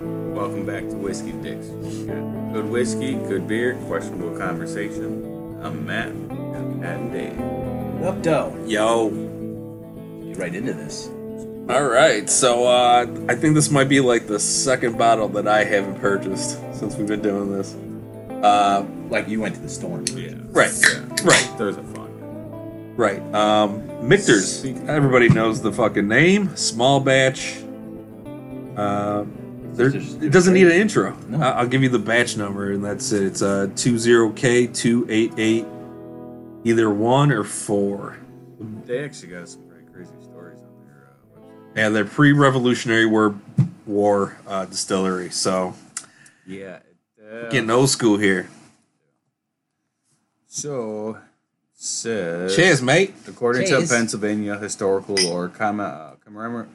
Welcome back to Whiskey Dicks. Good, good whiskey, good beer, questionable conversation. I'm Matt. Got Matt and Dave. What up, Doe? Yo. Get right into this. All right. So uh, I think this might be like the second bottle that I haven't purchased since we've been doing this. Uh, Like you went to the store. Yeah. right. Yeah. Right. There's a fun. Right. Um, Michter's. Everybody knows the fucking name. Small batch. There, it doesn't need an intro. No. I- I'll give you the batch number, and that's it. It's uh, 20K288, either one or four. They actually got some pretty crazy stories on their uh, website. And they're pre-Revolutionary War, war uh, distillery. So Yeah. it, uh, getting old school here. So, says. Cheers, mate. According Cheers. to Pennsylvania historical lore, comma, uh, commemor-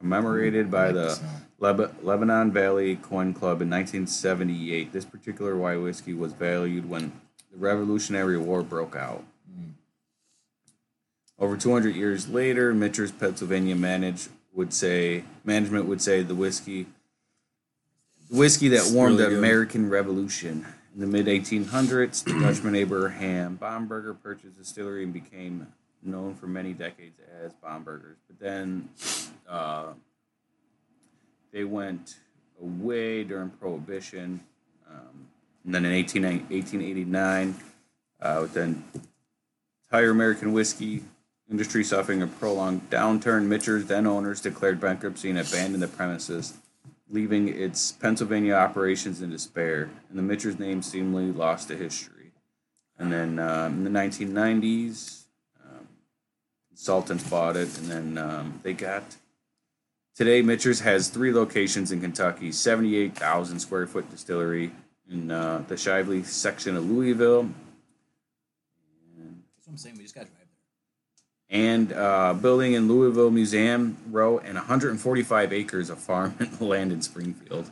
commemorated by the Leb- Lebanon Valley Coin Club in 1978, this particular white whiskey was valued when the Revolutionary War broke out. Over 200 years later, Mitchell's Pennsylvania manage would say management would say the whiskey the whiskey that It's warmed really the good. American Revolution. In the mid 1800s, the Dutchman Abraham Bomberger purchased the distillery and became known for many decades as Bombergers. But then uh, they went away during Prohibition. Um, and then in 18, 1889, uh, with entire American whiskey industry suffering a prolonged downturn, Mitchell's then owners declared bankruptcy and abandoned the premises, leaving its Pennsylvania operations in despair. And the Mitchell's name seemingly lost to history. And then um, in the 1990s, um, Sultans bought it, and then um, they got. Today, Michter's has three locations in Kentucky 78,000 square foot distillery in uh, the Shively section of Louisville, That's what I'm saying. We just got to drive there. and uh, building in Louisville Museum Row, and 145 acres of farm and land in Springfield.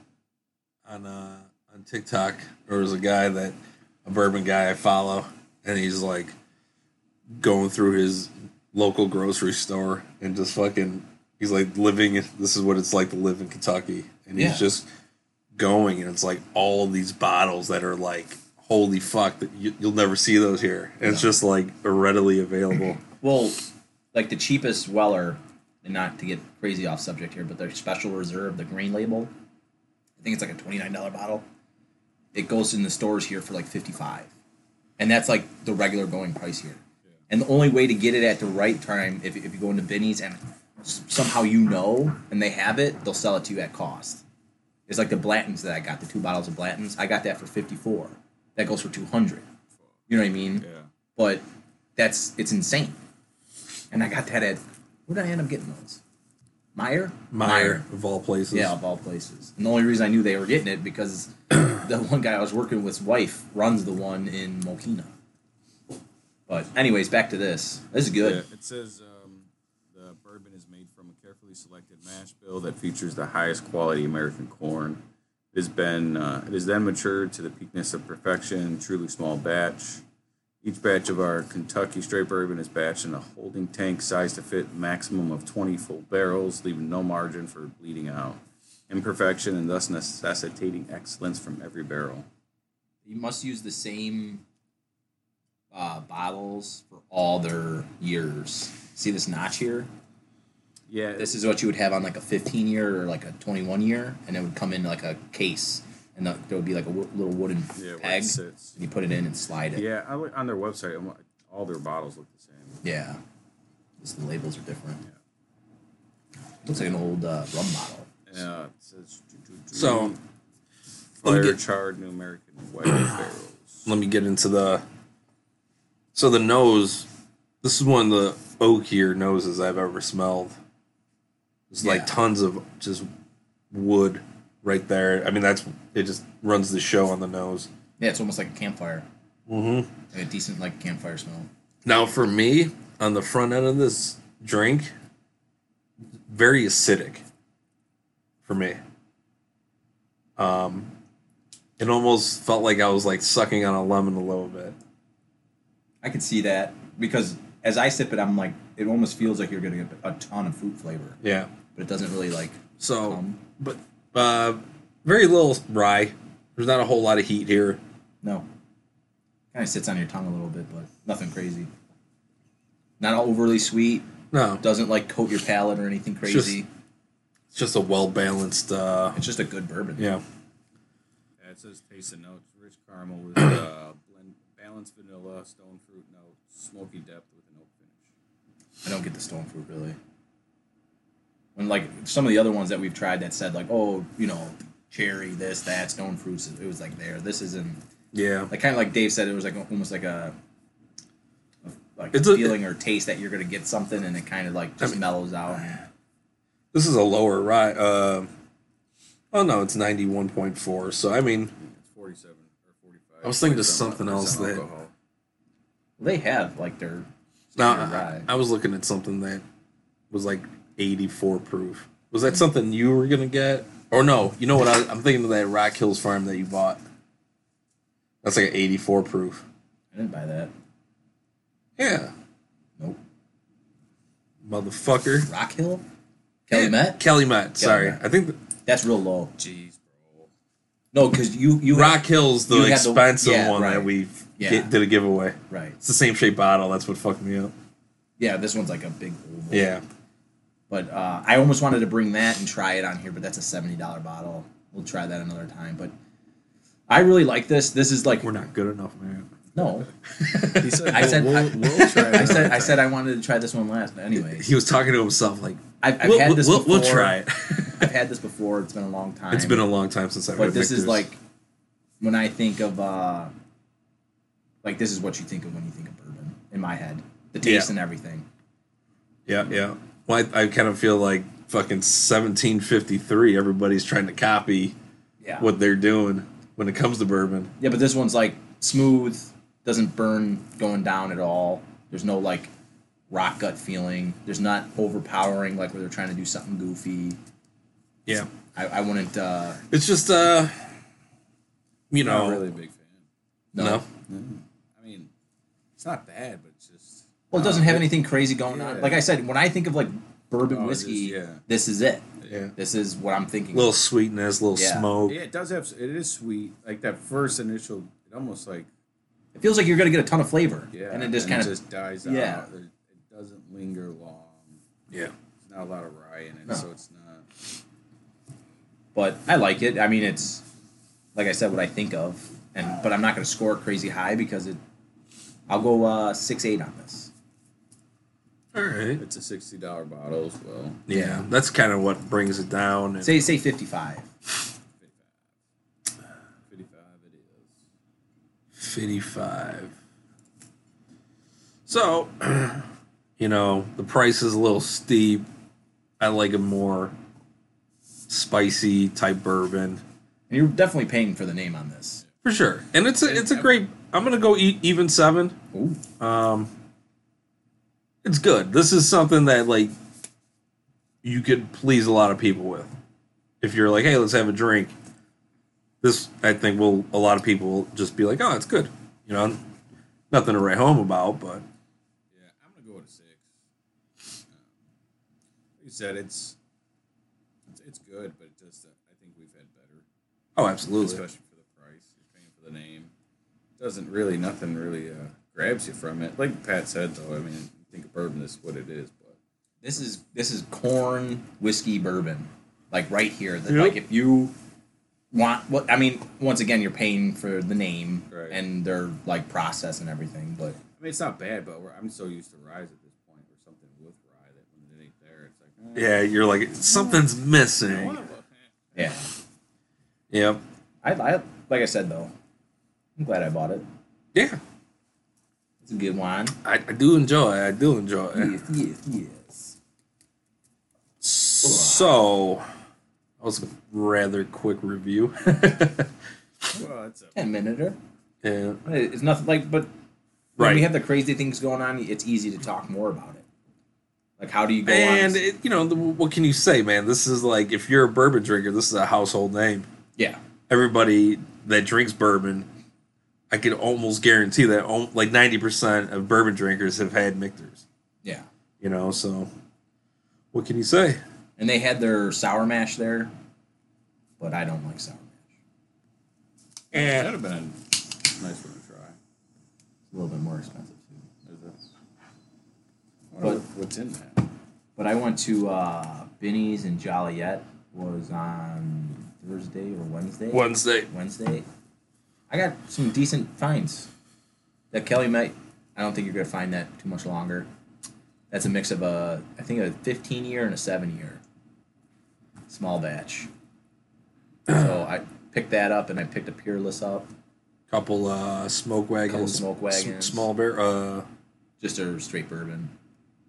On uh, on TikTok, there was a guy that a bourbon guy I follow, and he's like going through his local grocery store and just fucking. He's like living. This is what it's like to live in Kentucky, and Yeah. he's just going, and it's like all these bottles that are like, holy fuck, that you, you'll never see those here. And it's just like readily available. Well, like the cheapest Weller, and not to get crazy off subject here, but their special reserve, the green label, I think it's like a twenty nine dollar bottle. It goes in the stores here for like fifty five, and that's like the regular going price here. And the only way to get it at the right time, if, if you go into Binny's and somehow you know and they have it, they'll sell it to you at cost. It's like the Blanton's that I got, the two bottles of Blanton's. I got that for fifty four. That goes for two hundred. You know what I mean? Yeah. but that's it's insane. And I got that at where did I end up getting those? Meijer? Meijer, of all places. Yeah, of all places. And the only reason I knew they were getting it because the one guy I was working with's wife runs the one in Mokena. But anyways, back to this. This is good. Yeah, it says um, the bourbon is made from a carefully selected mash bill that features the highest quality American corn. It has been uh, it is then matured to the peakness of perfection, truly small batch. Each batch of our Kentucky straight bourbon is batched in a holding tank sized to fit maximum of 20 full barrels, leaving no margin for bleeding out. Imperfection and thus necessitating excellence from every barrel. You must use the same uh, bottles for all their years. See this notch here? Yeah, This is what you would have on like a 15 year or like a 21 year, and it would come in like a case, and the- there would be like a w- little wooden yeah, peg, and you put it in and slide it. Yeah, I look- on their website, I'm like, all their bottles look the same. Yeah. Just the labels are different. Looks like an old uh, rum bottle. Yeah, it says So, fire get- charred New American white barrels. let me get into the so the nose this is one of the oakier noses i've ever smelled it's Yeah. like tons of just wood right there i mean that's it just runs the show on the nose Yeah, it's almost like a campfire. mm-hmm. Like a decent like campfire smell. now for me on the front end of this drink very acidic for me um it almost felt like i was like sucking on a lemon a little bit I could see that because as I sip it, I'm like, it almost feels like you're gonna get a ton of fruit flavor, yeah but it doesn't really like. So, Um, but uh, very little rye. There's not a whole lot of heat here. No. Kind of sits on your tongue a little bit, but nothing crazy. Not overly sweet. No, Doesn't like coat your palate or anything It's just- crazy. it's just a well balanced. Uh, it's just a good bourbon. yeah, Yeah, it says taste and notes: rich caramel with uh, blend, balanced vanilla, stone fruit notes, smoky depth with an oak finish. I don't get the stone fruit really. When like some of the other ones that we've tried that said like, oh, you know, cherry, this, that, stone fruits, it was like there. This isn't yeah. like kind of like Dave said, it was like almost like a, a like It's a a- feeling or taste that you're gonna get something, and it kind of like just mean- mellows out. This is a lower rye. Uh, oh no, it's ninety one point four. So I mean, It's forty-seven or forty-five. I was thinking of something else that- alcohol. They have like their no, I. I was looking at something that was like eighty four proof. Was that something you were gonna get? Or no? You know what? I, I'm thinking of that Rock Hills farm that you bought. That's like an eighty four proof. I didn't buy that. Yeah, Nope. motherfucker. Rock Hill, Kelly Yeah, Met. Calumet. Sorry. I think the, That's real low. Jeez, bro. No, because you you Rock Hill's the had the- expensive yeah, one that right. we Yeah. get, did a giveaway. right. It's the same shape bottle. That's what fucked me up. Yeah, this one's like a big oval. Yeah. But uh, I almost wanted to bring that and try it on here, but that's a seventy dollar bottle. We'll try that another time. But I really like this. This is like We're not good enough, man. no. Said, I said we'll, I, we'll, we'll try. I said I said. I wanted to try this one last. But anyway, He was talking to himself like, I've, I've we'll, had this we'll, before. we'll try it. I've had this before. It's been a long time. it's been a long time since I've but had this is like when I think of uh like this is what you think of when you think of bourbon in my head. The taste Yeah. and everything. Yeah, yeah. Well, I, I kind of feel like fucking 1753. Everybody's trying to copy Yeah. what they're doing when it comes to bourbon. Yeah, but this one's like smooth, doesn't burn going down at all. There's no like rock gut feeling. There's not overpowering like where they're trying to do something goofy. Yeah, I, I wouldn't uh it's just uh, you I'm not know, really a big fan. no. no. Mean, it's not bad, but it's just. Well it doesn't have anything crazy going on. Like I said, when I think of like bourbon Oh, whiskey, just- yeah. this is it. Yeah, This is what I'm thinking. A little sweetness, little Yeah. smoke. Yeah, it does have. It is sweet. Like that first initial, it almost like it feels like you're gonna get a ton of flavor. yeah, And it just kind of just dies yeah. out. It, it doesn't linger long. Yeah, There's not a lot of rye in it, No. so it's not. but I like it. I mean, it's like I said, what I think of, and but I'm not going to score crazy high because it. I'll go uh, six eight on this. all right. It's a sixty dollar bottle as well. Yeah, that's kind of what brings it down. and- Say say fifty five. Fifty five, it is. 55. So, you know, the price is a little steep. I like a more spicy type bourbon. And you're definitely paying for the name on this. For sure. And it's a, it's a great I'm going to go e- even 7. Ooh. Um it's good. This is something that like you could please a lot of people with. If you're like, "Hey, let's have a drink." This I think will a lot of people will just be like, "Oh, it's good." You know, nothing to write home about, but Yeah, I'm gonna go with a six. Um, like you said, it's it's, it's good, but it just uh, I think we've had better, oh, absolutely. especially for the price. You're paying for the name. Doesn't really nothing really uh, grabs you from it. Like Pat said, though, I mean, you think of bourbon this is what it is, but This is this is corn whiskey bourbon, like right here. That Yep. like if you want what I mean, once again, you're paying for the name Right. and their like process and everything. But I mean, it's not bad. But we're, I'm so used to ryes at this point, or something with rye that when it ain't there, it's like eh, Yeah, you're like something's missing. of yeah, Yep. I, I like I said though, I'm glad I bought it. Yeah, It's a good wine. I, I do enjoy. it. I do enjoy. it. yes, yes. So, that was a rather quick review. Well, it's a Ten minuter. yeah. It's nothing like, but when Right. we have the crazy things going on, it's easy to talk more about it. Like, how do you go And on? it, you know, the, what can you say, man? This is like if you're a bourbon drinker, this is a household name. yeah, Everybody that drinks bourbon, I could almost guarantee that like ninety percent of bourbon drinkers have had Michter's. yeah. You know, so what can you say? And they had their sour mash there, but but I don't like sour mash. Eh. That'd have been a nice one to try. It's a little bit more expensive too. Is it? I But- what- what's in that? But I went to uh, Binny's in Joliet was on Thursday or Wednesday. Wednesday. Wednesday. I got some decent finds. That Calumet. I don't think you're gonna find that too much longer. That's a mix of a, I think a 15 year and a seven year. Small batch. so I picked that up and I picked a Peerless up, Couple uh, smoke wagons. Couple smoke wagons. small bear. Uh, just a straight bourbon.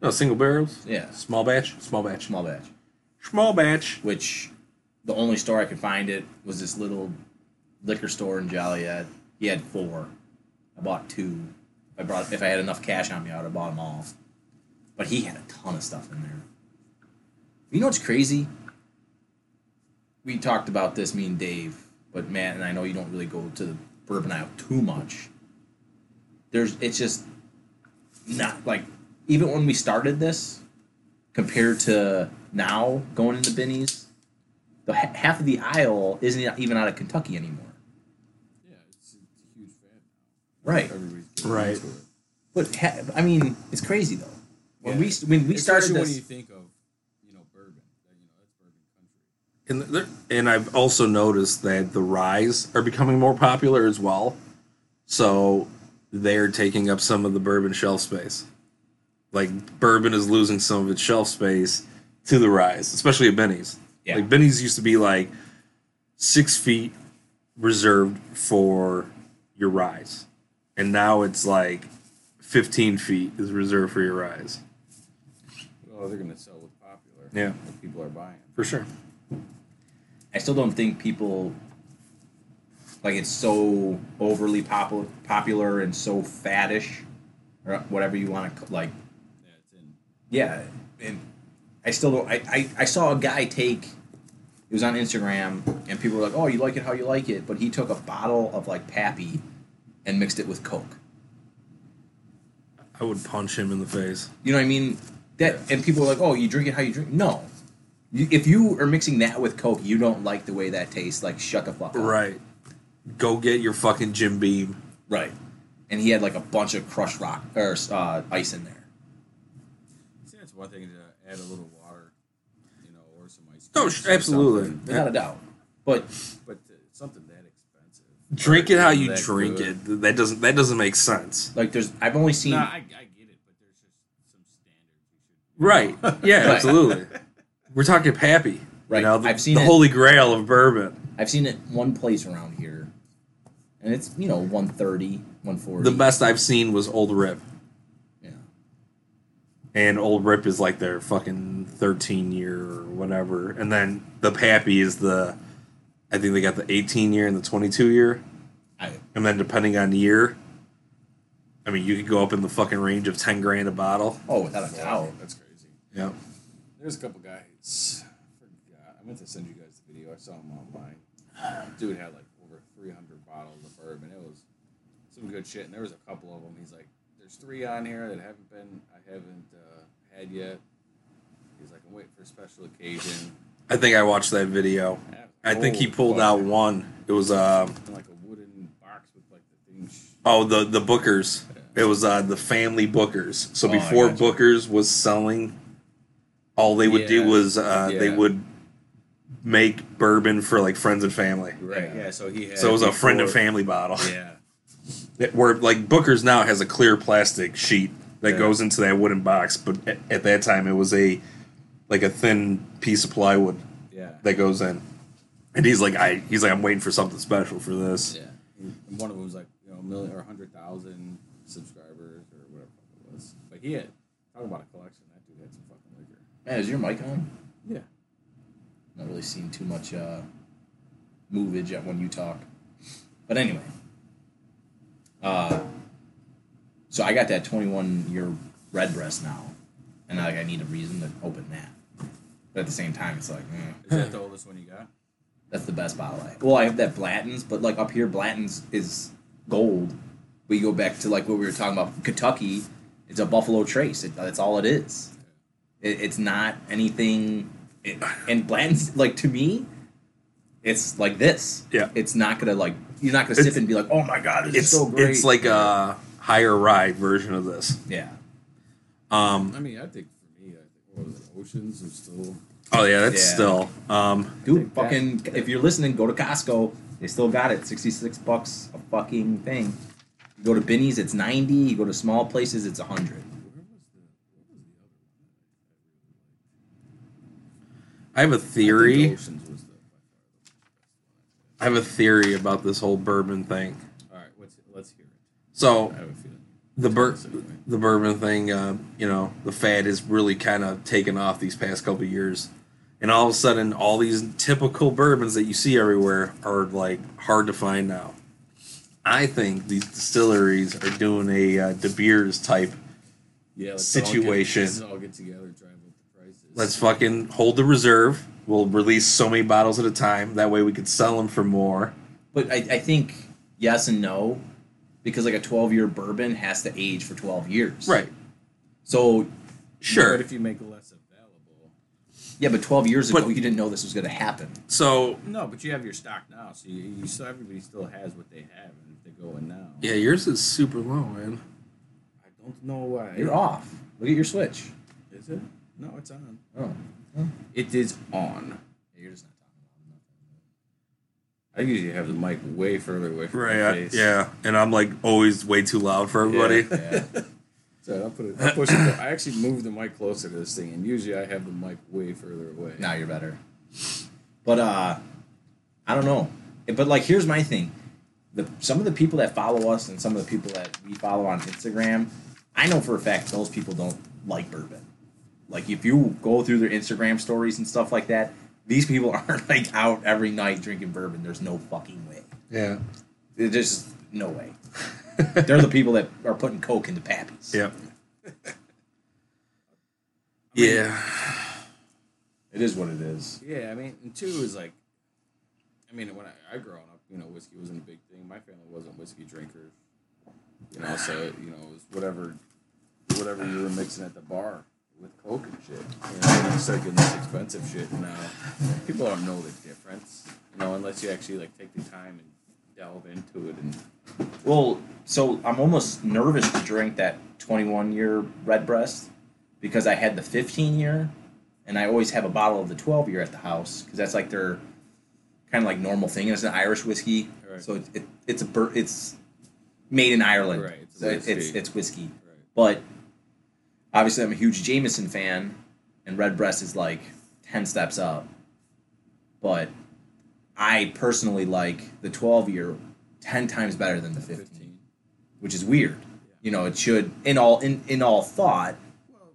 no single barrels. Yeah, Small batch. Small batch. small batch. Small batch. which the only store I could find it was this little liquor store in Joliet. He had four. I bought two. I brought if I had enough cash on me, I would have bought them all. But he had a ton of stuff in there. You know what's crazy? We talked about this, me and Dave, but man, and I know you don't really go to the bourbon aisle too much. There's, it's just not like even when we started this, compared to now going into Binny's, the half of the aisle isn't even out of Kentucky anymore. Yeah, it's, it's a huge fan now. Right. Right. But ha- I mean, it's crazy though. When Yeah. we st- when we started Especially this, when you think of, you know, bourbon. That, you know, that's bourbon country. And there, and I've also noticed that the ryes are becoming more popular as well. So they're taking up some of the bourbon shelf space. Like bourbon is losing some of its shelf space to the ryes, especially at Binny's. Yeah. Like Binny's used to be like six feet reserved for your ryes, and now it's like fifteen feet is reserved for your eyes. Well, they're gonna sell what's popular. Yeah. What people are buying. For sure. I still don't think people like it's so overly popular, popular and so faddish, or whatever you want to like. Yeah, it's in. Yeah, and I still don't. I, I, I saw a guy take. It was on Instagram, and people were like, "Oh, you like it how you like it," but he took a bottle of like Pappy and mixed it with Coke. I would punch him in the face. You know what I mean? That and people were like, "Oh, you drink it how you drink." No, you, if you are mixing that with Coke, you don't like the way that tastes. Like, shut the fuck up. Right. Go get your fucking Jim Beam. Right. And he had like a bunch of crushed rock or uh, ice in there. See, that's one thing to add a little water, you know, or some ice. Oh, cubes sh- or absolutely. something. Without a doubt. But But uh, something that expensive. Drink it how you That drink good. it. That doesn't that doesn't make sense. like, there's I've only seen Nah, I, I get it, but there's just some standards. Right. Yeah, Right. absolutely. We're talking Pappy. Right. You know, the, I've seen the it. holy grail of bourbon. I've seen it one place around here, and it's you know 130, 140. The best I've seen was Old Rip. Yeah. And Old Rip is like their fucking 13 year or whatever. And then the Pappy is the, I think they got the 18 year and the 22 year. I, And then depending on year, I mean, you could go up in the fucking range of 10 grand a bottle. oh, without a Wow, doubt. that's crazy. Yeah. There's a couple guys. I. I meant to send you guys the video. I saw him online. Dude had like over 300 bottles of bourbon. It was some good shit. And there was a couple of them. He's like, "There's three on here that haven't been, I haven't uh, had yet." He's like, "I'm waiting for a special occasion." I think I watched that video. I think he Oh, pulled out one. It was, in like a wooden box with like the things. Oh, the the Bookers. It was uh, the family Bookers. So Oh, I before gotcha. Bookers was selling, all they would do Yeah. was uh, they Yeah. would make bourbon for like friends and family. Right. Yeah. So he had. So it was a friend and before- family bottle. Yeah. It- Where like Booker's now has a clear plastic sheet that Yeah. goes into that wooden box, but at, at that time it was a like a thin piece of plywood Yeah. that goes in. And he's like, I he's like, I'm waiting for something special for this. Yeah. And one of them was like, you know, a million or a hundred thousand subscribers or whatever it was. But he had, talking about a collection. That dude had some fucking liquor. Man, is your mic on? Yeah. Not really seeing too much uh, movage at when you talk. But anyway, uh, so I got that 21 year Redbreast now, and like I need a reason to open that. But at the same time, it's like eh, Is that the oldest one you got? That's the best bottle I have. Well, I have that Blanton's, but like up here, Blanton's is gold. We go back to like what we were talking about, Kentucky. It's a Buffalo Trace. It, that's all it is. It, it's not anything. It, and Blanton's like to me, it's like this. Yeah. It's not gonna like you're not gonna It's- sip and be like, oh my god, this It's is so great. it's like a higher ride version of this. yeah. Um, I mean, I think for me, I think what was it, Oceans are still. Oh yeah, that's Yeah. still. Um, Dude, think that- fucking if you're listening, go to Costco. They still got it. Sixty six bucks a fucking thing. You go to Binny's, it's ninety. You go to small places, it's hundred. Where was the? What was the I have a other? I theory. think Oceans was the. I have a theory about this whole bourbon thing. All right, let's let's hear it. So I have a feeling. the bur- the bourbon thing, uh, you know, the fad has really kind of taken off these past couple of years, and all of a sudden, all these typical bourbons that you see everywhere are like hard to find now. I think these distilleries are doing a uh, De Beers type. Yeah, let's situation. All get, let's all get together, drive up the prices. Let's fucking hold the reserve. We'll release so many bottles at a time. That way, we could sell them for more. But I, I think yes and no, because like a twelve year bourbon has to age for twelve years. Right. So Sure. What if you make less available? yeah, but twelve years ago you didn't know this was gonna happen. So No, but you have your stock now, so you, you still everybody still has what they have, and if they go in now, yeah, yours is super low, man. I don't know why. You're off. Look at your switch. Is it? No, it's on. Oh. It is on. You're just not talking I usually have the mic way further away from Right. my I- face. yeah, and I'm like always way too loud for everybody. Yeah. so I'll put it. I'll push it. I actually moved the mic closer to this thing, and usually I have the mic way further away. Now you're better. But uh I don't know. But like here's my thing. The some of the people that follow us and some of the people that we follow on Instagram, I know for a fact those people don't like bourbon. Like if you go through their Instagram stories and stuff like that, these people aren't like out every night drinking bourbon. There's no fucking way. Yeah. There's just no way. They're the people that are putting coke into pappies. Yep. yeah. It is what it is. Yeah, I mean, and two is like, I mean, when I, I growing up, you know, whiskey wasn't a big thing. My family wasn't whiskey drinkers. You know, so you know, it was whatever, whatever you were mixing at the bar with coke and shit. You know, you start getting this expensive shit, now people don't know the difference. You know, unless you actually like take the time and delve into it and Well, so I'm almost nervous to drink that 21 year Redbreast because I had the 15 year, and I always have a bottle of the 12 year at the house because that's like their kind of like normal thing. And it's an Irish whiskey, Right. so it, it, it's a it's made in Ireland. Right, it's a So it- it's whiskey. it's whiskey, right. but obviously I'm a huge Jameson fan, and Redbreast is like 10 steps up. But I personally like the 12 year 10 times better than the 15 which is weird. You know, it should in all in, in all thought,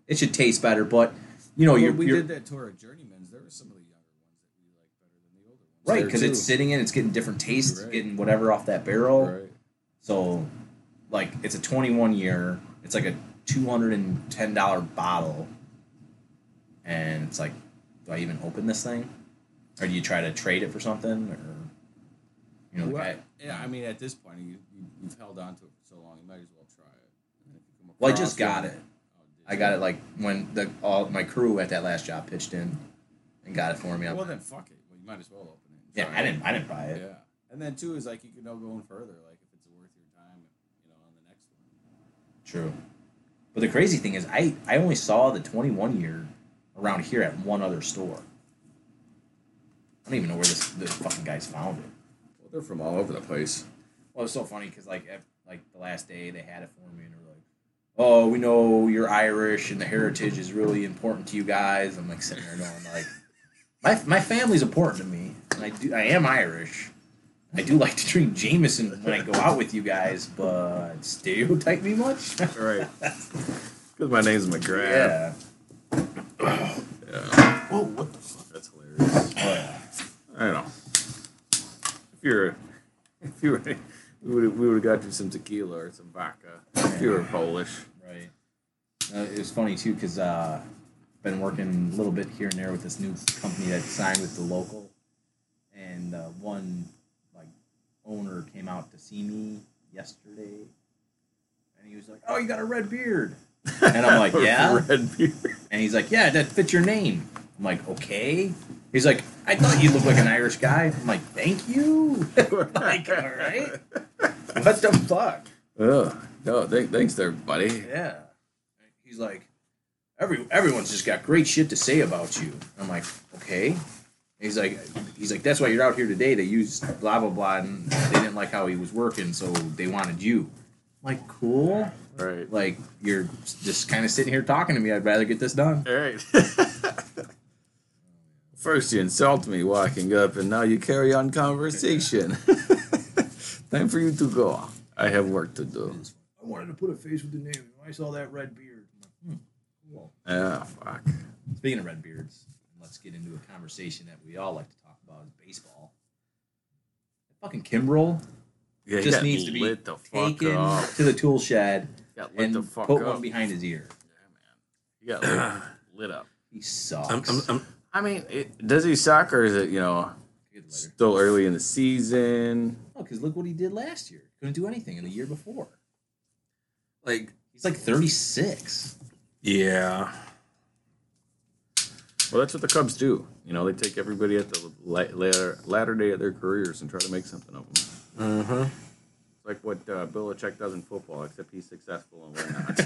it should taste better. But you know, well, you're, we you're did that tour our journeyman's. There were some of the younger ones that we liked better than the older ones. right because it's sitting in, it's getting different tastes, Right. getting whatever off that barrel. right. So, like, it's a 21 year. It's like a 210 dollar bottle, and it's like, do I even open this thing, or do you try to trade it for something, or you know, Well, guy- yeah, I mean, at this point, you, you, you've held on to it for so long, you might as well try it. And if you come well, I just got it. Oh, I got it like when the all my crew at that last job pitched in and got it for me. I'm Well, then fuck it. Well, you might as well open it. yeah, I didn't I didn't buy it. Yeah, and then two is like you can know going further, like if it's worth your time, you know, on the next one. True. But the crazy thing is, I, I only saw the 21 year around here at one other store. I don't even know where this, this fucking guy's found it. Well, they're from all over the place. Well, it's so funny because like like the last day they had it for me and they're like, "Oh, we know you're Irish and the heritage is really important to you guys." I'm like sitting there going like, "My my family's important to me, and I do I am Irish. I do like to drink Jameson when I go out with you guys, but stereotype me much?" Right. Because my name's McGrath. yeah. Yeah. Whoa, what the fuck? That's hilarious. Oh, I don't know. If you're, if you were, we would we would have got you some tequila or some vodka. If you were Polish. Right. Uh, it was funny too because uh, been working a little bit here and there with this new company that signed with the local, and uh, one like owner came out to see me yesterday, and he was like, "Oh, you got a red beard," and I'm like, "Yeah," Red beer. and he's like, "Yeah, that fits your name." I'm like, "Okay," He's like, I thought you looked like an Irish guy. I'm like, thank you. like, all right. What the fuck? Oh, no, th- thanks there, buddy. Yeah. He's like, every everyone's just got great shit to say about you. I'm like, okay. He's like, he's like, that's why you're out here today. They used blah blah blah, and they didn't like how he was working, so they wanted you. I'm like, cool. Right. Like you're just kind of sitting here talking to me. I'd rather get this done. All right. First you insult me walking up, and now you carry on conversation. Time for you to go. I have work to do. I wanted to put a face with the name. When I saw that red beard, I'm like, hmm, cool. Ah, fuck. Speaking of red beards, let's get into a conversation that we all like to talk about: is baseball. Fucking Kimbrel Yeah, just needs to be the taken up. to the tool shed and the fuck put up. one behind his ear. He got lit, lit up. He sucks. I'm, I'm, I'm, I mean, it, does he suck or is it, you know, still early in the season? No, because look what he did last year. Couldn't do anything in the year before. like, He's like 36. yeah. Well, that's what the Cubs do. You know, they take everybody at the latter, latter day of their careers and try to make something of them. Uh-huh. It's like what uh, Belichick does in football, except he's successful and we're not.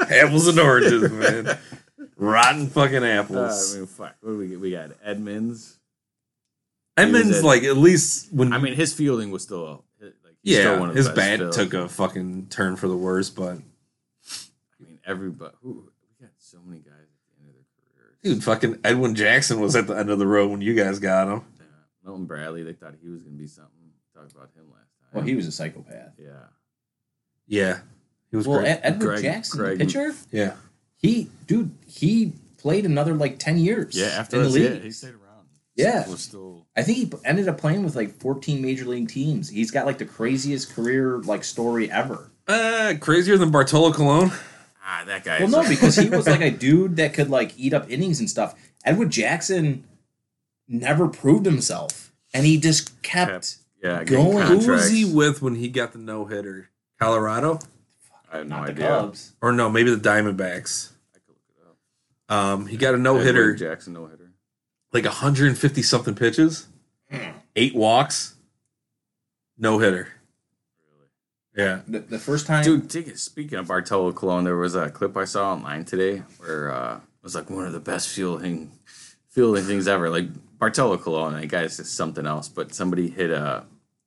Apples and oranges, man. Rotten fucking Uh, apples. I mean, fuck. What do we get? We got Edmonds. Edmonds, at- like, at least when. I mean, his fielding was still like he's still yeah, one of the his bat still. took a fucking turn for the worse, but. I mean, everybody. Who we got so many guys at the end of their careers. Dude, fucking Edwin Jackson was at the end of the road when you guys got him. Yeah. Milton Bradley. They thought he was going to be something. Talked about him last time. Well, he was a psychopath. Yeah. Yeah. He was Well, great. Ed- Edward Greg- Jackson, Greg- the pitcher, yeah. he, dude, he played another like 10 years Yeah. After in the league. yeah, he stayed around. Yeah. Was still. I think he ended up playing with like 14 major league teams. He's got like the craziest career like story ever. Uh, crazier than Bartolo Colon. Ah, that guy. Well, no, because he was like a dude that could like eat up innings and stuff. Edward Jackson never proved himself, and he just kept. Kept- yeah. going. Going. Who was he with when he got the no hitter? Colorado? I have no not the idea. Cubs. Or no, maybe the Diamondbacks. I could look it up. Um, he got a no hitter. Jackson no hitter. like 150 something pitches, eight walks, no hitter. Yeah. The, the first time, Dude, it- speaking of Bartolo Colon, there was a clip I saw online today where uh, it was like one of the best fielding fielding things ever. Like Bartolo Colon, that guy's just something else. But somebody hit a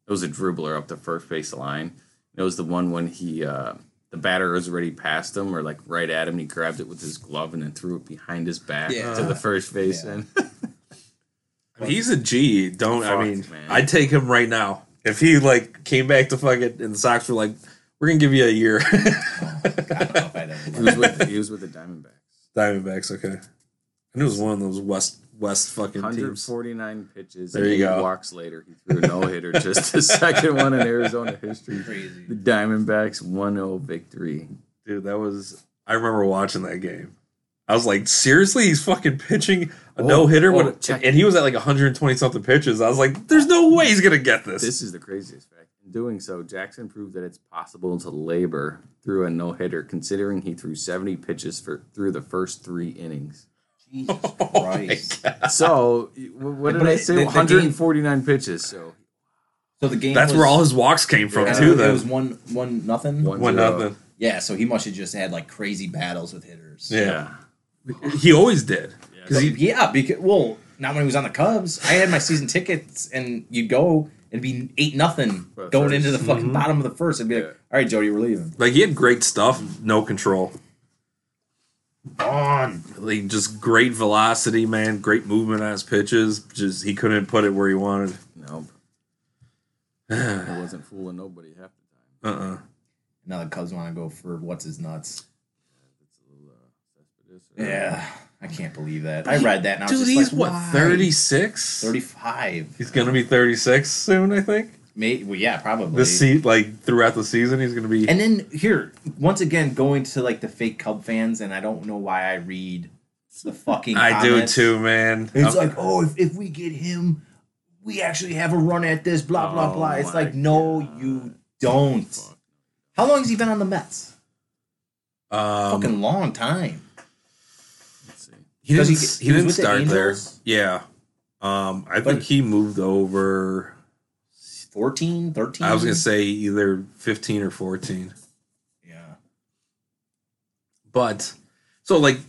it was a dribbler up the first base line. It was the one when he uh, the batter was already past him or like right at him. He grabbed it with his glove and then threw it behind his back Yeah. to the first base. And He's a G. Don't I mean? man. I'd take him right now if he like came back to fucking and the Sox were like, we're gonna give you a year. oh, God, I don't know if I'd ever- he was with he was with the Diamondbacks. Diamondbacks, okay. And it was one of those West West fucking teams. 149 pitches. There and you go. Walks later, he threw a no hitter, just the second one in Arizona history. crazy. The Diamondbacks 1-0 victory. Dude, that was. I remember watching that game. I was like, seriously, he's fucking pitching a Oh, no hitter, oh, and he was at like 120 something pitches. I was like, there's no way he's gonna get this. This is the craziest fact. In doing so, Jackson proved that it's possible to labor through a no hitter, considering he threw 70 pitches for through the first three innings. Jesus Oh Christ. So, what did But I say? the- the 149 pitches. So, So the game. That's was, where all his walks came from Yeah. too. It was one one nothing. One- one zero. nothing. Yeah, so he must have just had like crazy battles with hitters. Yeah. He always did. Because So, he yeah, because well, not when he was on the Cubs. I had my season tickets, and you'd go and be eight nothing going first. into the fucking Mhm. bottom of the first, and be like, "All right, Jody, we're leaving." like he had great stuff, no control. On like just great velocity, man. Great movement on his pitches. Just he couldn't put it where he wanted. nope. uh I wasn't fooling nobody half the time. uh Now the Cubs want to go for what's his nuts. It's a little, uh, Cespedes, uh, Yeah, I can't believe that. I read that, and I was Dude, just he's like, what why? thirty six. Thirty-five. He's gonna be thirty six soon. I think May, well, yeah, probably. this seat like throughout the season he's gonna be. And then here, once again, going to like the fake Cub fans, and I don't know why I read the fucking. I do comments. too, man. It's I'm- like, oh, if, if we get him, we actually have a run at this. Blah blah Oh blah. It's like, no, you don't. How long has he been on the Mets? um, Fucking long time. He didn't. he- He, didn't with the start there. Yeah. Um, I But- think he moved over. 14, 13? I was gonna say either fifteen or fourteen. Yeah. But so like,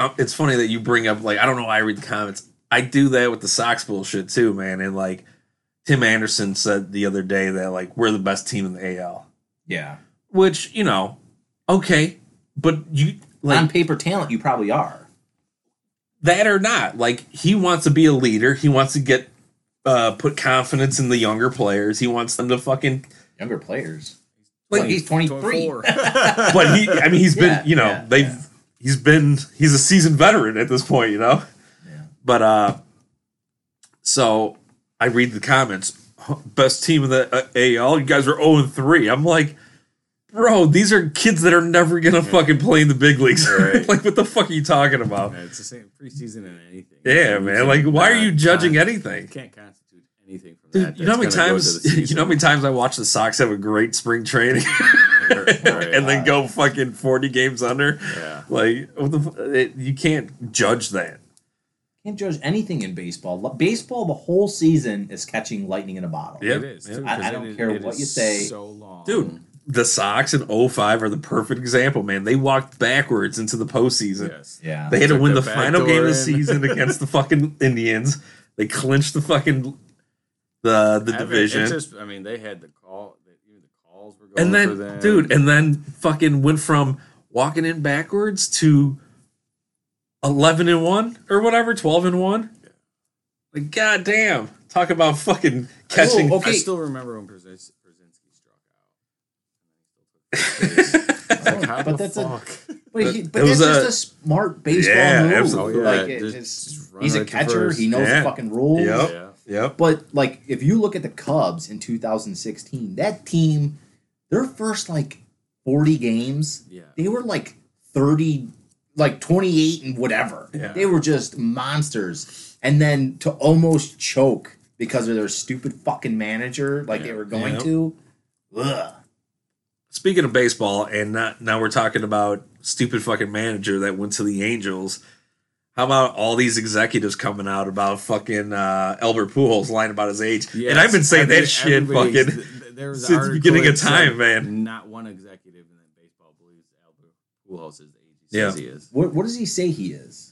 uh, it's funny that you bring up like I don't know why I read the comments. I do that with the Sox bullshit too, man. And like Tim Anderson said the other day that like we're the best team in the AL, Yeah. which you know, okay, but you like On paper talent, you probably are. That or not. Like he wants to be a leader. He wants to get uh put confidence in the younger players. He wants them to fucking Younger players. like Like he's 23. 24. but he I mean he's been, Yeah, you know, yeah, they've yeah. he's been he's a seasoned veteran at this point, you know. Yeah. But uh so I read the comments. Best team in the uh, AL. You guys are 0 and 3. I'm like, bro, these are kids that are never gonna fucking play in the big leagues. Right. like, what the fuck are you talking about? Man, it's the same preseason and anything. Yeah, man. can't, Like, why are you judging con- anything? You can't constitute anything from Dude, that. you know how many that's gonna go to times you know how many times I watch the Sox have a great spring training Right, and then go fucking 40 games under? Yeah. Like, what the, it, you can't judge that. Can't judge anything in baseball. Baseball, the whole season is catching lightning in a bottle. Yeah. It is. Too, I- I don't is- care it what is you say. So long, Dude, the Sox in 05 are the perfect example, man. They walked backwards into the postseason. Yes. Yeah. They had to win the the final door game of the season against the fucking Indians. They clinched the fucking the the I division. It's just, I mean, they had the call. the- Even the calls were going and for then them. dude, and then fucking went from walking in backwards to 11 and 1 or whatever, 12 and 1. Like goddamn. Talk about fucking catching Oh, okay. I still remember when Pierzynski Pierzynski struck out. It's like, how But the that's a- But, he, It but was that's a- just a smart baseball Yeah, move. absolutely. Oh, yeah. It- Just- just he's a catcher. He knows Yeah. the fucking rules. Yep. Yeah. Yep. But like, if you look at the Cubs in 2016, that team, their first like 40 games, Yeah. they were like 30, like 28 and whatever. Yeah. They were just monsters. And then to almost choke because of their stupid fucking manager, like they were going Yeah. to. Ugh. Speaking of baseball, and not, now we're talking about stupid fucking manager that went to the Angels. How about all these executives coming out about fucking uh, Albert Pujols lying about his age? and I've been saying Every- that shit fucking. th- th- there was an since the beginning of time, man. Not one executive in baseball believes Albert Pujols is the age he Yeah. says he is. What, what does he say he is?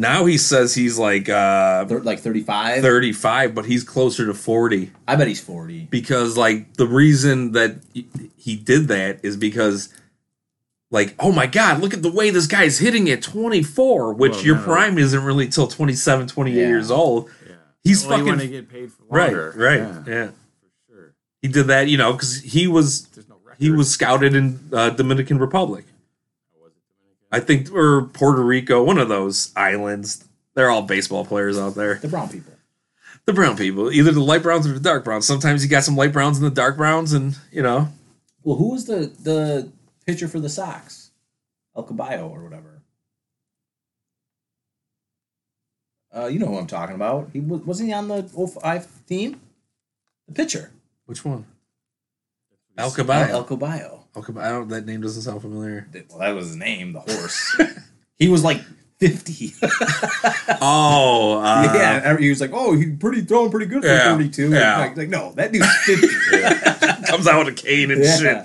Now he says he's like uh, Thir- like 35? 35, but he's closer to 40 I bet he's 40. because, like, the reason that he- he did that is because, like, oh my God, look at the way this guy's hitting at 24, which Well, your no, no. prime isn't really till 27, 28 Yeah. years old. Yeah. He's well, you fucking- want to get paid for Right, longer. right, Yeah, yeah. for sure. He did that, you know, because he was There's no record. he was scouted in uh, Dominican Republic, Or was it Dominican? I think, or Puerto Rico, one of those islands. They're all baseball players out there. The brown people. The brown people, either the light browns or the dark browns. Sometimes you got some light browns and the dark browns, and you know, Well, who was the the pitcher for the Sox? El Caballo or whatever. Uh, you know who I'm talking about. He was wasn't he on the 05 team? The pitcher. which one? El El, Caballo. El Caballo. El Caballo. That name doesn't sound familiar. Well, that was his name, the horse. he was like 50. Oh, uh, yeah, he was like, "Oh, he's pretty throwing pretty good for Yeah, 32." yeah. Like, like, no, that dude's 50. comes out with a cane and Yeah. shit.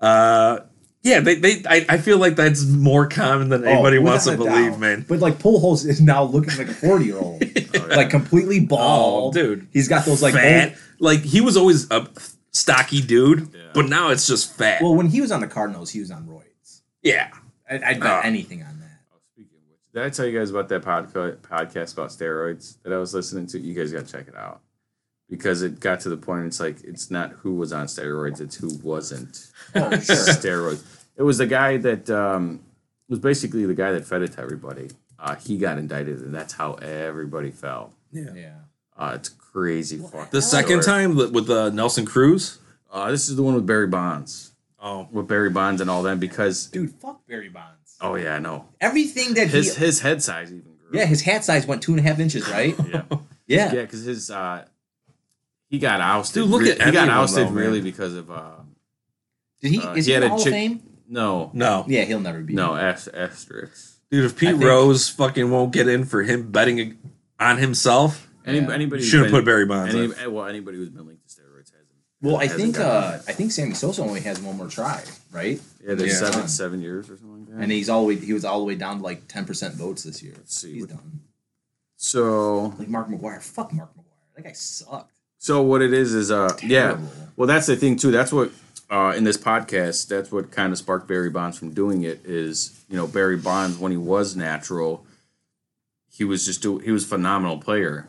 Uh, yeah, they, they I, I feel like that's more common than anybody Oh, wants to believe, doubt. man. But like Pujols is now looking like a 40 year old, like completely bald. Oh, dude. He's got those like fat. old- like he was always a stocky dude, Yeah. but now it's just fat. well, when he was on the Cardinals, he was on roids. yeah. I, I'd bet Uh. anything on that. Oh, speaking of which, did I tell you guys about that podca- podcast about steroids that I was listening to? You guys got to check it out because it got to the point. It's like it's not who was on steroids; it's who wasn't. Oh, sure. steroids. It was the guy that um, was basically the guy that fed it to everybody. Uh, he got indicted, and that's how everybody fell. Yeah. yeah. Uh, it's crazy. fucking The second story. time with- with uh, Nelson Cruz. uh, this is the one with Barry Bonds, Oh, with Barry Bonds and all them. Because Dude, fuck Barry Bonds. oh yeah, I know Everything that his he. his head size even grew. Yeah, his hat size went two and a half inches, right? yeah. Yeah. Yeah, because his uh, he got ousted. Dude, look re- at he got of ousted though, really man. because of uh, Did he? Uh, is he he, in had the a Hall chick- of Fame? no, no. Yeah, he'll never be. no ast- asterisks. Dude, if Pete think- Rose fucking won't get in for him betting on himself, Any, Yeah. Anybody should have put Barry Bonds. Any, well, anybody who's been linked to steroids hasn't. Well, I think uh, I think Sammy Sosa only has one more try, right? Yeah, there's Yeah. seven seven years or something like that. And he's all way, he was all the way down to like ten percent votes this year. Let's see He's done. so Like Mark McGwire. Fuck Mark McGwire. That guy sucked. so what it is is uh yeah. Well, that's the thing too. That's what uh, in this podcast. That's what kind of sparked Barry Bonds from doing it. Is you know Barry Bonds when he was natural, he was just do, he was a phenomenal player,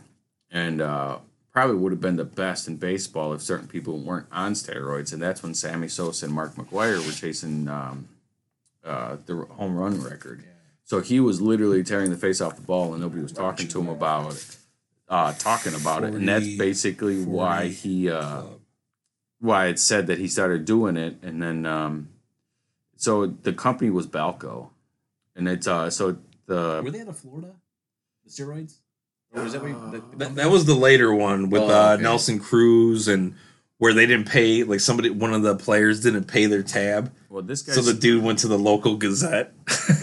and uh, probably would have been the best in baseball if certain people weren't on steroids. And that's when Sammy Sosa and Mark McGwire were chasing um, uh, the home run record. So he was literally tearing the face off the ball, and nobody was talking to him about it, uh, talking about it, and that's 40, basically why he. Uh, why it said that he started doing it, and then um, so the company was Balco, and it's uh so the Were they out of Florida? The steroids? Or was that what you- That, that was the later one with Oh, uh. Nelson Cruz and where they didn't pay like somebody one of the players didn't pay their tab, well this guy so the dude went to the local Gazette.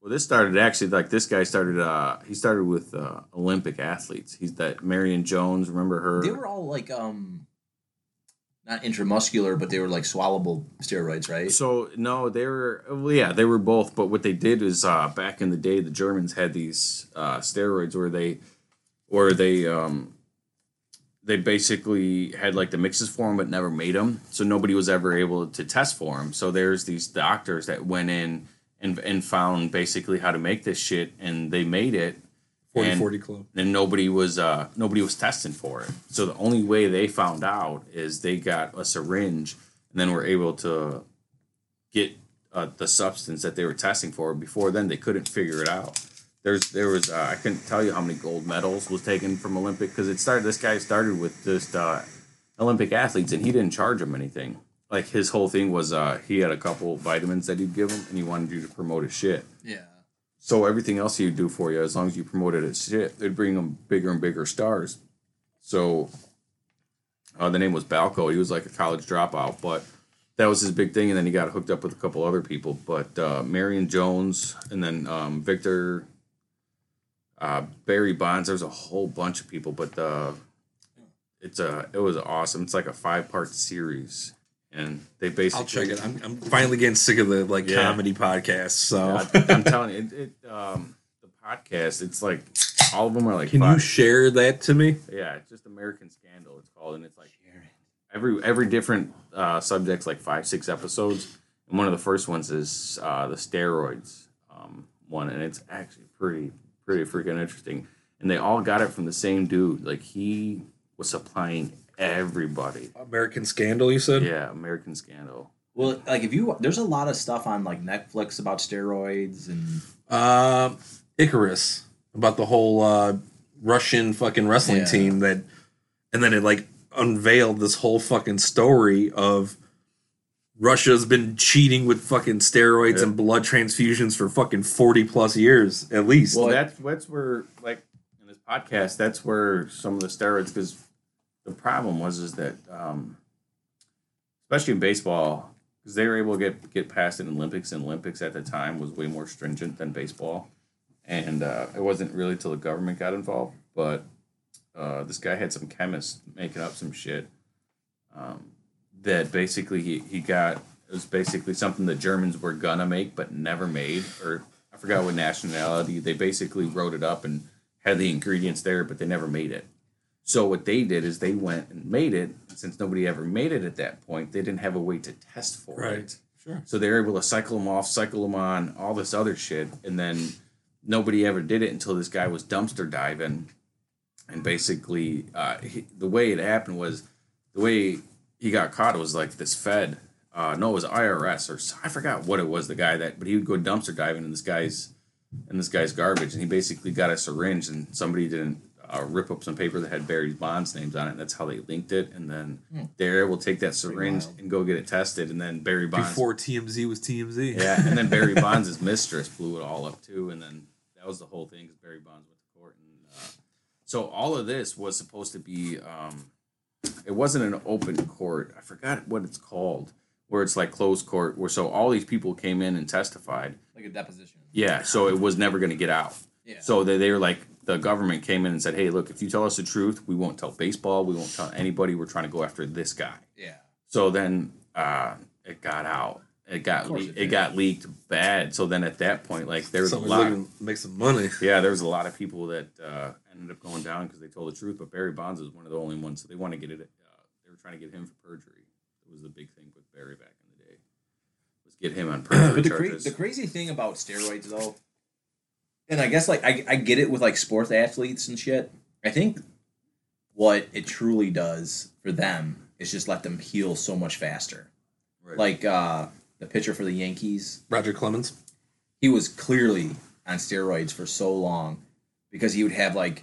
well this started actually like this guy started uh he started with uh, Olympic athletes. He's that Marion Jones. Remember her? they were all like um not intramuscular, but they were like swallowable steroids, right? So no, they were well, yeah, they were both. But what they did is uh, back in the day, the Germans had these uh, steroids where they, where they, um, they basically had like the mixes for them, but never made them. So nobody was ever able to test for them. So there's these doctors that went in and and found basically how to make this shit, and they made it. 40 And- 40 club. and nobody was uh nobody was testing for it. So the only way they found out is they got a syringe and then were able to get uh, the substance that they were testing for. Before then, they couldn't figure it out. There's there was uh, I couldn't tell you how many gold medals was taken from Olympic because it started. This guy started with just uh, Olympic athletes and he didn't charge them anything. Like his whole thing was uh, he had a couple vitamins that he'd give them and he wanted you to promote his shit. yeah. So everything else he'd do for you, as long as you promoted his shit, they'd bring him bigger and bigger stars. So uh, the name was Balco. He was like a college dropout, but that was his big thing. And then he got hooked up with a couple other people. But uh, Marion Jones and then um, Victor, uh, Barry Bonds. There's a whole bunch of people, but uh, it's a it was awesome. It's like a five part series, and they basically I'll check it. I'm, I'm finally getting sick of the like Yeah. comedy podcasts. So I, I'm telling you, it, it um the podcast. It's like all of them are like can you share that to me? yeah, it's just American Scandal. It's called, and it's like every every different uh, subjects, like five six episodes. And one of the first ones is uh, the steroids um, one, and it's actually pretty pretty freaking interesting. And they all got it from the same dude. Like he was supplying everybody. American Scandal, you said? Yeah, American Scandal. Well, like if you there's a lot of stuff on like Netflix about steroids and Um, Icarus about the whole uh, Russian fucking wrestling Yeah. team that, and then it like unveiled this whole fucking story of Russia's been cheating with fucking steroids Yeah. and blood transfusions for fucking forty plus years at least. Well, that's that's where like in this podcast, that's where some of the steroids because the problem was is that um, especially in baseball because they were able to get get past it in Olympics and Olympics at the time was way more stringent than baseball, and uh, it wasn't really till the government got involved. But uh, this guy had some chemists making up some shit um, that basically he, he got it was basically something the Germans were gonna make but never made or I forgot what nationality they basically wrote it up and had the ingredients there but they never made it. So what they did is they went and made it. Since nobody ever made it at that point, they didn't have a way to test for Right. it. Sure. So they're able to cycle them off, cycle them on, all this other shit, and then nobody ever did it until this guy was dumpster diving, and basically uh, he, the way it happened was the way he got caught It was like this Fed. Uh, no, it was IRS or I forgot what it was. The guy that, but he would go dumpster diving in this guy's in this guy's garbage, and he basically got a syringe, and somebody didn't uh, rip up some paper that had Barry Bonds' names on it. And that's how they linked it, and then they're able to take that syringe and go get it tested, and then Barry Bonds Before TMZ was TMZ. yeah, and then Barry Bonds' mistress blew it all up too, and then that was the whole thing because Barry Bonds went to court, and uh, so all of this was supposed to be. Um, it wasn't an open court. I forgot what it's called where it's like closed court, where so all these people came in and testified. Like a deposition. Yeah, so it was never going to get out. Yeah. So they, they were like, the government came in and said, hey, look, if you tell us the truth, we won't tell baseball, we won't tell anybody. We're trying to go after this guy. Yeah. So then uh, it got out. It got le- it it, got leaked bad. So then at that point, like there was a lot. looking make some money. Yeah, there was a lot of people that uh, ended up going down because they told the truth. But Barry Bonds was one of the only ones. So they want to get it. Uh, they were trying to get him for perjury. It was the big thing with Barry back in the day. Was get him on perjury But the, cra- charges. the crazy thing about steroids, though, and I guess like I, I get it with like sports athletes and shit. I think what it truly does for them is just let them heal so much faster. Right. Like uh, the pitcher for the Yankees, Roger Clemens. he was clearly on steroids for so long because he would have like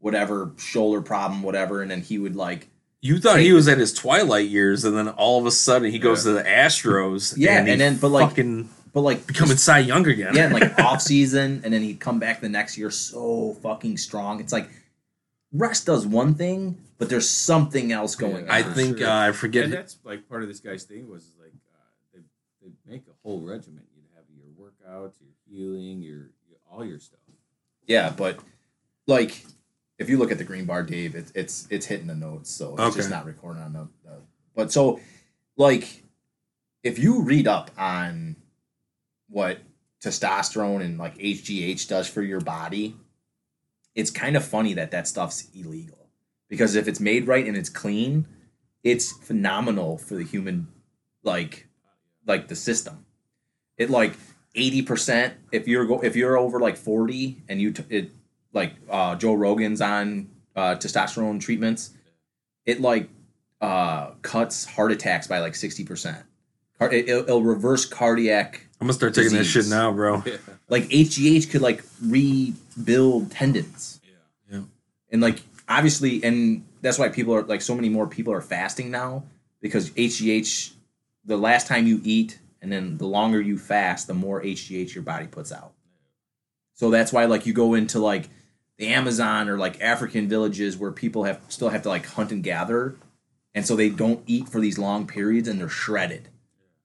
whatever shoulder problem, whatever, and then he would like You thought he was at his twilight years, and then all of a sudden he goes Yeah. to the Astros. Yeah, he and then- but, like, fucking but like becoming Cy Young again. yeah, and like off season, and then he'd come back the next year so fucking strong. It's like rest does one thing, but there's something else going Yeah, I on. for think sure. uh, I forget. and that's like part of this guy's thing was like uh, they they make a whole regiment. You'd have your workouts, your healing, your, your all your stuff. Yeah, but like if you look at the green bar, Dave, it's it's it's hitting the notes, so it's just not recording on the, the. But so, like, if you read up on what testosterone and like HGH does for your body, it's kind of funny that that stuff's illegal because if it's made right and it's clean, it's phenomenal for the human, like, like the system. It like eighty percent if you're go if you're over like forty and you t- it like uh, Joe Rogan's on uh, testosterone treatments, it like uh, cuts heart attacks by like sixty percent. Car- it, it'll, it'll reverse cardiac. I'm gonna start taking that shit now, bro. Yeah, Like HGH could like rebuild tendons yeah. Yeah. and like obviously and that's why people are like so many more people are fasting now because HGH the last time you eat and then the longer you fast the more HGH your body puts out. So that's why like you go into like the Amazon or like African villages where people have still have to like hunt and gather. And so they don't eat for these long periods and they're shredded.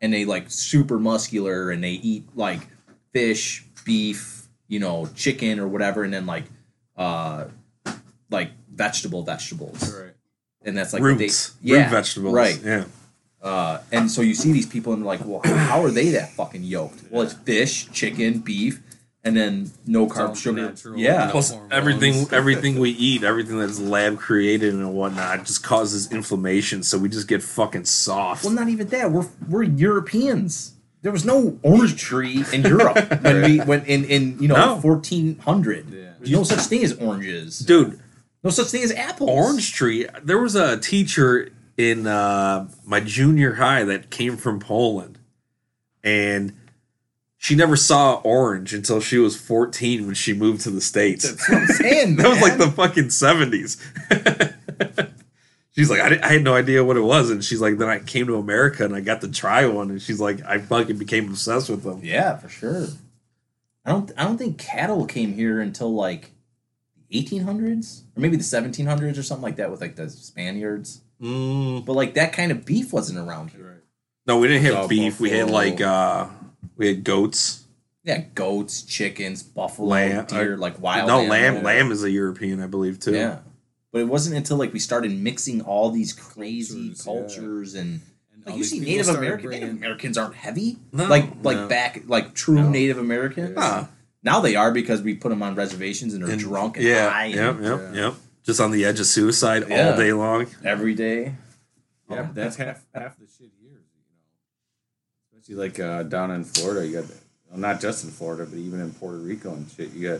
And they like super muscular and they eat like fish beef you know chicken or whatever and then like uh like vegetable vegetables. Right. and that's like Roots, they, yeah. Root vegetables. right. Yeah. Uh and so you see these people and they're like well how are they that fucking yoked well it's fish chicken beef and then no all carb sugar natural, yeah no Plus hormones. everything, everything we eat, everything that's lab created and whatnot, just causes inflammation. So we just get fucking soft. well not even that we're we're europeans there was no orange tree in Europe when we went in in you know No. 1400 Yeah. there's no such thing as oranges Dude, no such thing as apples orange tree. There was a teacher in uh, my junior high that came from Poland, and she never saw orange until she was 14 when she moved to the states. that's what I'm saying that was like the fucking 70s. she's like, I, I had no idea what it was, and she's like, then I came to America and I got to try one, and she's like, I fucking became obsessed with them. Yeah, for sure. I don't. I don't think cattle came here until like 1800s or maybe the 1700s or something like that with like the Spaniards. Mm. But like that kind of beef wasn't around here. Right. No, we didn't have Saw beef. We had like uh, we had goats. Yeah, goats, chickens, buffalo, Lamb, deer, uh, like wild. no, animals. lamb. Lamb is a European, I believe, too. Yeah, but it wasn't until like we started mixing all these crazy Cultures, cultures and. And Like you see Native American Native Americans aren't heavy. No, like like no. back like true No. Native Americans. Nah. Now they are because we put them on reservations and they're And- drunk and yeah, high Yep, and yep, Yeah. yep. Just on the edge of suicide Yeah. all day long. every day. Yeah, but that's half half the shit here. You know, especially like uh, down in Florida, you got well, not just in Florida, but even in Puerto Rico and shit. You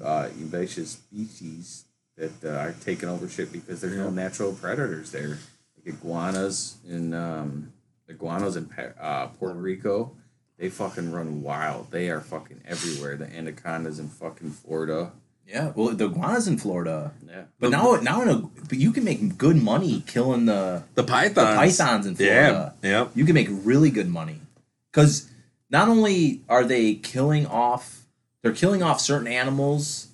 got uh, invasive species that uh, are taking over shit because there's no natural predators there. Like iguanas in um, iguanas in uh, Puerto Rico, they fucking run wild. They are fucking everywhere. The anacondas in fucking Florida. Yeah, well, the iguanas in Florida, Yeah, but now now in a but you can make good money killing the The pythons. the pythons in Florida. Yeah, Florida. yep. You can make really good money because not only are they killing off, they're killing off certain animals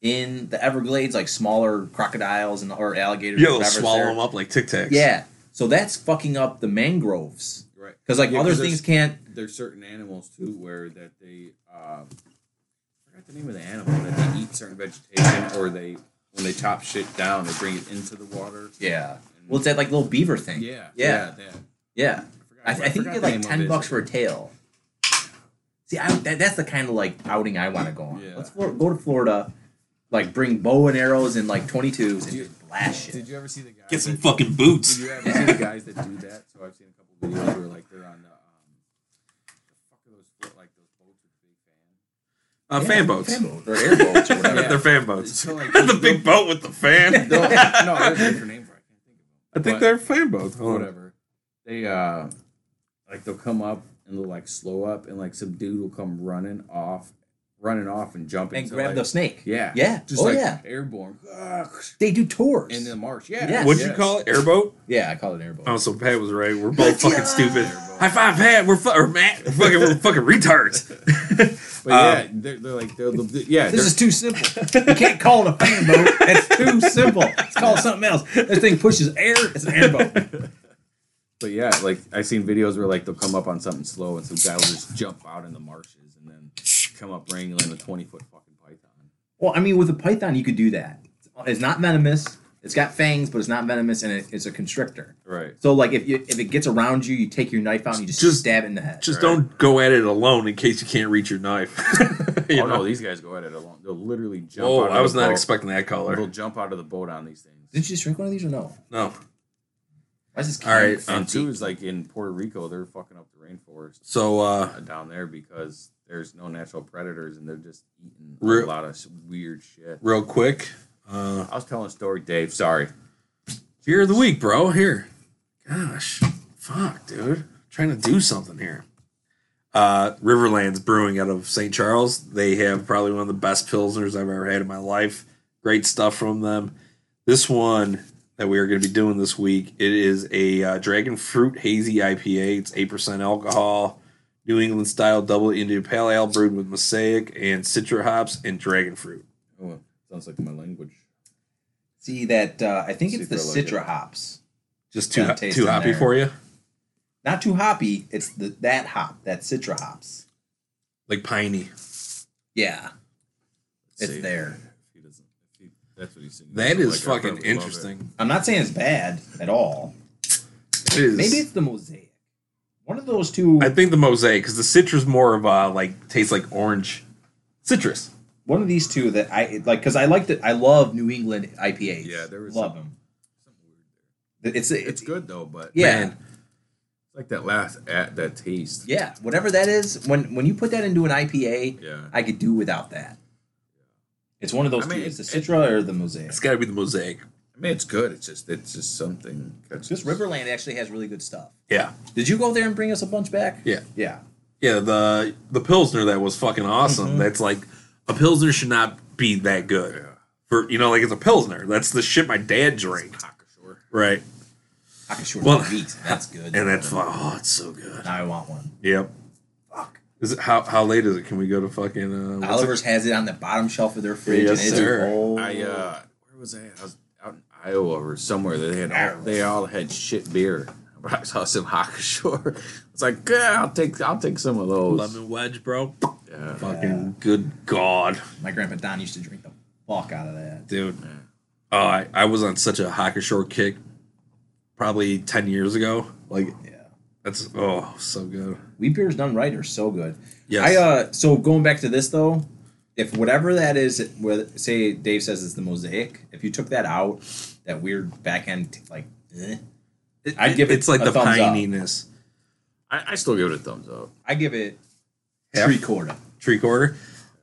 in the Everglades, like smaller crocodiles and or alligators. Yeah, they'll whatever's swallow there. them up like Tic Tacs. Yeah, so that's fucking up the mangroves. right. Right. Because like Yeah, other 'cause things there's- can't. There's certain animals too where that they um, I forgot the name of the animal that they eat certain vegetation or they when they chop shit down they bring it into the water. Yeah. And- Well, it's that like little beaver thing. yeah, Yeah. yeah. Yeah. forgot- I, I think you get like ten bucks for a tail. See, I, that, that's the kind of like outing I want to go on. Yeah. Let's go to Florida, like bring bow and arrows and like twenty twos and you- just blast shit. Did you ever see the guys? Get some that- fucking Did boots. you ever see the guys that do that? So I've seen a couple videos where like they're on the um, the fuck are those float like those boats with big fan. Uh, Yeah, fan boats. fan boats or airboats or whatever. Yeah. They're fan boats. So like the big boat with the fan. No, no, there's a different name for it. I can't think of them. I think But- they're fan boats. Hold on. whatever. They uh like they'll come up and they'll like slow up and like some dude will come running off running off and jumping and into grab like, the snake. Yeah. Yeah. Just oh like yeah. airborne. They do tours. In the marsh. Yeah. Yes. What'd you call it? Airboat? yeah, I call it airboat. Oh, so Pat was right. We're both fucking Yeah. stupid. Airboat. High five, Pat. We're fu- or Matt. We're fucking, we're fucking retards. But Um, yeah, they're, they're like they're, they're- yeah, This is too simple. You can't call it a fan boat. It's too simple. It's called something else. This thing pushes air. It's an airboat. But yeah, like I've seen videos where like they'll come up on something slow and some guy will just jump out in the marshes and then come up wrangling a twenty foot fucking python. Well, I mean, with a python, you could do that. It's not venomous. It's got fangs, but it's not venomous, and it, it's a constrictor. Right. So, like, if you, if it gets around you, you take your knife out and you just, Just- stab it in the head. Just Right. don't go at it alone in case you can't reach your knife. You oh know? no, these guys go at it alone. They'll literally jump. Oh, out of I was the not boat. expecting that color. They'll color. jump out of the boat on these things. Didn't you just drink one of these or no? No. Why is this All right, can And two is like in Puerto Rico, they're fucking up the rainforest So, uh, uh, down there because there's no natural predators and they're just eating Re- a lot of s- weird shit. real quick, uh, I was telling a story, Dave. Sorry. beer of the week, bro. Here. Gosh. Fuck, dude. trying to do something here. Uh, Riverlands Brewing out of St. Charles. They have probably one of the best pilsners I've ever had in my life. Great stuff from them. This one that we are going to be doing this week, it is a uh, Dragon Fruit Hazy IPA. It's 8% alcohol. New England style double Indian pale ale brewed with mosaic and citra hops and dragon fruit. Oh, sounds like my language. See that? Uh, I think See it's the I like citra it. hops. Just too Kinda ho- too hoppy there. for you, Not too hoppy. It's the that hop, that citra hops. like piney. Yeah, Let's it's see. there. If he doesn't, if he, that's what he's saying. That like fucking probably love it. interesting. I'm not saying it's bad at all. It is. Maybe it's the mosaic. One of those two. I think the mosaic because the citrus more of a like tastes like orange citrus. One of these two that I like because I like that. I love New England IPAs. Yeah, there was love some- them. Something weird there. It's It's good though, but Yeah. Man, it's like that last at that taste. Yeah, whatever that is. When when you put that into an IPA, Yeah. I could do without that. It's one of those I mean, two. It's the it- Citra or the Mosaic. it's got to be the mosaic. I mean, it's good. It's just it's just something. catches- This Riverland actually has really good stuff. Yeah, Did you go there and bring us a bunch back? yeah, Yeah. yeah. The the pilsner that was fucking awesome. Mhm. That's like a pilsner should not be that good Yeah. for you know like it's a pilsner. That's the shit my dad drank. Hacker-Pschorr. Right, Hacker-Pschorr Well- Wheat. That's good. and that's oh, it's so good. now I want one. Yep. Fuck. Is it how how late is it? Can we go to fucking uh, what's it- Oliver's has it on the bottom shelf of their fridge. Yes, and sir. old. I uh, where was I? at? I was out in Iowa or somewhere. They had all, they all had shit beer. But I saw some Hacker-Pschorr. It's like, yeah, I'll take I'll take some of those. lemon wedge, bro? Yeah. Fucking good god, My grandpa Don used to drink the fuck out of that. dude. Yeah. Oh, I, I was on such a Hacker-Pschorr kick probably 10 years ago. Like, Yeah. that's, oh, so good. Wheat beers done right are so good. Yes. I uh so going back to this though, if whatever that is, where say Dave says it's the mosaic, if you took that out, that weird back end like, eh, I'd give it It's like a the thumbs up. pininess. I, I still give it a thumbs up. I give it Half? three quarter. Three quarter.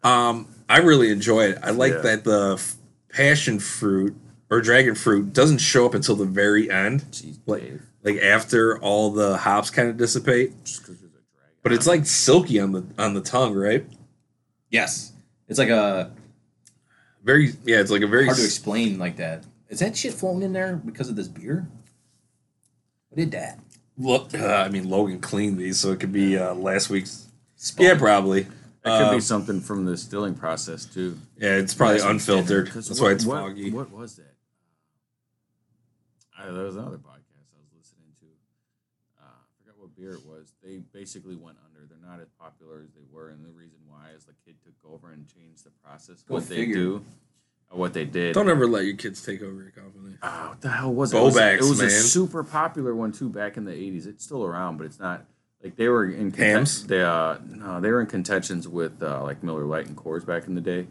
Um, I really enjoy it. I like Yeah. that the f- passion fruit or dragon fruit doesn't show up until the very end, Jeez, Like- Dave. like after all the hops kind of dissipate. Just 'cause a dragon. But it's like silky on the on the tongue, right? Yes, it's like a Very, yeah. It's like a very hard to explain like that. Is that shit floating in there because of this beer? What did that? Look, uh, I mean, Logan cleaned these, so it could be uh, last week's. Spawn? Yeah, probably. That could Uh, be something from the distilling process too. Yeah, it's probably Last week's unfiltered. 'Cause That's what- why it's what, foggy. What was that? Uh, there was another podcast I was listening to. uh, I forgot what beer it was. They basically went under. They're not as popular as they were, and the reason why is the kid took over and changed the process. Go what they do, what they did. Don't ever let your kids take over your company. Oh, what the hell was it? It was, Bobacks, it was a super popular one too back in the '80s. It's still around, but it's not like they were in conten- Hamm's? They uh, no, they were in contentions with uh, like Miller Lite and Coors back in the day.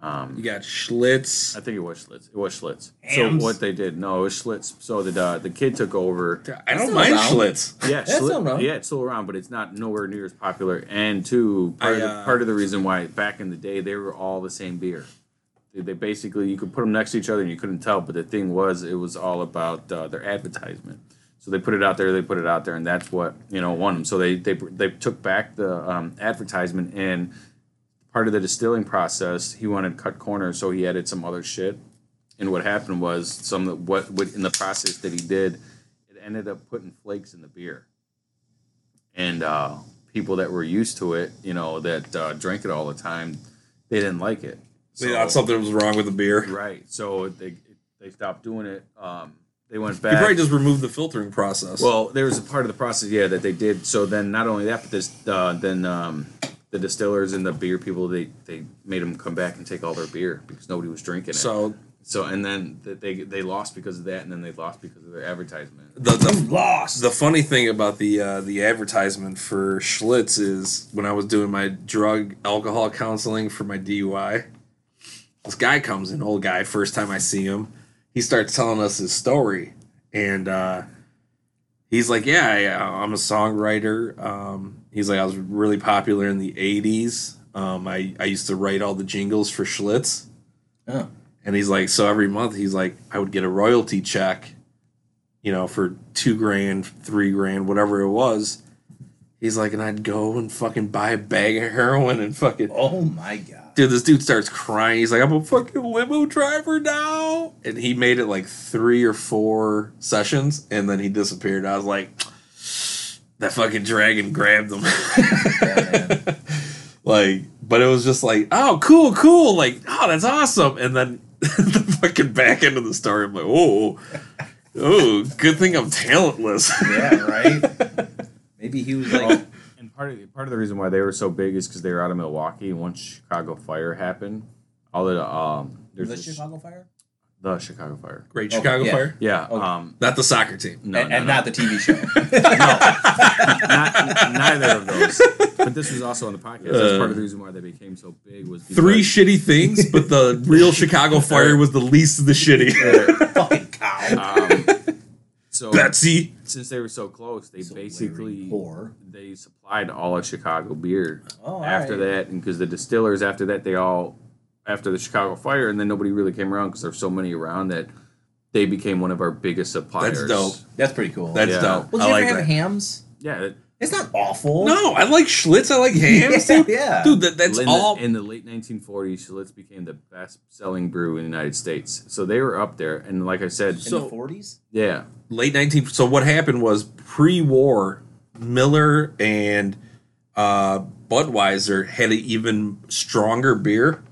Um, You got Schlitz. I think it was Schlitz. It was Schlitz. Hamm's? So what they did? No, it was Schlitz. So the uh, the kid took over. I don't still mind around. Schlitz. Yeah, That's still around. yeah, it's still around, but it's not nowhere near as popular. And two, part, I, of, the, uh, part of the reason why back in the day they were all the same beer. They, they basically you could put them next to each other and you couldn't tell. But the thing was, it was all about uh, their advertisement. So they put it out there, they put it out there, and that's what you know won them. So they they they took back the um, advertisement and part of the distilling process. He wanted to cut corners, so he added some other shit. And what happened was some of what, what in the process that he did, it ended up putting flakes in the beer. And uh, people that were used to it, you know, that uh, drank it all the time, they didn't like it. They thought something was wrong with the beer. right. So they they stopped doing it. Um, they went back. You probably just removed the filtering process. Well, there was a part of the process, yeah, that they did. So then, not only that, but this, uh, then um, the distillers and the beer people, they they made them come back and take all their beer because nobody was drinking it. so so and then they they lost because of that, and then they lost because of their advertisement. the, the Lost. the funny thing about the uh, the advertisement for Schlitz is when I was doing my drug alcohol counseling for my DUI, this guy comes in, old guy, first time I see him, he starts telling us his story, and uh, he's like, "Yeah, I, I'm a songwriter." Um, he's like, "I was really popular in the '80s. Um, I I used to write all the jingles for Schlitz." Oh. And he's like, so every month he's like, I would get a royalty check, you know, for two grand, three grand, whatever it was. He's like, and I'd go and fucking buy a bag of heroin and fucking. Oh my god. Dude, this dude starts crying. He's like, I'm a fucking limo driver now. And he made it like three or four sessions and then he disappeared. I was like, that fucking dragon grabbed him. like, but it was just like, oh, cool, cool. Like, oh, that's awesome. And then the fucking back end of the story, I'm like, oh, oh, good thing I'm talentless. Yeah, right. Maybe he was like, part of the, part of the reason why they were so big is because they were out of Milwaukee. And once Chicago Fire happened, all the um, there's the this- Chicago Fire, the Chicago Fire. Great Okay, Chicago yeah. Fire. Yeah, Okay. um, Not the soccer team. no, and, no, and no. not the TV show. No. Not, neither of those. But this was also on the podcast. That's part of the reason why they became so big was because, Three shitty things, but the real Chicago Fire was the least of the shitty. Fucking cow. Um, so Betsy. since they were so close, they So basically poor. they supplied all of Chicago beer Oh, after right. that, and because the distillers after that they all after the Chicago Fire, and then nobody really came around because there's so many around that they became one of our biggest suppliers. That's dope. That's pretty cool. That's Yeah. dope. well, I did you like ever have that. Hamm's? Yeah, it- It's not awful. No, I like Schlitz. I like Hamm's, Yeah, dude. yeah. Dude, that, that's in the, all. in the late 1940s. Schlitz became the best-selling brew in the United States, so they were up there. And like I said, In So- the forties. yeah, late 19 so what happened was pre-war miller and uh, budweiser had an even stronger beer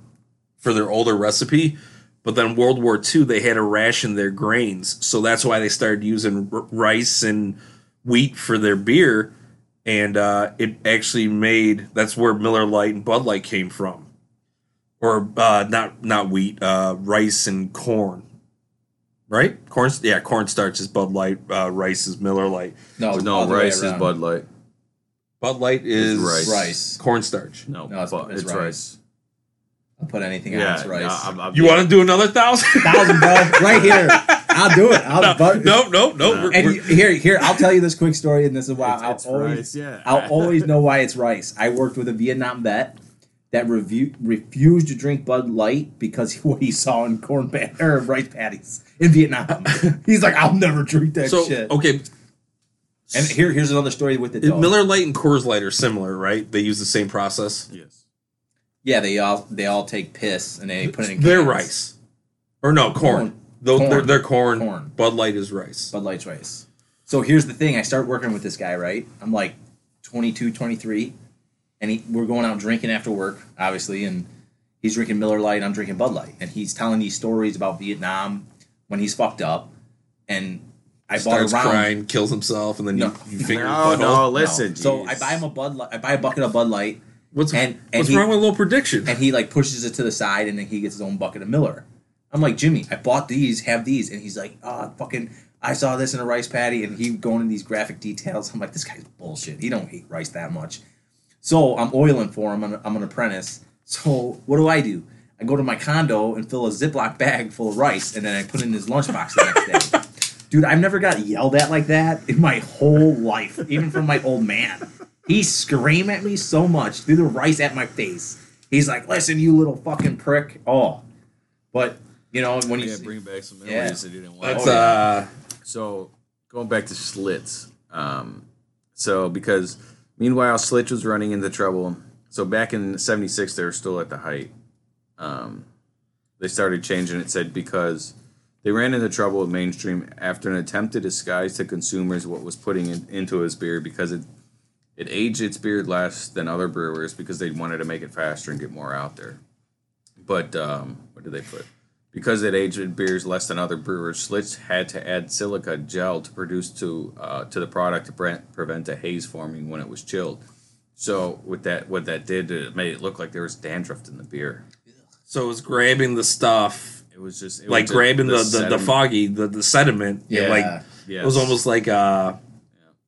for their older recipe but then world war ii they had to ration their grains so that's why they started using r- rice and wheat for their beer and uh, it actually made that's where miller Lite and bud light came from or uh, not not wheat uh, rice and corn right? Corn, yeah, cornstarch is Bud Light. Uh, rice is Miller Light. No, it's no all the way rice is. Bud Light. Bud Light is rice. Rice. cornstarch. No, No, it's- but it's it's, rice. rice. I'll put anything Yeah, on. It's rice. yeah, I'm- I'm- You want to do another thousand? Thousand, bro, right here. I'll do it. I'll no, but, no, no, no. Nah. we're- And we're- here, here, I'll tell you this quick story, and this is why It's, I'll it's always, rice, yeah. I'll always know why it's rice. I worked with a Vietnam vet that review, refused to drink Bud Light because what he saw in corn pat or rice patties in Vietnam. He's like, I'll never drink that so shit. okay, And here, here's another story with the dog. Miller Light and Coors Light are similar, right? They use the same process. yes. Yeah, they all they all take piss and they put it in. They're rice, or no corn. Corn. Though Corn. they're, they're corn. Corn. Bud Light is rice. Bud Light's rice. So here's the thing. I start working with this guy, right? I'm like 22, 23, and he, we're going out drinking after work, obviously, and he's drinking Miller Light. I'm drinking Bud Light, and he's telling these stories about Vietnam when he's fucked up, and I bought a starts round. crying, kills himself, and then No. you, you finger No, his no, butthole. listen. So I buy him a Bud. Light, I buy a bucket of Bud Light, What's And- and what's he- wrong with low prediction? and he like pushes it to the side, and then he gets his own bucket of Miller. I'm like Jimmy, I bought these, have these, and he's like, oh, fucking, I saw this in a rice patty, and he going in these graphic details. I'm like, this guy's bullshit. He don't hate rice that much. So I'm oiling for him. I'm, I'm an apprentice. So what do I do? I go to my condo and fill a Ziploc bag full of rice, and then I put it in his lunchbox the next day. Dude, I've never got yelled at like that in my whole life, even from my old man. He screamed at me so much, threw the rice at my face. He's like, "Listen, you little fucking prick." Oh, but you know when you yeah, see- bring back some Yeah. memories that you didn't want. That's yeah. uh, So going back to Schlitz, um, so because meanwhile Schlitz was running into trouble. So back in '76, they were still at the height. Um, they started changing it. Said because they ran into trouble with mainstream after an attempt to disguise to consumers what was putting in, into his beer because it it aged its beer less than other brewers because they wanted to make it faster and get more out there. But um, what did they put? Because it aged beers less than other brewers, Schlitz had to add silica gel to produce to uh, to the product to pre- prevent a haze forming when it was chilled. So with that, what that did, it made it look like there was dandruff in the beer. so it was grabbing the stuff, It was just it like was grabbing the the, the, sediment. foggy, the, the sediment. and, yeah, like Yes. it was almost like uh,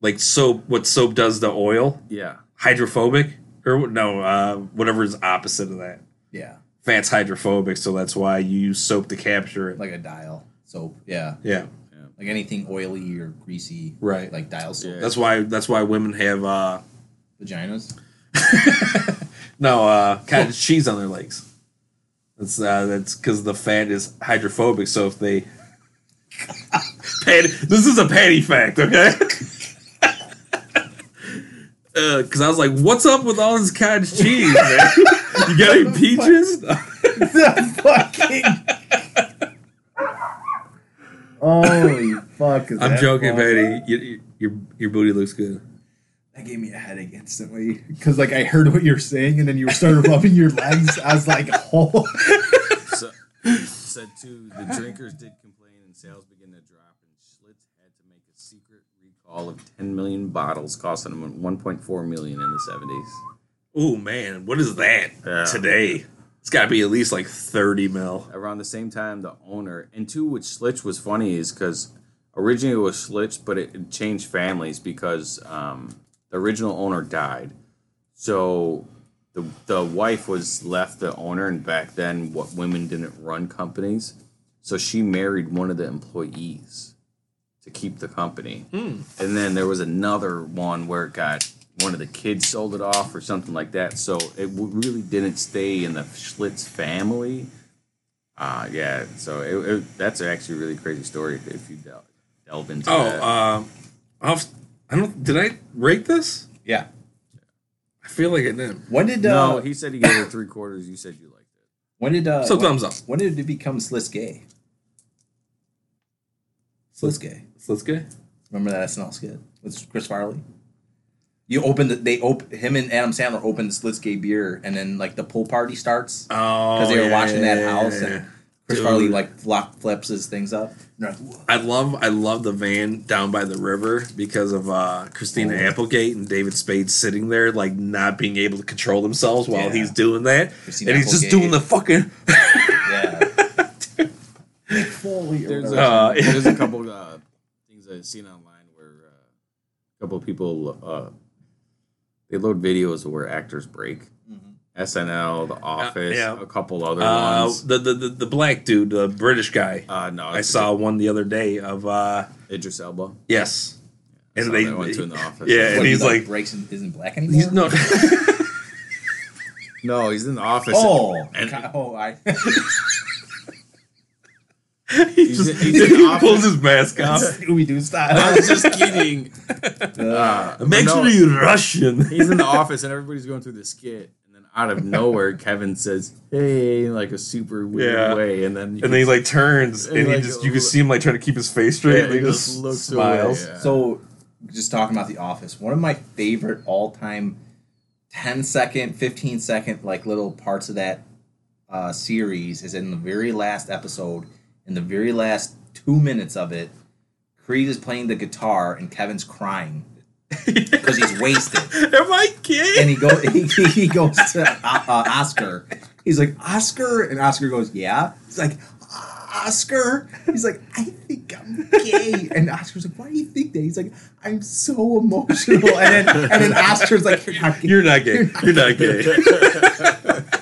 like soap. What soap does to oil? yeah. Hydrophobic or no? Uh, whatever is opposite of that. yeah, Fat's hydrophobic, so that's why you use soap to capture it. like a dial soap. Yeah, yeah, like anything oily or greasy, Right. Like dial soap, Yeah. that's why that's why women have uh, vaginas. no uh, cottage cheese on their legs. That's uh, that's because the fat is hydrophobic. So if they patty, this is a patty fact, okay? Uh, because I was like, "What's up with all this cottage cheese, man? You got any peaches?" fucking. Holy fuck! is I'm that joking, funny? Patty. Your, your your booty looks good. That gave me a headache instantly because, like, I heard what you were saying, and then you started rubbing your legs. I was like, "Oh, So, said too, the drinkers did complain and sales began to drop, and Schlitz had to make a recall of 10 million bottles, costing them 1.4 million in the 70s. Oh man, what is that Yeah. today? It's got to be at least like thirty mil. Around the same time, the owner and two, which Schlitz was funny, is because originally it was Schlitz, but it, it changed families because um, the original owner died. So the the wife was left the owner, and back then, what women didn't run companies, so she married one of the employees to keep the company. And then there was another one where it got one of the kids sold it off or something like that. So it w- really didn't stay in the Schlitz family. Uh, yeah. So it, it, that's actually a really crazy story if, if you delve, delve into Oh, that. um, I'll, I don't. Did I rate this? yeah." I feel like I did. When did uh, no, he said he gave it three quarters. You said you liked it. when did uh, So when, thumbs up. when did it become Schmitts Gay? Schmitts Gay. So let's go. Remember that SNL skit with Chris Farley? You open the, they open him and Adam Sandler opened the beer, and then like the pool party starts Oh, because they were yeah, watching that yeah, house, yeah. and Chris Dude. Farley like flop, flips his things up. Like, I love I love the van down by the river because of uh, Christina Oh. Applegate and David Spade sitting there like not being able to control themselves while Yeah. he's doing that, Christina and he's just doing the fucking. yeah. Mick Foley or There's a, Uh, there's a couple uh, things I've seen online where uh, a couple of people uh, they load videos where actors break. SNL, The Office, yeah. a couple other Uh, ones. the, the the the black dude, the British guy. Uh, no, I saw one the other day of uh Idris Elba. yes, I and saw they that one too in The Office. yeah, What, and he, he's like, breaks and isn't black anymore. he's no. No, he's in The Office. Oh, and God, oh, I. he He's just in- he's in he pulls his mask off. Scooby Doo I was just kidding. Uh, but Makes no, me Russian. He's in the office and everybody's going through the skit, and then out of nowhere, Kevin says, "Hey," in like a super weird Yeah. way, and then you and then he like turns and, And, he like, just you can see him like trying to keep his face straight. Yeah, and he, he just, just looks smiles. away, yeah. So, just talking about The Office, one of my favorite all time 10 second, 15 second, like little parts of that uh, series is in the very last episode, in the very last two minutes of it. Creed is playing the guitar and Kevin's crying because he's wasted. Am I gay? And he goes, he, he goes to uh, uh, Oscar. He's like, Oscar, and Oscar goes, yeah. He's like, Oscar. He's like, I think I'm gay. And Oscar's like, why do you think that? He's like, I'm so emotional. And then, and then Oscar's like, you're not gay. You're not gay. You're not gay.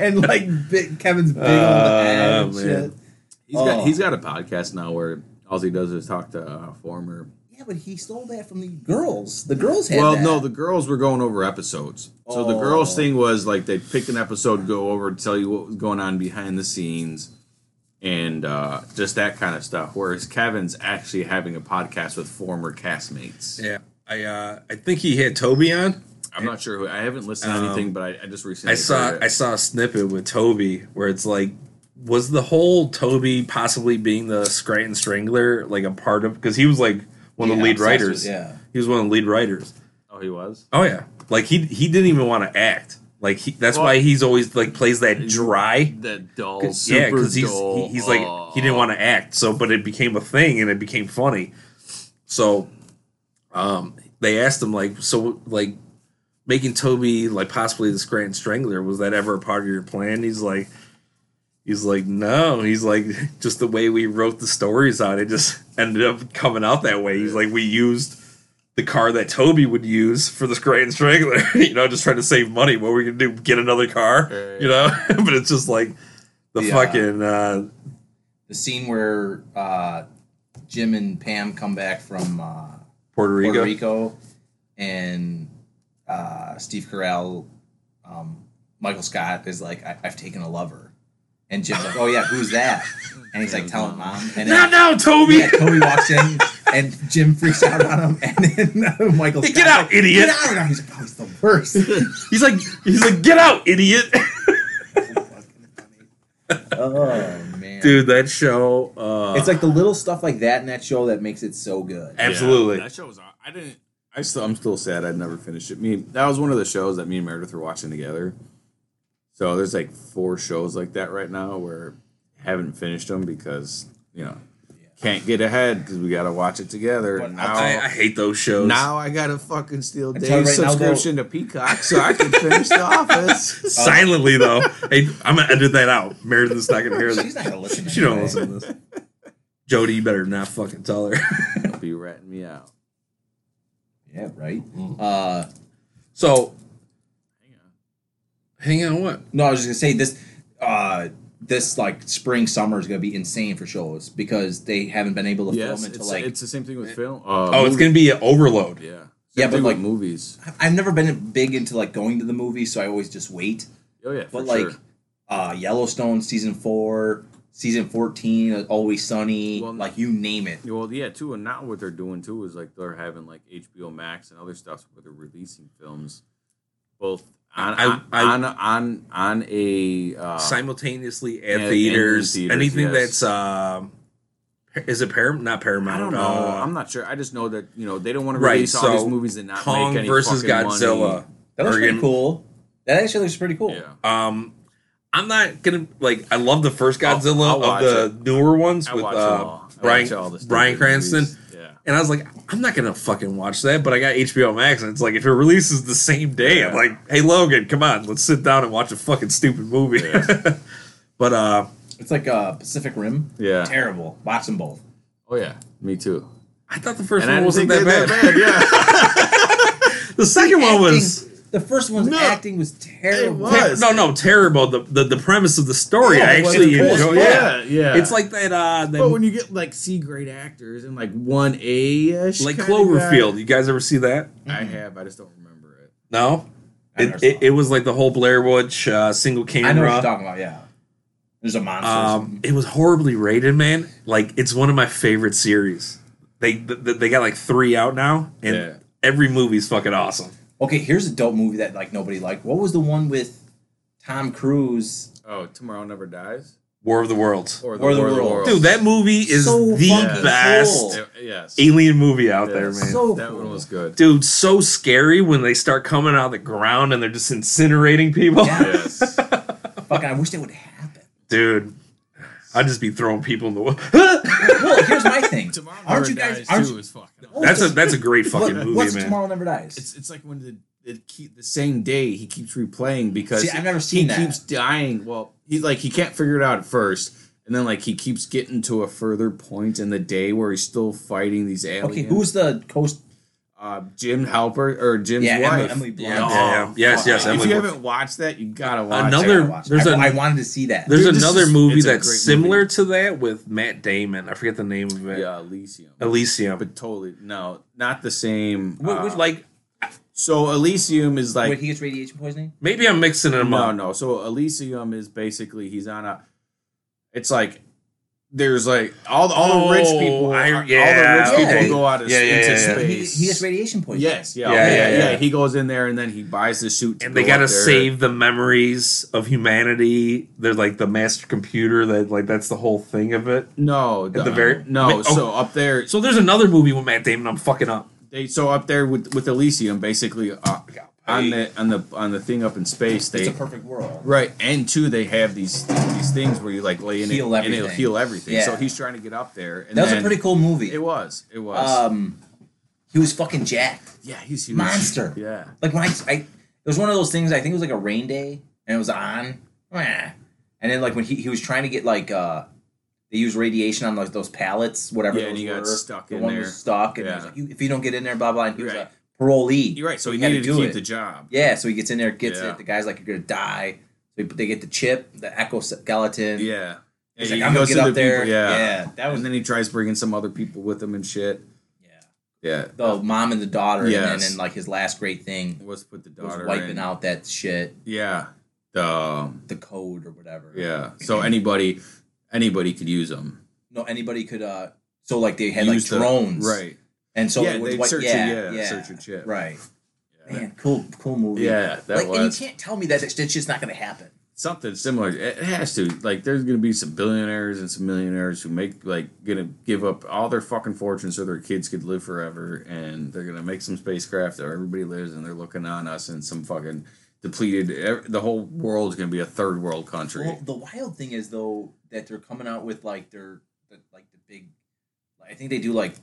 and like big, Kevin's big Oh, old head and man. shit. He's got Oh. he's got a podcast now where all he does is talk to uh, former. Yeah, but he stole that from the girls. The girls had Well, that. no, the girls were going over episodes. So the Oh. girls thing was like they picked an episode, go over, tell you what was going on behind the scenes, and uh, just that kind of stuff. Whereas Kevin's actually having a podcast with former castmates. yeah, I uh, I think he had Toby on. I'm not sure who. I haven't listened to Um, anything, but I, I just recently I saw heard I saw a snippet with Toby where it's like was the whole Toby possibly being the Scranton Strangler like a part of because he was like one of the lead writers. with- yeah. He was one of the lead writers. Oh, he was. Oh yeah. Like he he didn't even want to act. Like he, that's Well- why he's always like plays that dry. That dull, 'Cause- super yeah, because he's dull. he, he's like he didn't want to act. So, but it became a thing and it became funny. So, um, they asked him like, so like making Toby like possibly the Scranton Strangler was that ever a part of your plan? He's like, he's like, no. He's like, just the way we wrote the stories on it just ended up coming out that way. He's like, we used the car that Toby would use for the Scranton Strangler, you know, just trying to save money. What were we gonna do? Get another car, Yeah, you know? but it's just like the uh, fucking uh, The scene where uh, Jim and Pam come back from uh, Puerto Rico. Puerto Rico, and uh, Steve Carell, um, Michael Scott is like, I- "I've taken a lover," and Jim's like, "Oh yeah, who's that?" And he's like, "Tell him, mom." And Not now, Toby. yeah, Toby walks in, and Jim freaks out on him, and then Michael, Hey, get out, like, idiot. Get out! And he's like, "Oh, he's the worst." He's like, he's like, get out, idiot, oh man, dude. That show, uh, It's like the little stuff like that in that show that makes it so good. absolutely. Yeah, that show was. I didn't. I still. I'm still sad. I'd never finished it. Me. That was one of the shows that me and Meredith were watching together. So there's like four shows like that right now where I haven't finished them because you know can't get ahead because we got to watch it together. But now, I, I hate those shows. now I got to fucking steal I tell Dave's right now, subscription to Peacock so I can finish The Office. silently though. Hey, I'm gonna edit that out. Meredith's not gonna hear this. She's not gonna listen. She don't listen to this. Jody, you better not fucking tell her. They'll be ratting me out. Yeah, right. Mm. Uh, so, Hang on. hang on, what? no, I was just gonna say this. Uh, this like spring summer is gonna be insane for shows because they haven't been able to Yes, film until it's, like. it's the same thing with film. Uh, Oh, it's movie- gonna be an overload. yeah. Same Yeah, but thing with like- movies. I've never been big into like going to the movies, so I always just wait. Oh yeah, for But like, sure. uh, Yellowstone season four, season fourteen, uh, Always Sunny, Well, like you name it. Well, yeah, too, and now what they're doing too is like they're having like HBO Max and other stuff where they're releasing films, both on I- on, I- on on on a uh, Simultaneously at Yeah, theaters, in theaters, anything yes. that's um, is it Paramount? Not Paramount. I don't know. Uh, I'm not sure. I just know that you know they don't want to Right, release all these movies and not Kong make any versus fucking Godzilla. Money. That looks pretty cool. That actually looks pretty cool. Yeah, Um, I'm not gonna like. I love the first I'll- Godzilla I'll of the newer ones I with watch uh, them all. I Brian watch Bryan Cranston. movies. Yeah, And I was like, I'm not gonna fucking watch that, but I got HBO Max, and it's like if it releases the same day, I'm like, hey Logan, come on, let's sit down and watch a fucking stupid movie. Yeah. but uh, It's like uh, Pacific Rim. yeah. Terrible. Watch them both. Oh yeah, me too. I thought the first And one wasn't that they're bad. Yeah, The second one was Acting- the first one's No. acting was terrible. It was. no, no, terrible. The, the the premise of the story, Oh, I actually cool. enjoy. Yeah, Yeah, yeah. It's like that. Uh, that But when you get like C grade actors and like one A like Cloverfield. You guys ever see that? I have. I just don't remember it. No. It, it, it was like the whole Blair Witch uh, single camera. I know what you're talking about. Yeah. There's a monster. Um, it was horribly rated, man. Like it's one of my favorite series. They th- they got like three out now, and Yeah. every movie's fucking awesome. Okay, here's a dope movie that like nobody liked. What was the one with Tom Cruise? Oh, Tomorrow Never Dies. War of the Worlds, Or War of the War Worlds. dude. That movie is So the fucking best cool. Yeah, yes. alien movie out there, Yes. man. So that cool. one was good. dude, so scary when they start coming out of the ground and they're just incinerating people. Yeah. Yes. Fucking, I wish that would happen. dude. I'd just be throwing people in the wall. well, here's my thing. Tomorrow aren't Never you guys? Dies Aren't too you, is fucking. That's a that's a great what- fucking movie, what's man. Tomorrow Never Dies? It's it's like when the it keep the same day he keeps replaying because See, I've never he seen that. keeps dying. Well, he like he can't figure it out at first, and then like he keeps getting to a further point in the day where he's still fighting these aliens. okay, who's the coast? Uh, Jim Halpert or Jim's Yeah, wife? Emily Blunt. Yeah, yeah. Yes, yes, If Emily you Blunt. haven't watched that, you gotta watch Another- it. I gotta watch there's I, a- I wanted to see that. There's Dude, another is- movie that's similar movie. to that with Matt Damon. I forget the name of it. Yeah, Elysium. Elysium. but totally no, not the same. Wh- which- uh, like so Elysium is like Wait, he gets radiation poisoning. maybe I'm mixing them no, up. No, no. So Elysium is basically he's on a. It's like there's like all the, all the rich Oh, people. I- all the rich okay. people go out of, Yeah, yeah, into yeah, yeah. He, space. he gets radiation poisoning. Yes, yeah, Yeah, yeah, yeah, yeah, yeah. He goes in there and then he buys the suit, to And they gotta save the memories of humanity. They're like the master computer that like that's the whole thing of it. No, the very- no. Wait, oh. So up there, So there's another movie with Matt Damon. I'm fucking up. they so up there with with Elysium, basically uh, on the on the on the thing up in space, they it's a perfect world. Right, and two, they have these these things where you like lay in Heal it and it'll heal everything. Yeah. So he's trying to get up there. And That was a pretty cool movie. It was. It was. Um, he was fucking jacked. yeah, he's huge. monster. Yeah. Like when I, I, it was one of those things. I think it was like a rain day, and it was on. And then like when he, he was trying to get like uh, they use radiation on like those pallets, whatever. Yeah, those and he got were. stuck the in one there. was stuck, and he was like, you, if you don't get in there, blah blah. And he was Right. Parolee. You're right. So he, had needed to, do keep it. the job. Yeah, so he gets in there, gets Yeah. it. The guy's like, "You're gonna die." So they get the chip, the exoskeleton. Yeah. He's And like, he "I'm gonna get up the there." people- yeah. yeah, that was and then he tries bringing some other people with him and shit. yeah. Yeah. The mom and the daughter, and, then, and like his last great thing Was put the was daughter wiping in. out that shit, Yeah. The um, the code or whatever. yeah. So anybody anybody could use them. no anybody could uh so like they had like Use the- drones right. And so yeah, they'd search yeah, your, yeah, yeah search your chip. right Yeah. man cool cool movie Yeah, that like and you can't tell me that it's it's just not gonna happen something similar. It it has to. Like, there's gonna be some billionaires and some millionaires who make like gonna give up all their fucking fortunes so their kids could live forever, and they're gonna make some spacecraft where everybody lives, and they're looking on us in some fucking depleted. The whole world's gonna be a third world country. well the wild thing is though that they're coming out with like their the, like the big i think they do like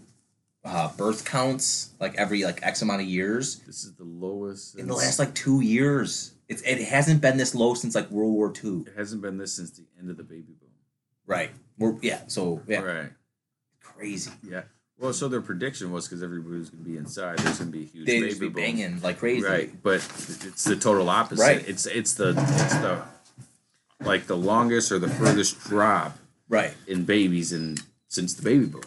uh birth counts like every like x amount of years this is the lowest in the last like two years it's it hasn't been this low since like world war ii It hasn't been this since the end of the baby boom. right we're yeah so yeah Right. crazy Yeah. Well, so their prediction was because everybody was going to be inside. There's going to be a huge they baby be boom. banging like crazy Right, but it's the total opposite. Right. It's it's the it's the like the longest or the furthest drop right in babies and since the baby boom.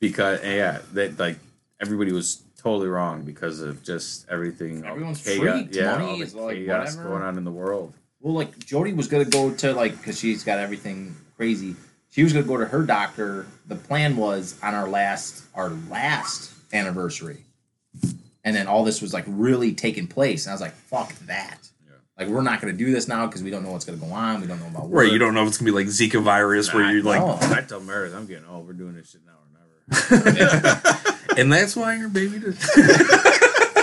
Right Because yeah, that like everybody was totally wrong because of just everything. Everyone's chaos- freaked. Yeah, Money all the is, like, chaos whatever. going on in the world. Well, like Jody was gonna go to like because she's got everything crazy. She was gonna go to her doctor. The plan was on our last our last anniversary, and then all this was like really taking place. And I was like, "Fuck that!" Like we're not gonna do this now because we don't know what's gonna go on. We don't know about Right, you don't know if it's gonna be like Zika virus where you're like, no. I tell Meredith, I'm getting old. We're doing this shit now or never. and that's why your baby. Did.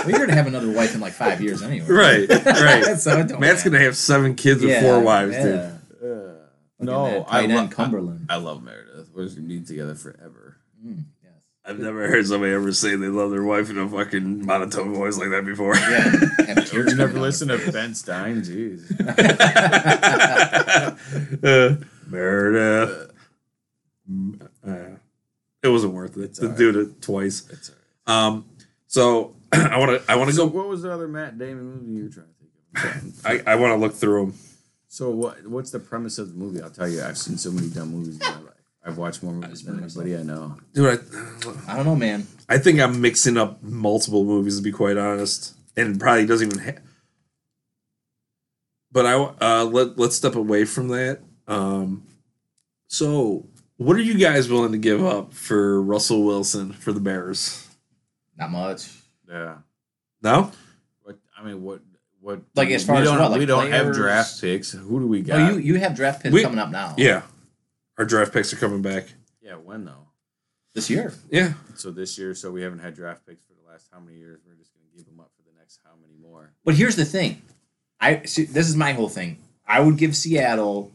Well, you're gonna have another wife in like five years anyway. right, right. so it don't Matt's matter. gonna have seven kids with four wives, yeah. dude. Uh, no, I tight love Cumberland. I, I love Meredith. We're just gonna be together forever. Mm, yes. I've never heard somebody ever say they love their wife in a fucking monotone voice like that before. Yeah. Have You coming never down listen to face. Ben Stein, jeez. uh, Meredith. Uh, it wasn't worth it to all do it twice. It's all Um, so I want to I want to So, go. what was the other Matt Damon movie you were trying to think of? I, I want to look through them. So, what what's the premise of the movie? I'll tell you. I've seen so many dumb movies in my life. I've watched more movies just than been myself. anybody I know. Dude, I, I don't know, man. I think I'm mixing up multiple movies to be quite honest, and probably doesn't even. Ha- but I uh, let let's step away from that. Um, so, what are you guys willing to give up for Russell Wilson for the Bears? Not much. Yeah. No, What I mean, what what? Like, as far we as don't what, like we don't have draft picks. Who do we got? Oh, you you have draft picks We- coming up now. yeah, our draft picks are coming back. yeah, when though? This year. Yeah, So this year, so we haven't had draft picks for the last how many years? We're just gonna give them up for the next how many more? But here's the thing. I see, this is my whole thing. I would give Seattle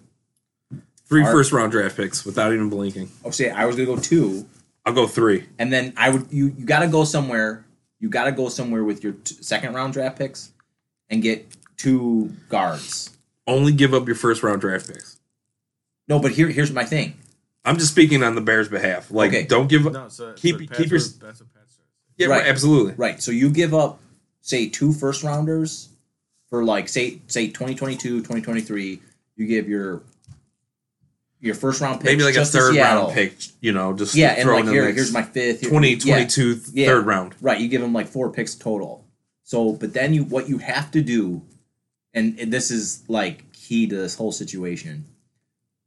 Three Art- first round draft picks without even blinking. Oh, say I was gonna go two, I'll go three. and then I would you you got to go somewhere. You got to go somewhere with your t- second round draft picks, and get two guards. Only give up your first round draft picks. No, but here here's my thing. I'm just speaking on the Bears' behalf. Like, Okay. don't give up. No, so Keep- but keep your- That's what Pat said. Yeah, Right. right, absolutely. Right. So you give up, say, two first rounders for like say say 2022, 2023. You give your your first round pick Maybe like a just to third round pick. You know, just Yeah, and like in the here, mix. here's my fifth. here- 2022 th- Yeah. third round. Right, you give them like four picks total. So, but then you what you have to do, and, and this is like key to this whole situation.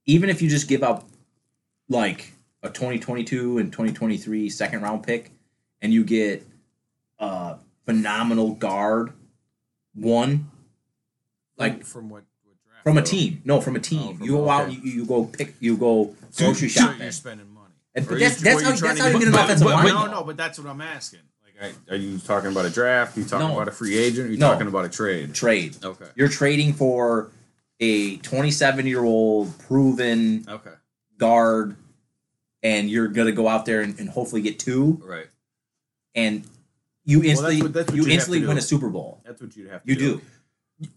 Even if you just give up like a 2022 and 2023 second round pick, and you get a phenomenal guard, one like from what, what draft? From a team. No, from a team. Oh, from- you go out, okay. you, you go pick, you go So grocery you're- shopping. You're spending money. And- but that's- you- that's or how- you're that's how you get- get an but- offensive but- lineman, No, no, but that's what I'm asking. Like, I, are you talking about a draft? Are you talking No. about a free agent? Are you No. talking about a trade? Trade. Okay. You're trading for a 27 year old proven Okay. guard, and you're gonna go out there and, and hopefully get two, Right. and you instantly what- that's what you you instantly win a Super Bowl. That's what you'd have to You do. do.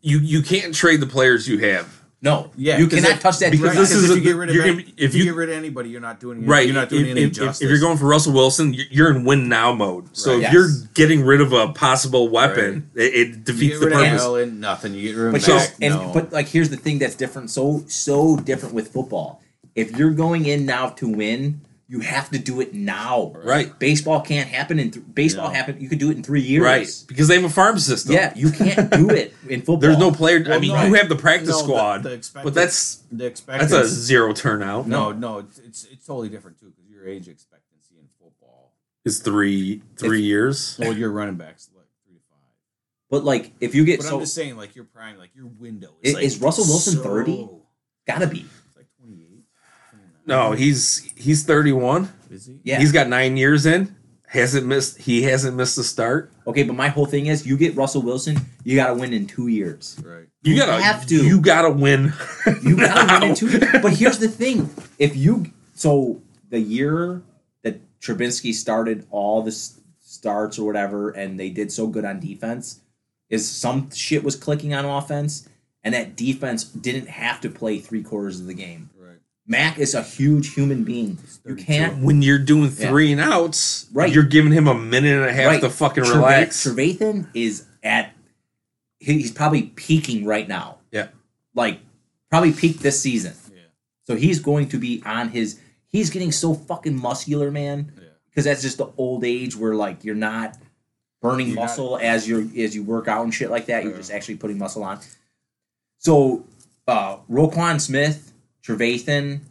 You you can't trade the players you have. No, Yeah, you cannot if- touch that. because draft. this is if a- you get rid of any, gonna- if, if you, you- get rid of anybody, you're not doing Right. You're not doing if, any if- if- justice. if you're going for Russell Wilson, you- you're in win now mode. So Right. if you're getting rid of a possible weapon, it, it you defeats get the rid of purpose. Allen, nothing. You get rid of But So- here's, and no. but like here's the thing that's different. So so different with football. If you're going in now to win, you have to do it now. Right. Baseball can't happen in th- baseball No. happen. You could do it in three years. Right. Because they have a farm system. Yeah, you can't do it in football. There's no player. I mean, no. you have the practice No, squad, the expected- but that's the expectancy. that's a zero turnout. no, no. It's, it's it's totally different too because your age expectancy in football. is three three years. Well, your running backs like three to five. But like, if you get But so I'm just saying, like your prime, like your window Is- is. like is Russell Wilson so- 30? gotta be. It's like 28. 29. No, mm-hmm. he's he's 31. is he? Yeah. He's got nine years in. Hasn't missed. He hasn't missed a start. Okay, but my whole thing is, you get Russell Wilson, you gotta win in two years. Right. You You gotta have to. You gotta win. You gotta now. win in two. years. But here's the thing: if you so the year that Trubisky started all the starts or whatever, and they did so good on defense, is some shit was clicking on offense, and that defense didn't have to play three quarters of the game. Right. Mack is a huge human being. You can't When you're doing three and outs, Right. You're giving him a minute and a half right. to fucking Treva- relax. Trevathan is at he's probably peaking right now. Yeah. Like probably peaked this season. Yeah. So he's going to be on his he's getting so fucking muscular, man. Yeah. Because that's just the old age where like you're not burning You're not- muscle as you as you work out and shit like that. You're just actually putting muscle on. So uh Roquan Smith, Trevathan,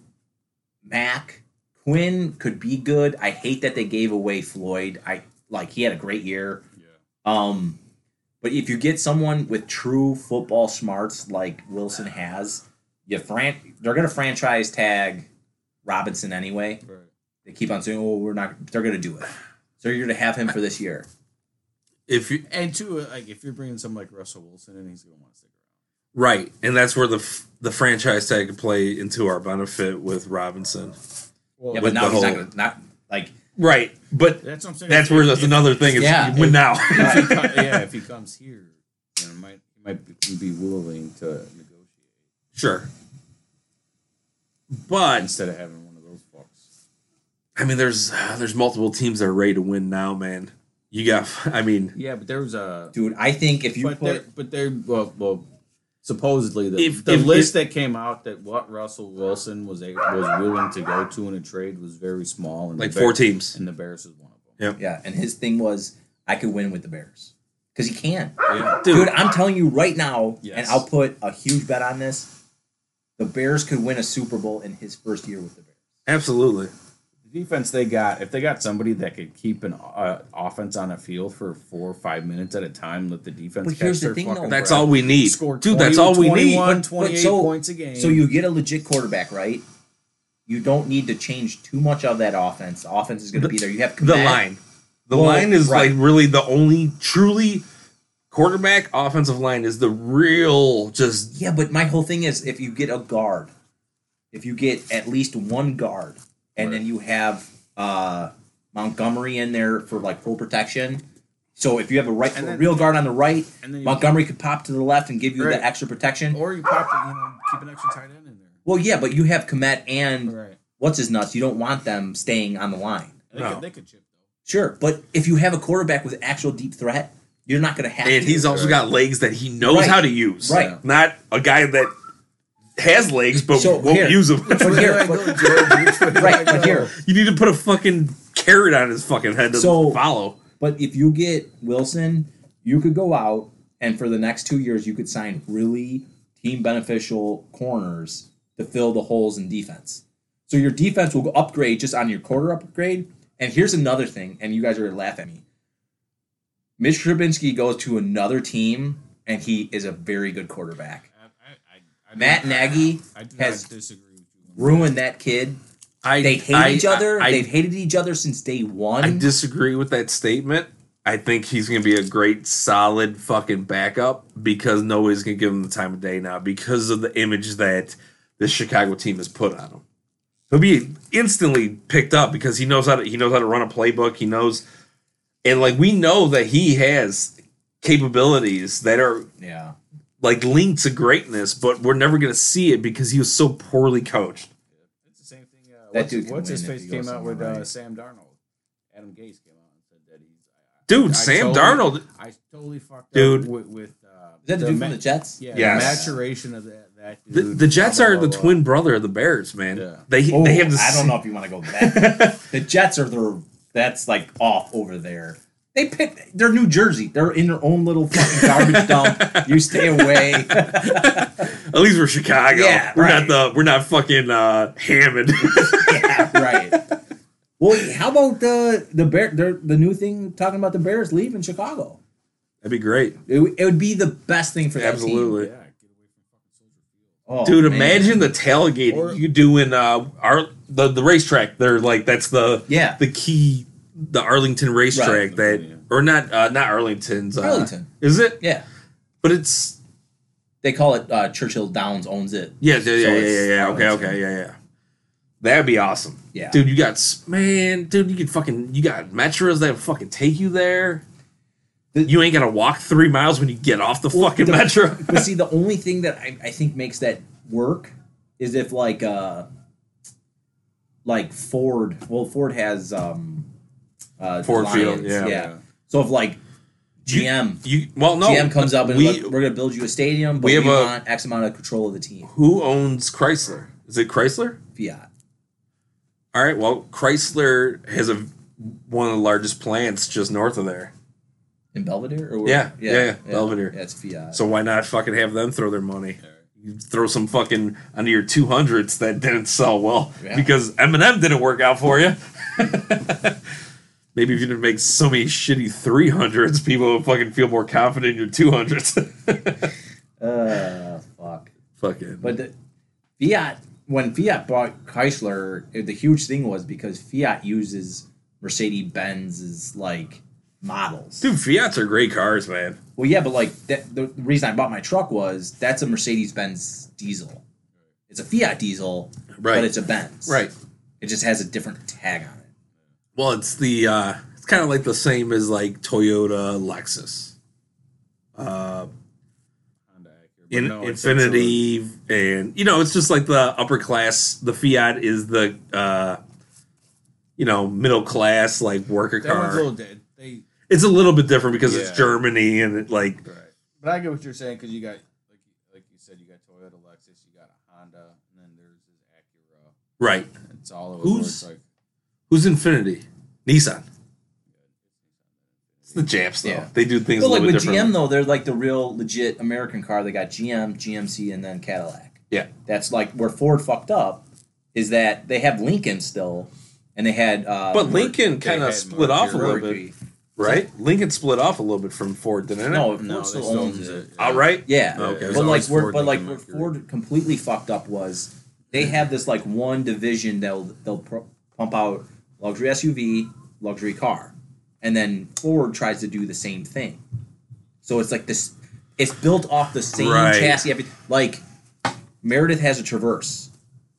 Mack, Quinn could be good. I hate that they gave away Floyd. I like he had a great year. Yeah. Um, but if you get someone with true football smarts like Wilson has, you fran- they're gonna franchise tag Robinson anyway. Right. They keep on saying, "Oh, we're not." They're gonna do it. So you're gonna have him for this year. if you And two, like if you're bringing someone like Russell Wilson and he's gonna want to stick around. Right, and that's where the f- the franchise tag could play into our benefit with Robinson. Well, Yeah, With but now the he's not whole- gonna not like Right, but that's what I'm saying. that's If- where that's if- another thing. Is Yeah. you win now. if he yeah, if he comes here, you know, might he might be, be willing to negotiate sure, but instead of having one of those fucks. I mean, there's there's multiple teams that are ready to win now, man. You got, I mean, Yeah, but there was a dude. I think if you but there, put but there, well, well, supposedly the If- the if- list that came out that what Russell Wilson was a, was willing to go to in a trade was very small, and like Bear- four teams. and the Bears was one of them. yeah, yeah. and his thing was I could win with the Bears because he can. Yeah, Dude, I'm telling you right now, Yes. and I'll put a huge bet on this. The Bears could win a Super Bowl in his first year with the Bears. Absolutely. The defense they got. If they got somebody that could keep an uh, offense on a field for four or five minutes at a time, let the defense. But catch here's the their thing, though. That's breath. all we need, Score dude. 20, That's all we need. 21, But- but 28 so- points a game. So you get a legit quarterback, right? You don't need to change too much of that offense. The offense is going to be there. You have The line, the Well, line is right. like really the only truly quarterback offensive line is the real just Yeah, but my whole thing is if you get a guard, if you get at least one guard, and Right. then you have uh, Montgomery in there for like full protection. So if you have a right then- real guard on the right, And then Montgomery could pop to the left and give you Right. the extra protection. or you pop it, you know, keep an extra tight end in there. Well, yeah, but you have Kmet and Right. what's his nuts. You don't want them staying on the line. They, No. could, they could chip though. Sure, but if you have a quarterback with actual deep threat, you're not going to have. And to. he's also Right. got legs that he knows Right. how to use. Right. Not a guy that has legs but So, won't here. use them. But here, but- right, but here, you need to put a fucking carrot on his fucking head to So- follow. But if you get Wilson, you could go out and for the next two years, you could sign really team beneficial corners to fill the holes in defense. So your defense will go upgrade just on your quarter upgrade. And here's another thing, and you guys are gonna laugh at me. Mitch Trubisky goes to another team, and he is a very good quarterback. Matt Nagy I has not disagree with you. Ruined that kid. I They hate I- each other. I, They've hated each other since day one. I disagree with that statement. I think he's going to be a great, solid fucking backup because nobody's going to give him the time of day now because of the image that the Chicago team has put on him. He'll be instantly picked up because he knows how to he knows how to run a playbook. He knows, and like we know that he has capabilities that are yeah. Like linked to greatness, but we're never going to see it because he was so poorly coached. It's the same thing. Uh, That what's, dude what's his face came out with somewhere uh. Sam Darnold. Adam Gase came out and said that he's. I, Dude, I Sam totally- Darnold. I totally fucked Dude. up with. with uh, Is that the dude ma- from the Jets? Yeah, Yes. the maturation of that. that dude, the Jets blah, are blah, the blah, twin brother of the Bears, man. Yeah. They Oh, they have the I don't know if you want to go that. the Jets are the that's like off over there. They pick. They're New Jersey. They're in their own little fucking garbage dump. You stay away. At least we're Chicago. Yeah, we're right. not the we're not fucking uh, Hammond. yeah, right. Well, how about the the bear? The, the new thing talking about the Bears leaving Chicago. That'd be great, It, would- it would be the best thing for that absolutely, Yeah, get away from fucking Soldier Field. team. Oh, dude. man. Imagine the tailgate Or- you do in uh, our the the racetrack. They're like that's the Yeah. the key the Arlington racetrack Right. that Yeah. or not uh, not Arlington's uh, Arlington. is it? Yeah, But it's they call it uh, Churchill Downs owns it. yeah yeah yeah So yeah, yeah, yeah. okay Arlington. okay yeah yeah. That'd be awesome. Yeah. dude, you got man, dude, you could fucking you got metros that fucking take you there. The- you ain't gotta walk three miles when you get off the Well, fucking the- metro. but see, the only thing that I, I think makes that work is if like uh like Ford. Well, Ford has um uh Ford Field, Lions, yeah. Yeah. So if like GM You well no GM comes up and we look, we're gonna build you a stadium, but we we, have a- want X amount of control of the team. who owns Chrysler? Is it Chrysler? Fiat. All right, well Chrysler has a one of the largest plants just north of there. In Belvidere? Or where? Yeah, yeah, yeah, Belvidere. Yeah, it's Fiat. So why not fucking have them throw their money? You throw some fucking under your two hundreds that didn't sell well Yeah. because Eminem didn't work out for you. Maybe if you didn't make so many shitty three hundreds, people would fucking feel more confident in your two hundreds. uh fuck. fucking. But the, Fiat, when Fiat bought Chrysler, it- the huge thing was because Fiat uses Mercedes Benz's like models. Dude, Fiats are great cars, man. Well, yeah, but like that, the reason I bought my truck was that's a Mercedes Benz diesel. It's a Fiat diesel, Right. but it's a Benz. Right. It just has a different tag on it. Well, it's the uh it's kind of like the same as like Toyota, Lexus, uh, Honda Acura. In no, Infiniti, and you know, it's just like the upper class. The Fiat is the uh, you know, middle class like worker a- that a car. little dead. They It's a little bit different because it's Germany and it like right. But I get what you're saying because you got like you- like you said, you got Toyota, Lexus, you got a Honda, and then there's this Acura. right. It's all of it. Who's- like Who's Infiniti? Nissan. It's the Japs though. Yeah. They do things But a like little with bit different. GM though, they're like the real legit American car. They got GM, GMC, and then Cadillac. Yeah. That's like where Ford fucked up is that they have Lincoln still, and they had. Uh, But Lincoln they kind of had split off a Mercury. little bit, Mercury. right? Lincoln split off a little bit from Ford, didn't it? No, no, Ford they still still owns owns it. it. Outright? Yeah, Okay. But like always where, Ford, but like where Ford completely fucked up was they have this like one division they'll they'll pro- pump out luxury SUV, luxury car, and then Ford tries to do the same thing. So it's like this. It's built off the same Right. chassis. Every, like Meredith has a Traverse.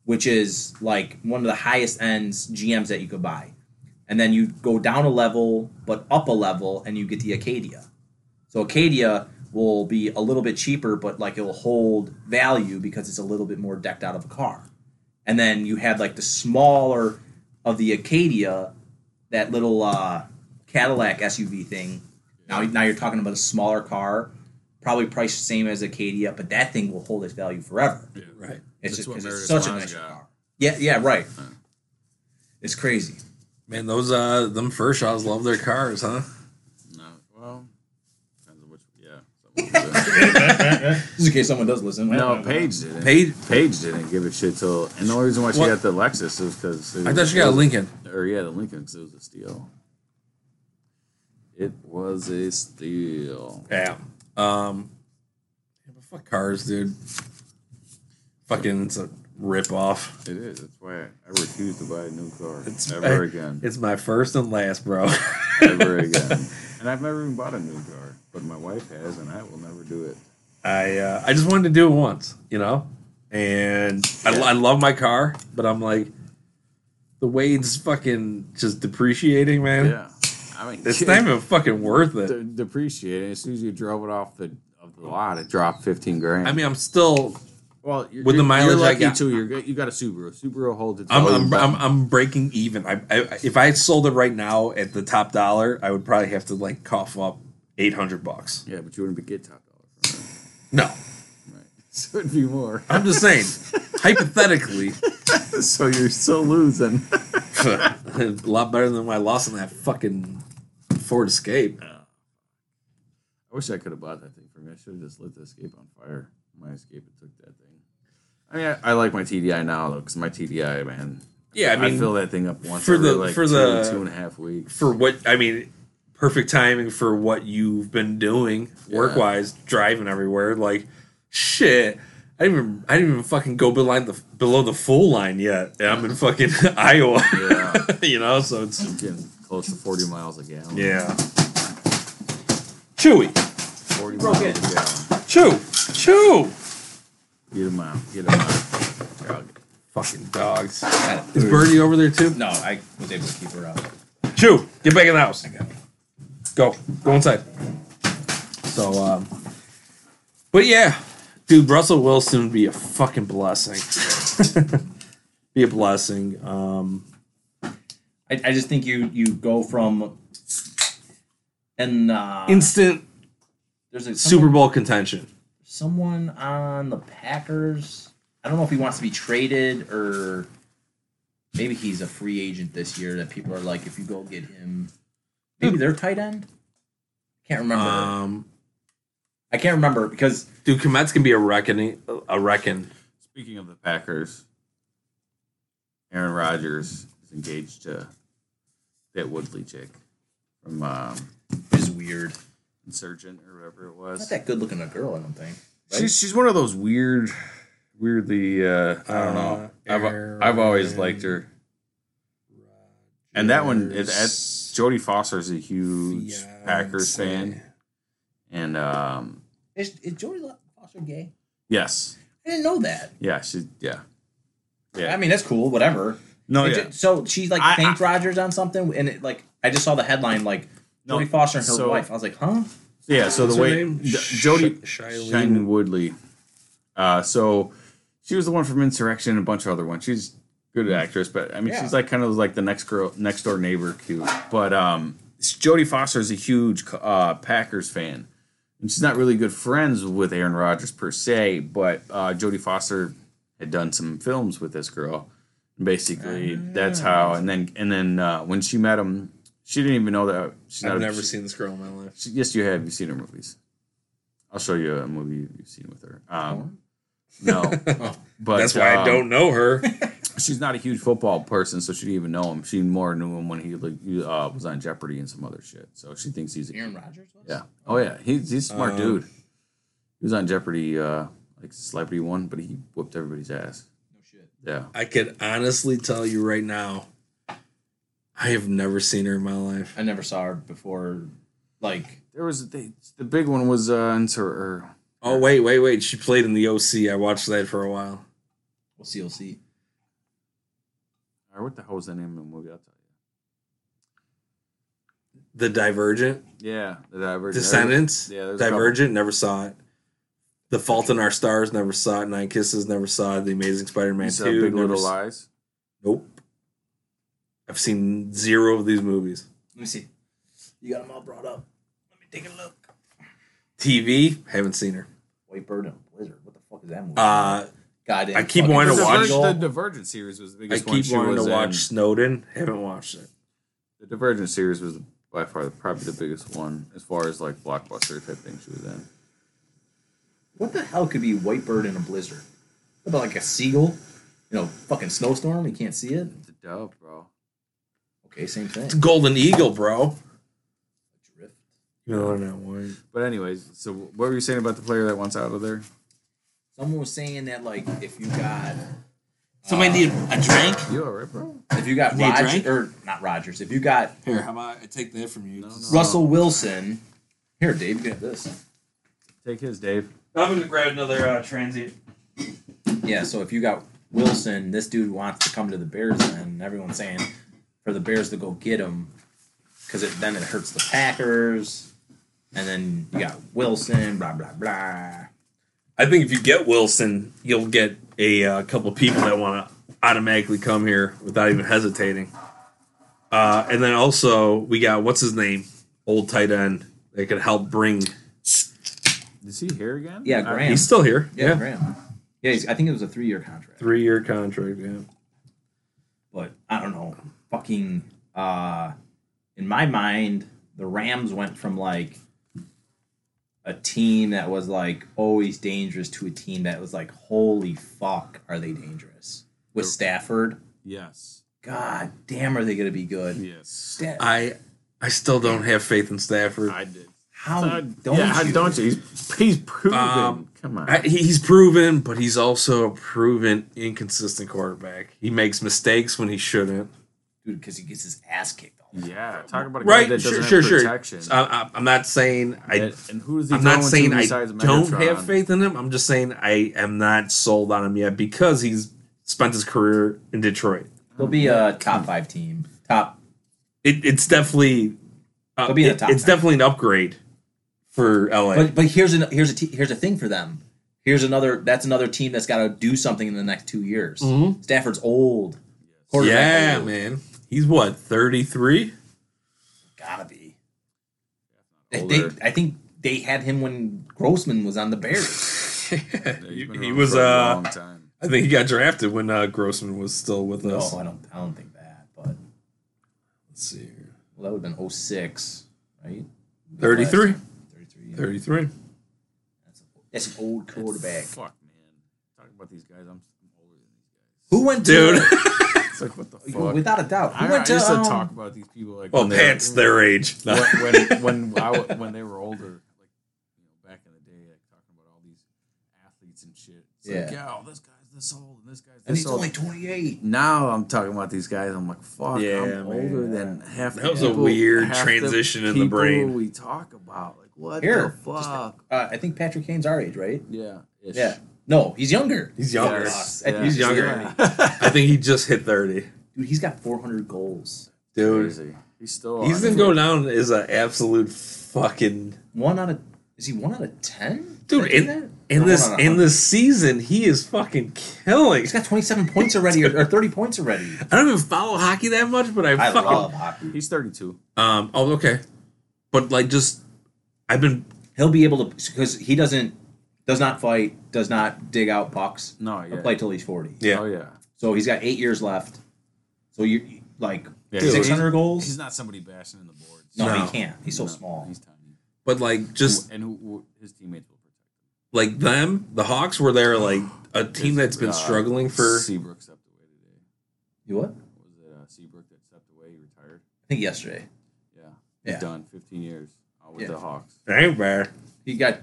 which is like one of the highest ends GMs that you could buy. And then you go down a level, but up a level, and you get the Acadia. So Acadia will be a little bit cheaper, but like it will hold value because it's a little bit more decked out of a car. And then you have like the smaller of the Acadia, that little uh, Cadillac SUV thing. Now, now you're talking about a smaller car, probably priced the same as Acadia, but that thing will hold its value forever. Right. It's That's just what 'cause it's such a Lawn's nice got. car. Yeah, yeah, right. It's crazy. Man, those uh them Fershaws love their cars, huh? No, well, depends on which. Yeah. Just in case someone does listen. no, Paige didn't. Paige- Paige didn't give a shit till, and the only reason why she What? got the Lexus is because I thought she got a Lincoln. or yeah, the Lincoln because it was a steal. It was a steal. Yeah. Um yeah, but fuck cars, dude. Fucking it's a rip off. It is. That's why I, I refuse to buy a new car It's ever I- again. It's my first and last, bro. ever again. And I've never even bought a new car, but my wife has, and I will never do it. I uh, I just wanted to do it once, you know, and I, Yeah. I love my car, but I'm like, the way it's fucking just depreciating, man. Yeah, I mean, It's not even fucking worth it. de- depreciating. As soon as you drove it off the of the lot, it dropped fifteen grand. I mean, I'm still, well, you're, with the mileage I got- too. You're good- you got a Subaru. Subaru holds its I'm, I'm. I'm, I'm breaking even. I, I, if I sold it right now at the top dollar, I would probably have to like cough up eight hundred bucks. yeah, but you wouldn't be get top dollar from No, it, right? So it'd be more. I'm just saying, hypothetically, so you're still losing. a lot better than my loss on that fucking Ford Escape. I wish I could have bought that thing for me. I should have just lit the Escape on fire. My Escape and took that thing. I mean, I, I like my TDI now though, because my TDI, man. Yeah, I mean, fill that thing up once for every the- like for two, the- two and a half weeks. for what I mean, perfect timing for what you've been doing Yeah. work wise, driving everywhere. Like shit, I didn't even I didn't even fucking go below the below the full line yet. And I'm in fucking Iowa. Yeah. you know, so it's getting close to 40 miles a gallon. yeah. Chewy, 40 Broke miles it. a gallon. chew, chew. Get him out. Get him out. Dog. Fucking dogs. Is Birdie over there too? No, I was able to keep her out. Chew, get back in the house. I got it. Go, go inside. So, um, but yeah, dude, Russell Wilson would be a fucking blessing. be a blessing. Um, I, I just think you you go from and uh, instant there's a Super Bowl contention. Someone on the Packers. I don't know if he wants to be traded or maybe he's a free agent this year. That people are like, if you go get him, maybe they're tight end. Can't remember. Um, I can't remember because dude, Kmet's gonna be a reckoning. A reckon. Speaking of the Packers, Aaron Rodgers is engaged to that Woodley chick from um, it's weird. Insurgent or whatever it was. Not that good looking a girl. I don't think. right? She's she's one of those weird, weirdly. Uh, I don't know. I've I've always liked her. And that one, it, it, Jodie Foster's a huge Packers fan, and um, is, is Jodie Foster gay? yes, I didn't know that. yeah, she, yeah, yeah. I mean, that's cool. Whatever. no, It yeah. ju- so she like I- thanked Rodgers on something, and it like I just saw the headline like No, Jodie Foster and her so- wife. I was like, huh? Yeah, so What's the her way name? J- Sh- Jodie Shailene- Shailene Woodley. Uh, so she was the one from Insurrection and a bunch of other ones. She's good actress, but I mean, Yeah. she's like kind of like the next girl, next door neighbor, cute. But um, Jodie Foster is a huge uh, Packers fan, and she's not really good friends with Aaron Rodgers per se. But uh, Jodie Foster had done some films with this girl. Basically, that's how. And then and then uh, when she met him, she didn't even know that. She's I've not, never she- seen this girl in my life. she- yes, you have. You've seen her movies. I'll show you a movie you've seen with her. Um, no, but That's why I um, don't know her. She's not a huge football person, so she didn't even know him. She more knew him when he like he, uh, was on Jeopardy and some other shit. So she thinks he's a Aaron Rodgers was. yeah. Oh yeah, he's he's a smart Um, dude. He was on Jeopardy, uh, like celebrity one, but he whooped everybody's ass. No shit. Yeah. I could honestly tell you right now, I have never seen her in my life. I never saw her before. Like There was the, the big one was uh, into her. Oh wait, wait, wait! She played in the OC. I watched that for a while. we'll see. We'll see. Or what the hell was the name of the movie? I'll tell you. The Divergent. Yeah, the Divergent. Descendants, Yeah, there's a couple. Divergent, never saw it. The Fault in Our Stars, never saw it. Nine Kisses, never saw it. The Amazing Spider-Man You Two, Big never Little s- Lies. Nope. I've seen zero of these movies. Let me see. You got them all brought up. Let me take a look. TV, haven't seen her. White Bird and a Blizzard. What the fuck is that movie? Uh, Goddamn. I keep wanting to watch- the Divergent series was the I biggest one. keep she wanting to watch in. Snowden. Haven't watched it. The Divergent series was by far probably the biggest one as far as like blockbuster type thing she was in. What the hell could be White Bird in a Blizzard? What about like a seagull? You know, fucking snowstorm. You can't see it. It's a dove, bro. Okay, same thing. It's Golden Eagle, bro. Drift. You know that one. But anyways, so what were you saying about the player that wants out of there? Someone was saying that like if you got Somebody need a drink? You alright, bro? if you got Need a Rodgers or not Rodgers, if you got Here, how about I take that from you? No, no. Russell Wilson, here Dave, you get this. Take his, Dave. I'm gonna grab another uh, transient. Yeah, so if you got Wilson, this dude wants to come to the Bears, and everyone's saying for the Bears to go get him because it, then it hurts the Packers, and then you got Wilson, blah blah blah. I think if you get Wilson, you'll get a uh, couple of people that want to automatically come here without even hesitating. Uh, and then also we got what's his name, old tight end that could help bring. Is he here again? Yeah, I- Graham. He's still here. Yeah, Yeah, Graham. Yeah, he's, I think it was a three-year contract, three year contract. Yeah. but I don't know. Fucking, uh, in my mind, the Rams went from like a team that was like always dangerous to a team that was like, holy fuck, are they dangerous with The- Stafford? Yes. God damn, are they going to be good? Yes. Sta- I I still don't have faith in Stafford. I did. how don't yeah, you? don't you? He's, he's proven. Um, Come on. I, he's proven, but he's also a proven inconsistent quarterback. He makes mistakes when he shouldn't. Dude, because he gets his ass kicked all the yeah, talk about a guy that doesn't sure, have sure. protection. I, I, I'm not saying I. and, and who is he I'm not saying to I don't have faith in him. I'm just saying I am not sold on him yet because he's spent his career in Detroit. They'll be a top five team. Top. It, it's definitely uh, They'll be in the it- top it's ten. definitely an upgrade for LA. But but here's an here's a t- here's a thing for them. Here's another. That's another team that's got to do something in the next two years. Mhm. Stafford's old. Yeah, old. man, he's what 33. Gotta be. They, they- I think they had him when Grossman was on the Bears. Yeah, he, he's been he around was for a uh long time. I think he got drafted when uh, Grossman was still with no, us. I don't. I don't think that. But Let's see here. well, that would have been 06, right? Thirty-three. Thirty-three. Yeah. Thirty-three. That's, a, that's an old quarterback. Fuck, man. Talk about these guys. I'm, I'm older than these guys. Who went Dude. to? It's like what the fuck. Without a doubt. Who I, I to? used to um, talk about these people like well, when they- Pat's their age. No. when when when, I, wa- when they were older, like you know, back in the day, like talking about all these athletes and shit. It's like, Yeah. yeah, oh, this guy's this old and this guy's and he's old. only 28. now I'm talking about these guys. I'm like, fuck, Yeah, I'm man. older than half. the That was a people- weird half transition in the people brain. We talk about like what Here, the just- fuck? Uh, I think Patrick Kane's our age, right? yeah, ish. Yeah. No, he's younger. He's younger. Yes, I think He's younger. Yeah. I think he just hit 30. Dude, he's got 400 goals. Dude, Crazy. He's still. he's on going to go down as an absolute fucking One out of is he one out of ten? dude. In, in this in this season, he is fucking killing. he's got 27 points already or, or 30 points already. I don't even follow hockey that much, but I, I fucking love hockey. He's 32. um. Oh, okay. But like, just I've been He'll be able to because he doesn't does not fight, does not dig out pucks. No, He'll yeah. play till he's 40. yeah. Oh yeah. So he's got eight years left. So you like Yeah, six he's- hundred goals. He's not somebody bashing in the boards. no, No. he can't. He's so No, small. He's tiny. But like, just and who, who his teammates will protect him. like them, the Hawks were there like a team that's been Uh, struggling for. Seabrook stepped away today. You what? Was it uh, Seabrook that stepped away? He retired. I think yesterday. Yeah, he's Yeah. done 15 years uh, with Yeah. the Hawks. Ain't bad. He got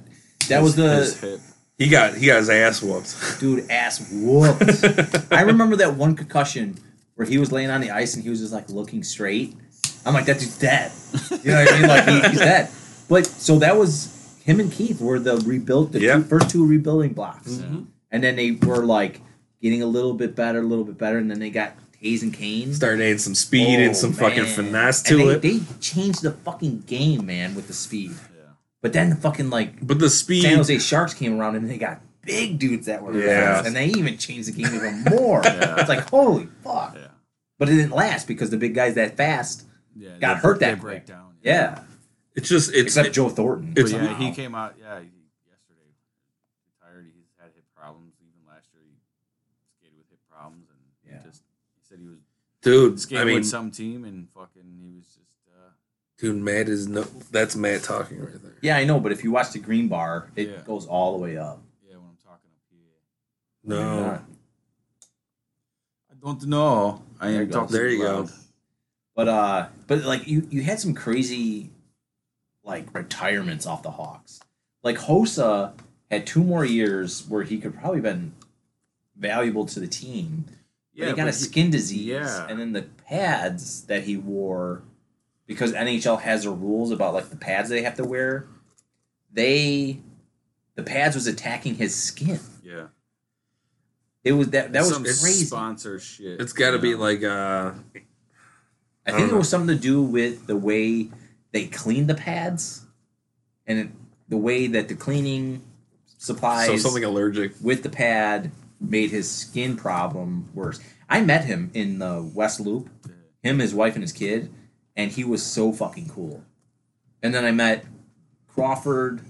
that was his the. He got he got his ass whooped. dude ass whooped. I remember that one concussion where he was laying on the ice and he was just like looking straight. I'm like, that dude's dead. You know what I mean? Like he, he's dead. But so that was him and Keith were the rebuilt the Yeah. two, first two rebuilding blocks, Mhm. and then they were like getting a little bit better, a little bit better, and then they got Hayes and Kane. Started adding some speed Oh, and some fucking man. finesse And to they, it. They changed the fucking game, man, with the speed. Yeah. But then the fucking like but the speed, San Jose Sharks came around and they got big dudes that were Yeah. fast, and they even changed the game even more. Yeah. It's like holy fuck. Yeah. But it didn't last because the big guys that fast. Yeah. Got they- hurt that break down. Yeah. it's just it's Except Joe Thornton. it's- yeah, Wow. he came out. Yeah, he, yesterday retired. He's had hip problems. Even last year, he skated with hip problems, and he Yeah. just he said he was dude. skating I mean, with some team, and fucking he was just. Uh, dude, Matt is no. That's Matt talking right there. Yeah, I know, but if you watch the green bar, it Yeah. goes all the way up. yeah, when I'm talking up here, No, I don't know. I There am you go. talking. There you loud. go. But uh but like you you had some crazy like retirements off the Hawks. Like Hossa had two more years where he could probably been valuable to the team. But Yeah, he got a but skin disease. yeah. And then the pads that he wore because NHL has their rules about like the pads they have to wear, they the pads was attacking his skin. Yeah, It was that that was Some crazy. sponsor shit. it's got to you be like uh, I I think don't it was something to do with the way they clean the pads, and it, the way that the cleaning supplies so something allergic. with the pad made his skin problem worse. I met him in the West Loop, him, his wife, and his kid, and he was so fucking cool. And then I met Crawford,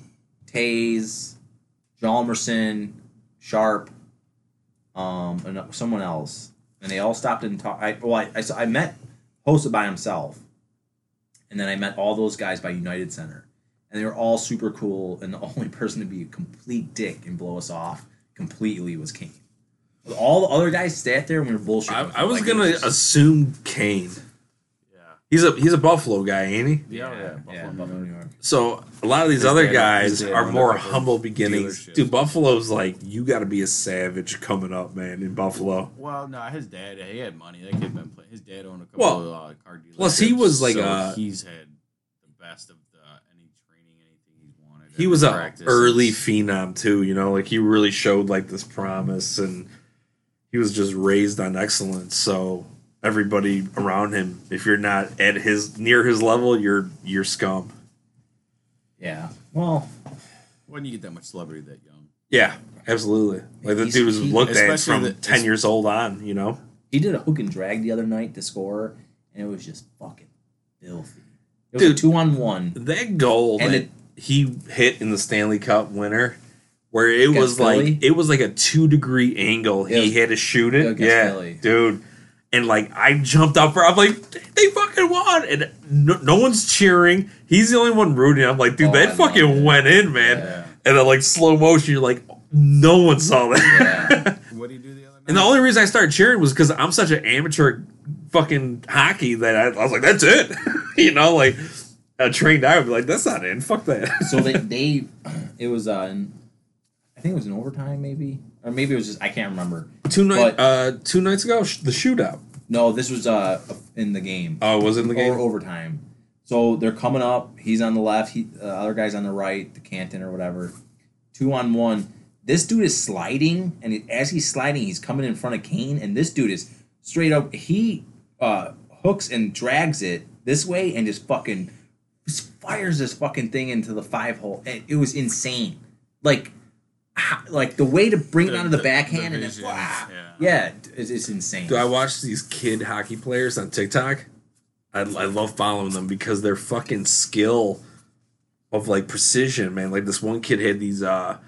Toews, Hjalmarsson, Sharp, um, and someone else, and they all stopped and talked. I well, I, I, I met Hossa by himself, and then I met all those guys by United Center, and they were all super cool. And the only person to be a complete dick and blow us off completely was Kane. All the other guys sat there and we were bullshit. I, I was gonna assume Kane. Yeah, He's a he's a Buffalo guy, ain't he? yeah, yeah. yeah, Buffalo, Buffalo, New New York. York. So a lot of these His other dad- guys his are more humble beginnings. dealerships. Dude, Buffalo's like you got to be a savage coming up, man. In Buffalo, Well, no, his dad he had money. That kid been playing. His dad owned a couple Well, of uh, car dealerships. plus he was like so a- he's had the best of the any training, anything he's wanted. he was a practice. early phenom too. You know, like he really showed like this promise, and he was just raised on excellence. So everybody around him, if you're not at his near his level, you're you're scum. Yeah. Well, When you get that much celebrity that young, Yeah, absolutely. Like the dude was he- looked at from the- ten years old on. You know. he did a hook and drag the other night to score, and it was just fucking filthy. It was Dude. a two on one. that goal And that it- he hit in the Stanley Cup winner, where it Against was like it was like a two degree angle. Yeah, it he was had to shoot it. Yeah, Philly. dude. And like I jumped up for, I'm like, they fucking won, and no, no one's cheering. He's the only one rooting. I'm like, dude, Oh, that loved fucking went in, man. Yeah. And then like slow motion, you're like, no one saw that. Yeah. what do you do the other night? and the only reason I started cheering was because I'm such an amateur fucking hockey that I, I was like, that's it. you know, like a trained eye would be like, that's not in. Fuck that. so they they it was uh in, I think it was in overtime maybe or maybe it was just I can't remember. two night, But- uh, two nights ago, sh- the shootout. No, this was uh in the game. Oh, it was in the game. Or overtime. So they're coming up. He's on the left. He uh, other guy's on the right. The Canton or whatever. Two on one. This dude is sliding, and it, as he's sliding, he's coming in front of Kane, and this dude is straight up. He uh, hooks and drags it this way, and just fucking just fires this fucking thing into the five hole. It, it was insane. Like, how- like the way to bring it The- onto the, the- backhand the and then visions, wow. yeah. yeah, it's, it's insane. Do I watch these kid hockey players on TikTok? I, I love following them because their fucking skill of like precision, man. Like this one kid had these uh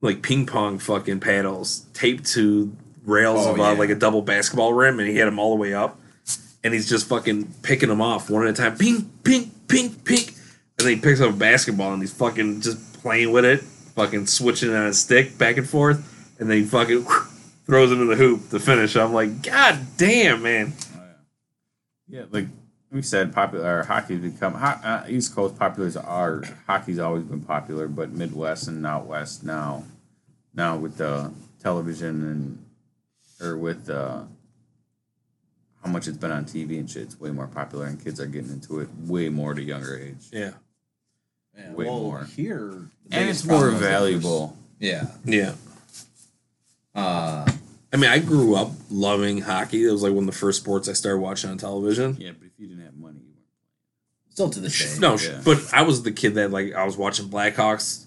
like ping pong fucking paddles taped to rails Oh, of uh, like a double basketball rim, and he had them all the way up, and he's just fucking picking them off one at a time. Ping, ping, ping, ping, and then he picks up a basketball and he's fucking just playing with it, fucking switching on a stick back and forth, and then he fucking throws it in the hoop to finish. I'm like, God damn, man. Oh, yeah. yeah, like we said, popular hockey's become ho- uh, East Coast populars are hockey's always been popular, but Midwest and out west now, now with the television and or with uh, how much it's been on TV and shit, it's way more popular, and kids are getting into it way more at a younger age, Yeah. Yeah, way well, more. here, the and it's more problem was valuable. Yeah. Yeah. Uh, I I mean, I grew up loving hockey. It was like one of the first sports I started watching on television. Yeah, but if you didn't have money, you weren't. Still to this day. No, Yeah. but I was the kid that like I was watching Blackhawks.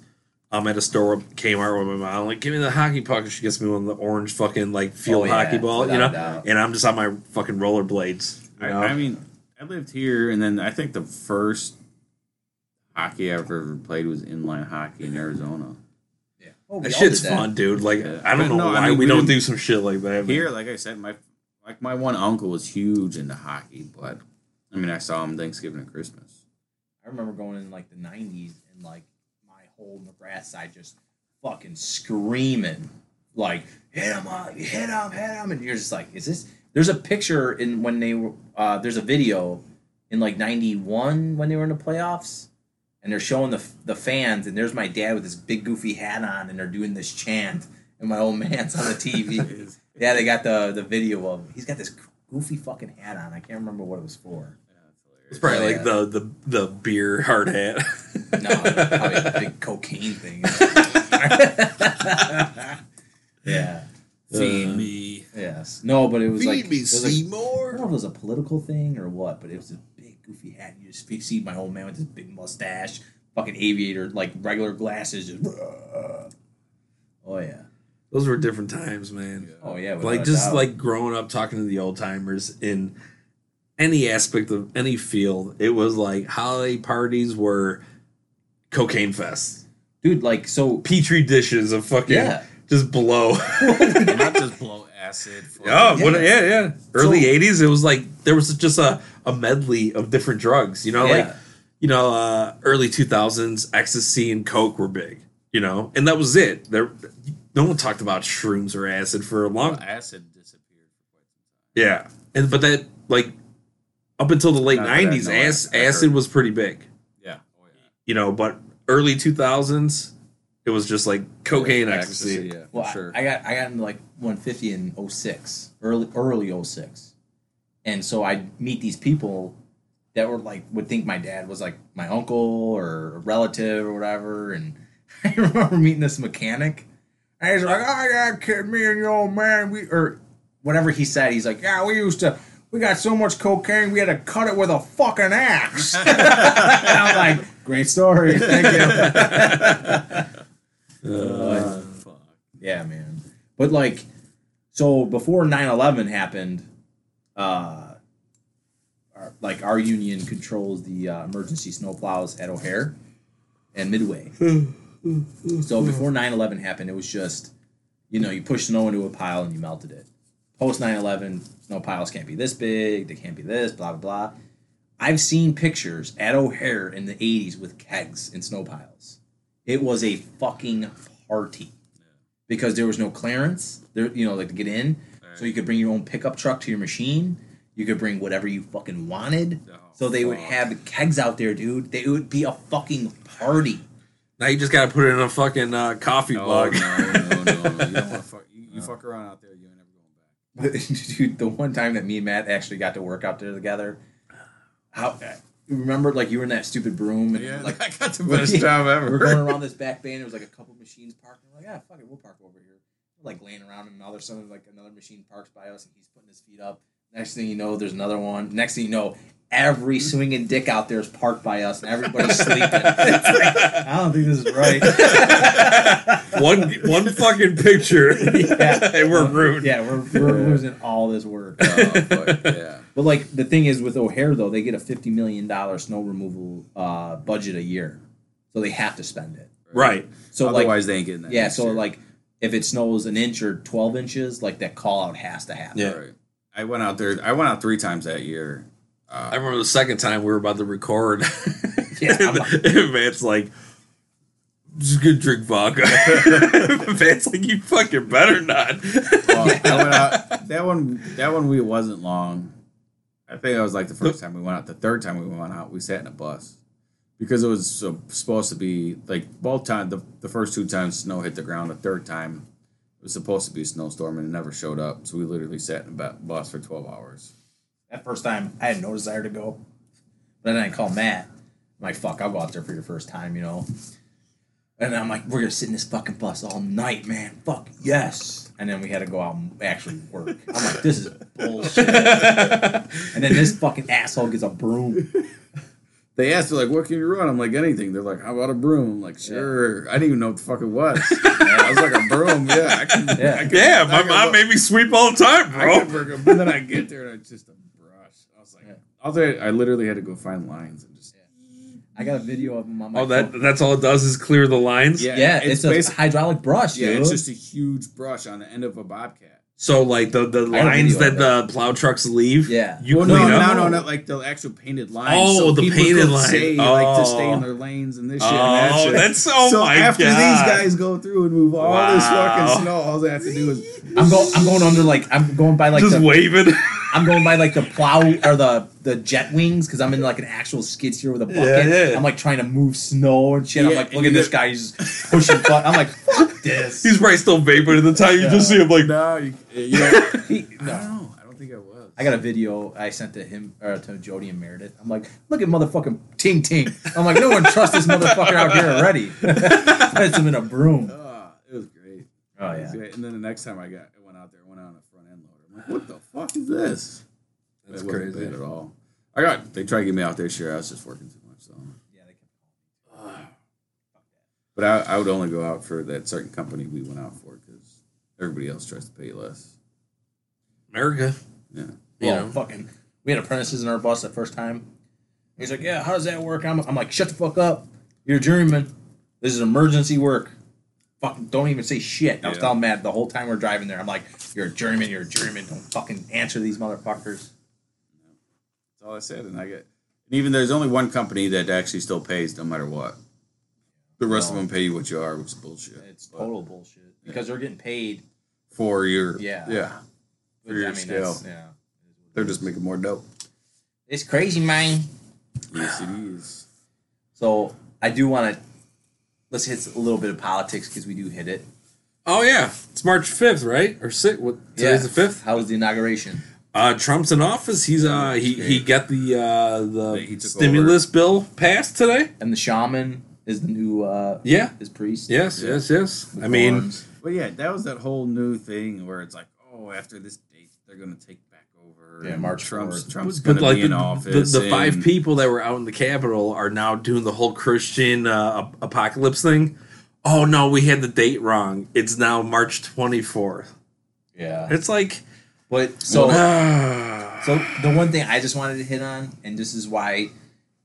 I'm at a store Kmart with my mom, like, give me the hockey puck. And she gets me one of the orange fucking like field Oh, yeah, hockey ball, you know. doubt. And I'm just on my fucking rollerblades. I. I mean, I lived here, and then I think the first hockey I've ever played was inline hockey in Arizona. Yeah. Oh, that shit's that. fun, dude. Like Yeah. I don't But know no, I why mean, we, we don't do some shit like that. man. Here, like I said, my like my one uncle was huge into hockey, but I mean, I saw him Thanksgiving and Christmas. I remember going in like the '90s and like my whole Nebraska side just fucking screaming, like hit him up, hit him, hit him, and you're just like, is this? There's a picture in when they were. Uh, there's a video in like '91 when they were in the playoffs, and they're showing the the fans, and there's my dad with this big goofy hat on, and they're doing this chant, and my old man's on the TV. yeah, they got the the video of him. he's got this goofy fucking hat on. I can't remember what it was for. It's probably Oh, like yeah. the, the the beer hard hat. No, probably a big cocaine thing. yeah. Feed Uh, me. Yes. No, but it was like Feed me, it was like- I don't know if it was a political thing or what, but it was a big goofy hat. You just see my old man with his big mustache, fucking aviator, like regular glasses. Just, oh yeah. Those were different times, man. Oh yeah. like just doubt. like growing up talking to the old timers in any aspect of any field it was like holiday parties were cocaine fests dude, like so. petri dishes of fucking Yeah. just blow not just blow acid. Oh Yeah. yeah. yeah yeah early So- 80s it was like there was just a, a medley of different drugs you know like you know uh early 2000s ecstasy and coke were big you know and that was it there no one talked about shrooms or acid for a long Well, acid disappeared for quite some time. Yeah, and but that like up until the late Not that I nineties, know, ac- I- I acid was pretty big. Yeah. Oh yeah. You know, but early two thousands, it was just like cocaine, ecstasy. Yeah, for Well, I- sure. I got I got into like 150 in 06, early early 06. And so I'd meet these people that were like would think my dad was like my uncle or a relative or whatever. And I remember meeting this mechanic. And he's like, "Oh yeah, kid, me and your old man, we or whatever he said. He's like, yeah, we used to." We got so much cocaine, we had to cut it with a fucking axe. and I'm like, great story. Thank you. Uh, Fuck. Yeah, man. But like, so before 9-11 happened, uh, our, like our union controls the uh, emergency snowplows at O'Hare and Midway. so before 9-11 happened, it was just, you know, you push snow into a pile and you melted it. Post 9-11, snow piles can't be this big, they can't be this, blah, blah, blah. I've seen pictures at O'Hare in the 80s with kegs and snow piles. It was a fucking party because there was no clearance there you know like to get in so you could bring your own pickup truck to your machine you could bring whatever you fucking wanted Oh, so they would have kegs out there dude they would be a fucking party now you just gotta put it in a fucking uh, coffee No, mug. no, no, no, no. You don't want fuck. You, you fuck around out there, you ain't ever going back. dude the one time that me and matt actually got to work out there together how you remember like you were in that stupid broom and Yeah, like I got the best job ever. We're going around this back bay, and there was like a couple machines parked. And we're like, yeah, fuck it, we'll park over here. We're like laying around, and all of a sudden, like another machine parks by us, and he's putting his feet up. Next thing you know, there's another one. Next thing you know, every swinging dick out there is parked by us, and everybody's sleeping. Like, I don't think this is right. one one fucking picture, Yeah. and we're ruined. yeah, we're, we're losing all this work. Oh, fuck, yeah. But like the thing is with O'Hare though, they get a fifty million dollar snow removal uh, budget a year, so they have to spend it. Right. So like Otherwise, they ain't getting that. Yeah, so year. like if it snows an inch or twelve inches, like that call out has to happen. Yeah. Right. I went out there. I went out three times that year. Uh, I remember the second time we were about to record. Yeah, I'm and Matt's like, just gonna drink vodka. Matt's like, you fucking better not. well, I went out. That one. That one. We wasn't long. I think it was like the first time we went out. The third time we went out, we sat in a bus because it was supposed to be like both times. The, the first two times snow hit the ground. The third time it was supposed to be a snowstorm and it never showed up. So we literally sat in a bu- bus for twelve hours. That first time I had no desire to go. But then I called Matt. I'm like, fuck, I'll go out there for your first time, you know. And I'm like, we're gonna sit in this fucking bus all night, man. Fuck yes. And then we had to go out and actually work. I'm like, this is bullshit. and then this fucking asshole gets a broom. They asked, they're like, what can you run? I'm like, anything. They're like, how about a broom? I'm like, sure. I didn't even know what the fuck it was. I was like, a broom? Yeah. I can, Yeah. I can, Yeah, I my can mom go- made me sweep all the time, bro. could work it, but then I get there and it's just a brush. I was like, Yeah. I'll tell you, I literally had to go find lines and just. I got a video of him on my Oh, that that's all it does is clear the lines. Yeah. Yeah, it's it's, a hydraulic brush, Yeah, dude. it's just a huge brush on the end of a bobcat. So like the the I have a lines video that the plow trucks leave. Yeah. You well, clean no, up. no, no, not like the actual painted lines. Oh, so the painted lines. line. Say, like to stay Oh. in their lanes and this shit and that Oh, shit. that's oh so my after god. these guys go through and move all this fucking snow, all they have to do is I'm going. I'm going under like I'm going by like just the, waving. I'm going by like the plow or the the jet wings because I'm in like an actual skid steer with a bucket. Yeah, yeah. I'm like trying to move snow and shit. I'm like, look at this get- guy. He's just pushing butt. I'm like, fuck this. He's probably still vaping at the time. You just see him like. no, you, you know, He- I don't know. I don't think I was. I got a video I sent to him or to Jody and Meredith. I'm like, look at motherfucking Ting Ting. I'm like, no one trusts this motherfucker out here already. Puts him in a broom. Oh, it was great. Oh yeah. great. And then the next time I got, I went out there, I went on a what the fuck is this? That's it wasn't crazy. bad at all. I got. They tried to get me out there. Sure, I was just working too much. So, Yeah, they can- but I, I would only go out for that certain company we went out for because everybody else tries to pay less. America. Yeah. You well, know. fucking, we had apprentices in our bus the first time. He's like, yeah, how does that work? I'm, I'm like, shut the fuck up. You're a journeyman. This is emergency work. Fucking don't even say shit. I was Yeah. telling Matt the whole time we're driving there. I'm like, you're a journeyman. You're a journeyman. Don't fucking answer these motherfuckers. That's all I said, and I get. And even there's only one company that actually still pays no matter what. The rest No. of them pay you what you are, which is bullshit. It's But total bullshit because they're getting paid. for your Yeah. yeah. For your that's- scale. yeah. They're just making more dope. It's crazy, man. Yes, it is. So I do want to let's hit a little bit of politics because we do hit it. Oh yeah, it's March fifth, right? Or six? What? Today's the fifth. How was the inauguration? Uh, Trump's in office. He's uh he, great. he got the uh the took stimulus bill passed today. And the shaman is the new uh Yeah. his priest. Yes. Yeah. Yes. Yes. with I mean, horns. But yeah, that was that whole new thing where it's like, oh, after this date, they're gonna take back over. Yeah, March Trump's forward. Trump's but gonna like be the, in the, office. the five and- people that were out in the Capitol are now doing the whole Christian uh, ap- apocalypse thing. Oh no, we had the date wrong. It's now March twenty fourth. yeah. It's like, But so so the one thing I just wanted to hit on, and this is why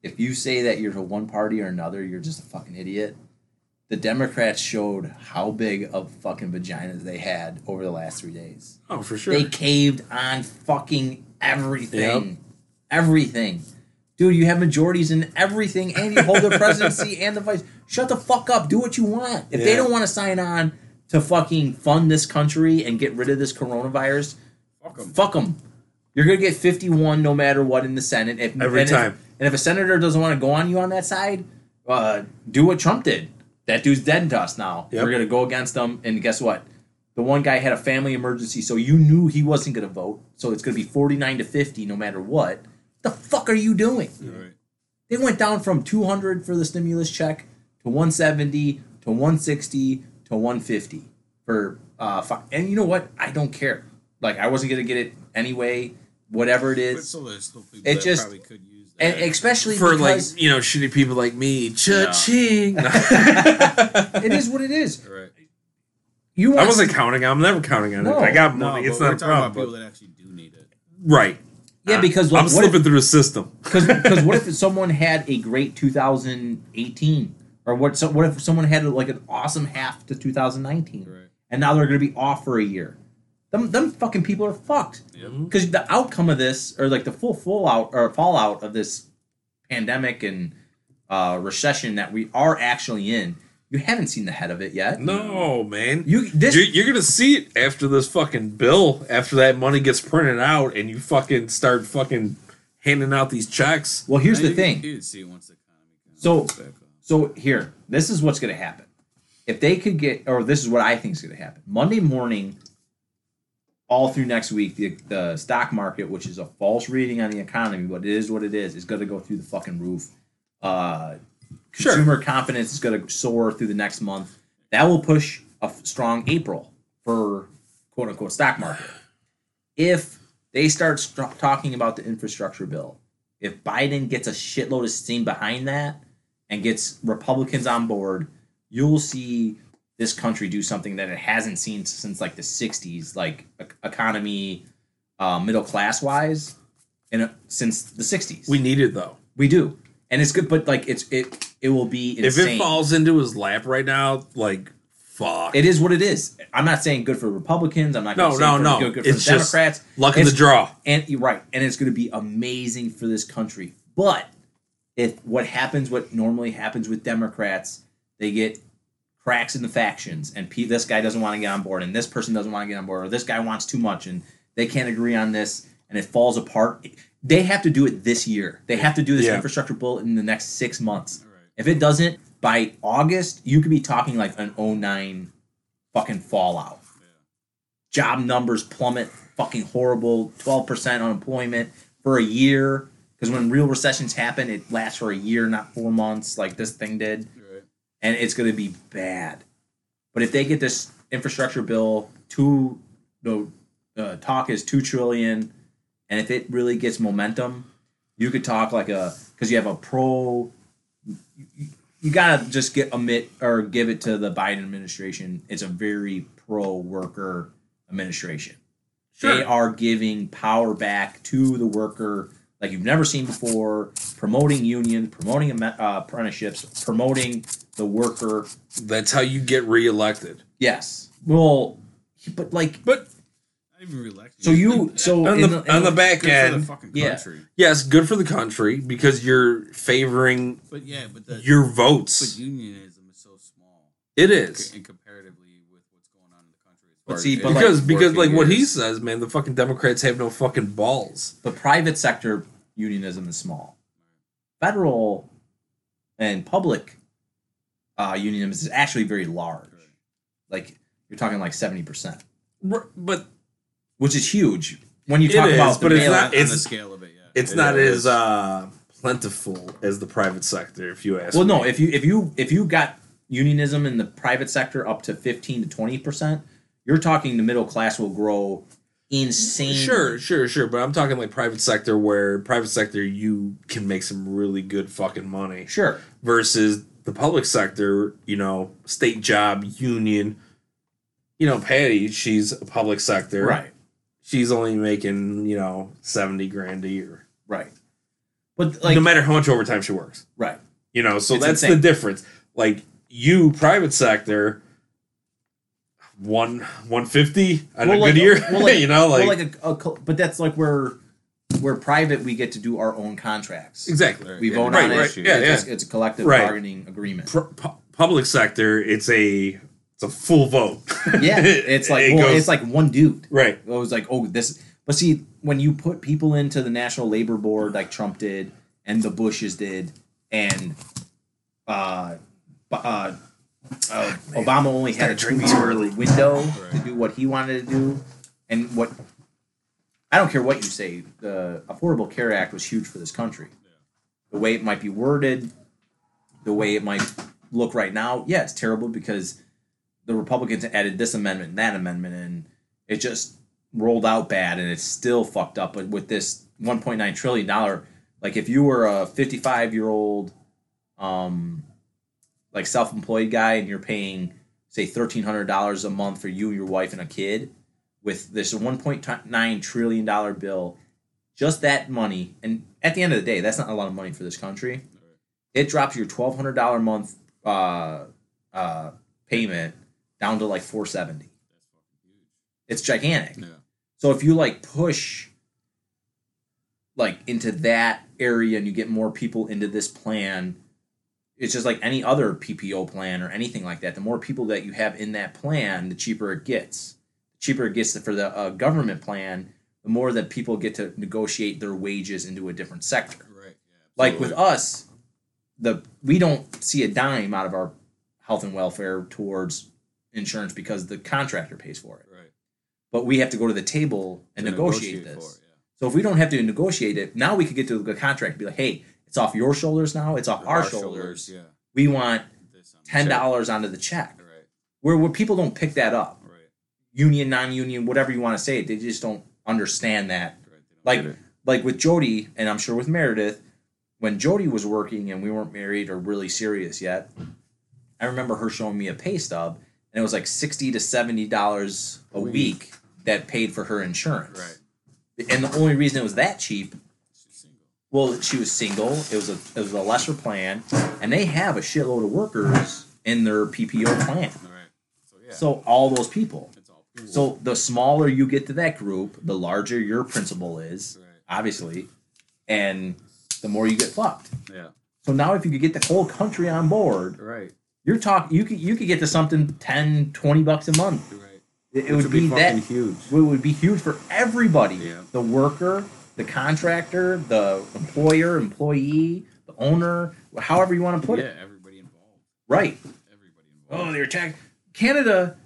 if you say that you're to one party or another, you're just a fucking idiot. The Democrats showed how big of fucking vaginas they had over the last three days. oh for sure. They caved on fucking everything. Everything. Dude, you have majorities in everything and you hold the presidency and the vice. Shut the fuck up. Do what you want. If they don't want to sign on to fucking fund this country and get rid of this coronavirus, Fuck 'em. fuck them. You're going to get 51 no matter what in the Senate. If, Every and if- time. and if a senator doesn't want to go on you on that side, uh, do what Trump did. That dude's dead to us now. Yep. We're going to go against them. And guess what? The one guy had a family emergency, so you knew he wasn't going to vote. So it's going to be 49 to 50 no matter what. The fuck are you doing? Right. They went down from 200 for the stimulus check to 170 to 160 to 150 for uh fi- and you know what? I don't care. Like I wasn't going to get it anyway, whatever it is. But still, there's still people It that just- probably could use that. And especially for because like you know shitty people like me, cha-ching. it is what it is. right. You want I wasn't counting. I'm never counting on No, it. I got No, money. but it's we're not a talking about problem. people that actually do need it. right. Yeah, because I'm like, what if- slipping through the system. Because because what if someone had a great 2018, or what? So, what if someone had like an awesome half to 2019, Right. and now they're going to be off for a year? Them them fucking people are fucked. Yep. Because the outcome of this, or like the full fallout or fallout of this pandemic and uh, recession that we are actually in, you haven't seen the head of it yet. No, man. You this You're, you're gonna see it after this fucking bill, after that money gets printed out, and you fucking start fucking handing out these checks. well. Here's Now, the you- thing. You see once the economy So- comes back up. So here, this is what's going to happen. If they could get, or this is what I think is going to happen. Monday morning, all through next week, the, the stock market, which is a false reading on the economy, but it is what it is, is going to go through the fucking roof. Uh, Sure. consumer confidence is going to soar through the next month. That will push a strong April for quote unquote stock market. If they start st- talking about the infrastructure bill, if Biden gets a shitload of steam behind that and gets Republicans on board, you'll see this country do something that it hasn't seen since like the 60s, like economy, uh, middle class wise, and since the 60s. We need it though. We do, and it's good, but like it's it it will be insane. If it falls into his lap right now, like fuck. it is what it is. I'm not saying good for Republicans. I'm not No, gonna no, say no. good, good for It's Democrats. Luck in the draw. and you're right, and it's going to be amazing for this country. But if what happens, what normally happens with Democrats, they get cracks in the factions, and P- this guy doesn't want to get on board, and this person doesn't want to get on board, or this guy wants too much, and they can't agree on this, and it falls apart. They have to do it this year. They have to do this Yeah. infrastructure bill in the next six months. If it doesn't, by August, you could be talking like an 09 fucking fallout. Job numbers plummet, fucking horrible, 12% unemployment for a year. Because when real recessions happen, it lasts for a year, not four months, like this thing did. Right. And it's going to be bad. But if they get this infrastructure bill, two, the uh, talk is two trillion, and if it really gets momentum, you could talk like a because you have a pro. You, gotta just get omit or give it to the Biden administration. It's a very pro worker administration. Sure. They are giving power back to the worker like you've never seen before, promoting unions, promoting uh, apprenticeships, promoting the worker. That's how you get reelected. Yes. Well, but like, But even reelected. so you, so on in the, in on the back good for the end, fucking Yeah. country. yes, good for the country because you're favoring But yeah, but the your but votes. unionism is so small It is. in comparatively with what's going on in the country. as But see, but Because like because like working what he says, man, the fucking Democrats have no fucking balls. the private sector unionism is small. Federal and public uh, unionism is actually very large. Like you're talking like seventy percent, But which is huge when you It talk is, about but it's not- on the it's- scale of it. Yeah, it's It not is. as uh plentiful as the private sector, if you ask Well, me. no, if you if you if you got unionism in the private sector up to fifteen to twenty percent, you're talking the middle class will grow insane. Sure, sure, sure. But I'm talking like private sector where private sector you can make some really good fucking money. sure. Versus the public sector, you know, state job, union. You know, Patty, she's a public sector. Right, She's only making, you know, seventy grand a year. right. But like, no matter how much overtime she works. right, You know, so It's that's insane. the difference. Like you, private sector, one one fifty on Well, a like- good year. well, like- you know, like, well, like a, a, but that's like where we're private. We get to do our own contracts. exactly. We yeah, vote right, on it. right, yeah, it's, it's a collective Right. bargaining agreement. Pu- pu- public sector, it's a it's a full vote. Yeah, it's like It well, goes- it's like one dude. right. It was like, oh, this. But see, when you put people into the National Labor Board like Trump did and the Bushes did, and uh, uh, uh, Obama only had a Started drinking two-year window to do what he wanted to do, and what I don't care what you say, the Affordable Care Act was huge for this country. The way it might be worded, the way it might look right now, yeah, it's terrible because the Republicans added this amendment and that amendment, and it just rolled out bad, and it's still fucked up. But with this 1.9 trillion dollar, like if you were a 55 year old, um, like self-employed guy, and you're paying say $1,300 a month for you, your wife, and a kid, with this 1.9 trillion dollar bill, just that money, and at the end of the day, that's not a lot of money for this country. It drops your $1,200 a month uh, uh, payment down to like 470 it's gigantic Yeah. so if you like push like into that area and you get more people into this plan it's just like any other ppo plan or anything like that the more people that you have in that plan the cheaper it gets the cheaper it gets for the uh, government plan the more that people get to negotiate their wages into a different sector Right. Yeah. like with us the we don't see a dime out of our health and welfare towards insurance because the contractor pays for it Right. but we have to go to the table and To negotiate, for this it, yeah. so if we don't have to negotiate it now we could get to the contract and be like hey it's off your shoulders now. It's off our, shoulders. Yeah. We want This on the ten dollars onto the check. Right. Where where people don't pick that up. Right. Union, non-union, whatever you want to say, they just don't understand that. Right. Don't Like like with Jody, and I'm sure with Meredith, when Jody was working and we weren't married or really serious yet, I remember her showing me a pay stub, and it was like sixty to seventy dollars a Week. week that paid for her insurance. Right. And the only reason it was that cheap, well, she was single. It was a it was a lesser plan, and they have a shitload of workers in their PPO plan. Right. So yeah. So all those people. all pool. So the smaller you get to that group, the larger your principal is, Right. obviously, and the more you get fucked. Yeah. So now if you could get the whole country on board, Right. You're talking you could you could get to something 10, 20 bucks a month. Right. It, it would be, that fucking huge. it would be huge for everybody. Yeah. The worker, the contractor, the employer, employee, the owner, however you want to put yeah. it. Yeah, everybody involved. Right. Everybody involved. Oh, they're tax Canada.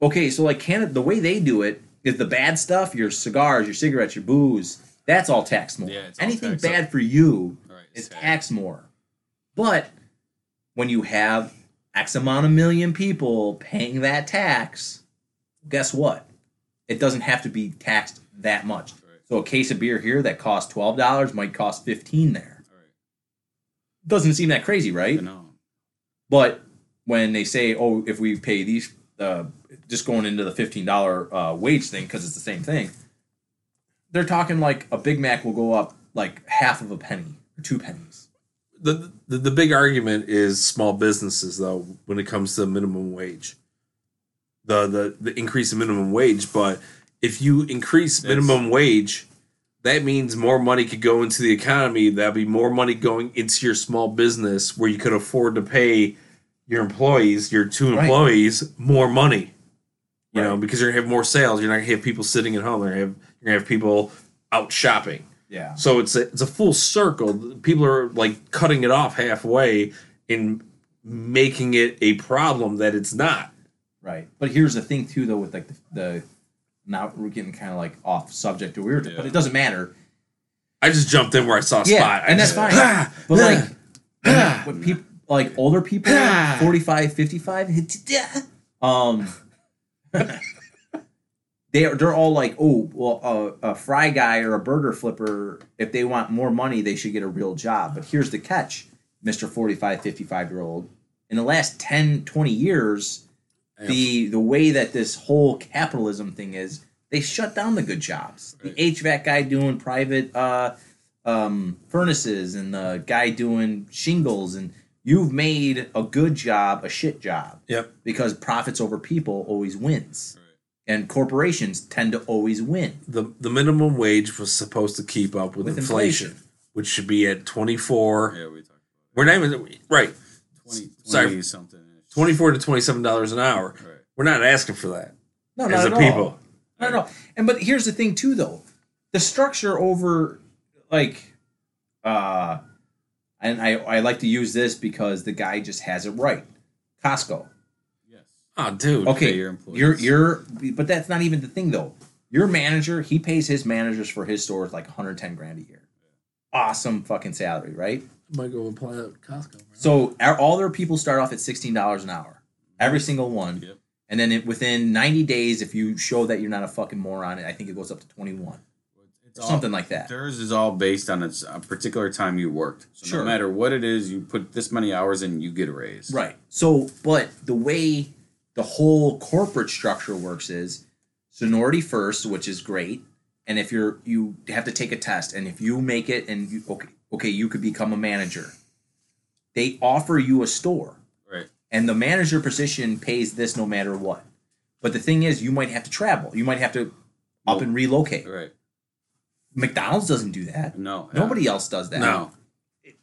Okay, so like Canada, the way they do it is the bad stuff, your cigars, your cigarettes, your booze, that's all taxed more. Yeah, Anything bad for you Right. is taxed more. But when you have X amount of million people paying that tax, guess what? It doesn't have to be taxed that much. Right. So a case of beer here that costs twelve dollars might cost fifteen there. Right. Doesn't seem that crazy, right? Know. But when they say, "Oh, if we pay these," uh, just going into the fifteen dollar uh, wage thing because it's the same thing, they're talking like a Big Mac will go up like half of a penny or two pennies. The, the the big argument is small businesses though when it comes to minimum wage. The the, the increase in minimum wage but if you increase minimum wage that means more money could go into the economy. That'd be more money going into your small business where you could afford to pay your employees your two Right. employees more money you know because you're gonna have more sales. You're not gonna have people sitting at home. You're gonna have, you're gonna have people out shopping Yeah. so it's a, it's a full circle. People are like cutting it off halfway and making it a problem that it's not. Right. But here's the thing too, though, with like the, the now we're getting kind of like off subject or weird, but it doesn't matter. I just jumped in where I saw a Yeah, spot. I and that's just- fine. But like, when, when people like older people, Ah. 45, 55, um, they are, they're all like, oh, well, uh, a fry guy or a burger flipper, if they want more money, they should get a real job. But here's the catch, Mr. 45, 55 year old. In the last 10, 20 years, the the way that this whole capitalism thing is, they shut down the good jobs. Right. The HVAC guy doing private uh, um, furnaces and the guy doing shingles, and you've made a good job a shit job Yep. because profits over people always wins, Right. And corporations tend to always win. The the minimum wage was supposed to keep up with, With inflation, inflation. which should be at twenty four. Yeah, we talked We're not even right. about 20, Sorry. something. Twenty four to twenty seven dollars an hour. Right. We're not asking for that No, as not a at all. people. No, no. And but here's the thing too, though, the structure over like, uh, and I I like to use this because the guy just has it right. Costco. Yes. Oh, dude. Okay, pay your employees. you're you're, but that's not even the thing though. Your manager, he pays his managers for his stores like 110 grand a year. Awesome fucking salary, right? might go apply at Costco. Bro. So our- all their people start off at sixteen dollars an hour, every single one. Yep. And then it, within 90 days, if you show that you're not a fucking moron, I think it goes up to 21 all- something like that. Theirs is all based on its a particular time you worked. So Sure. no matter what it is, you put this many hours in, you get a raise. Right. So, but the way the whole corporate structure works is seniority first, which is great. And if you're you have to take a test, and if you make it, and you okay, okay, you could become a manager. They offer you a store, Right. and the manager position pays this no matter what. But the thing is, you might have to travel. You might have to up and relocate. Right. McDonald's doesn't do that. No. Nobody else does that. No.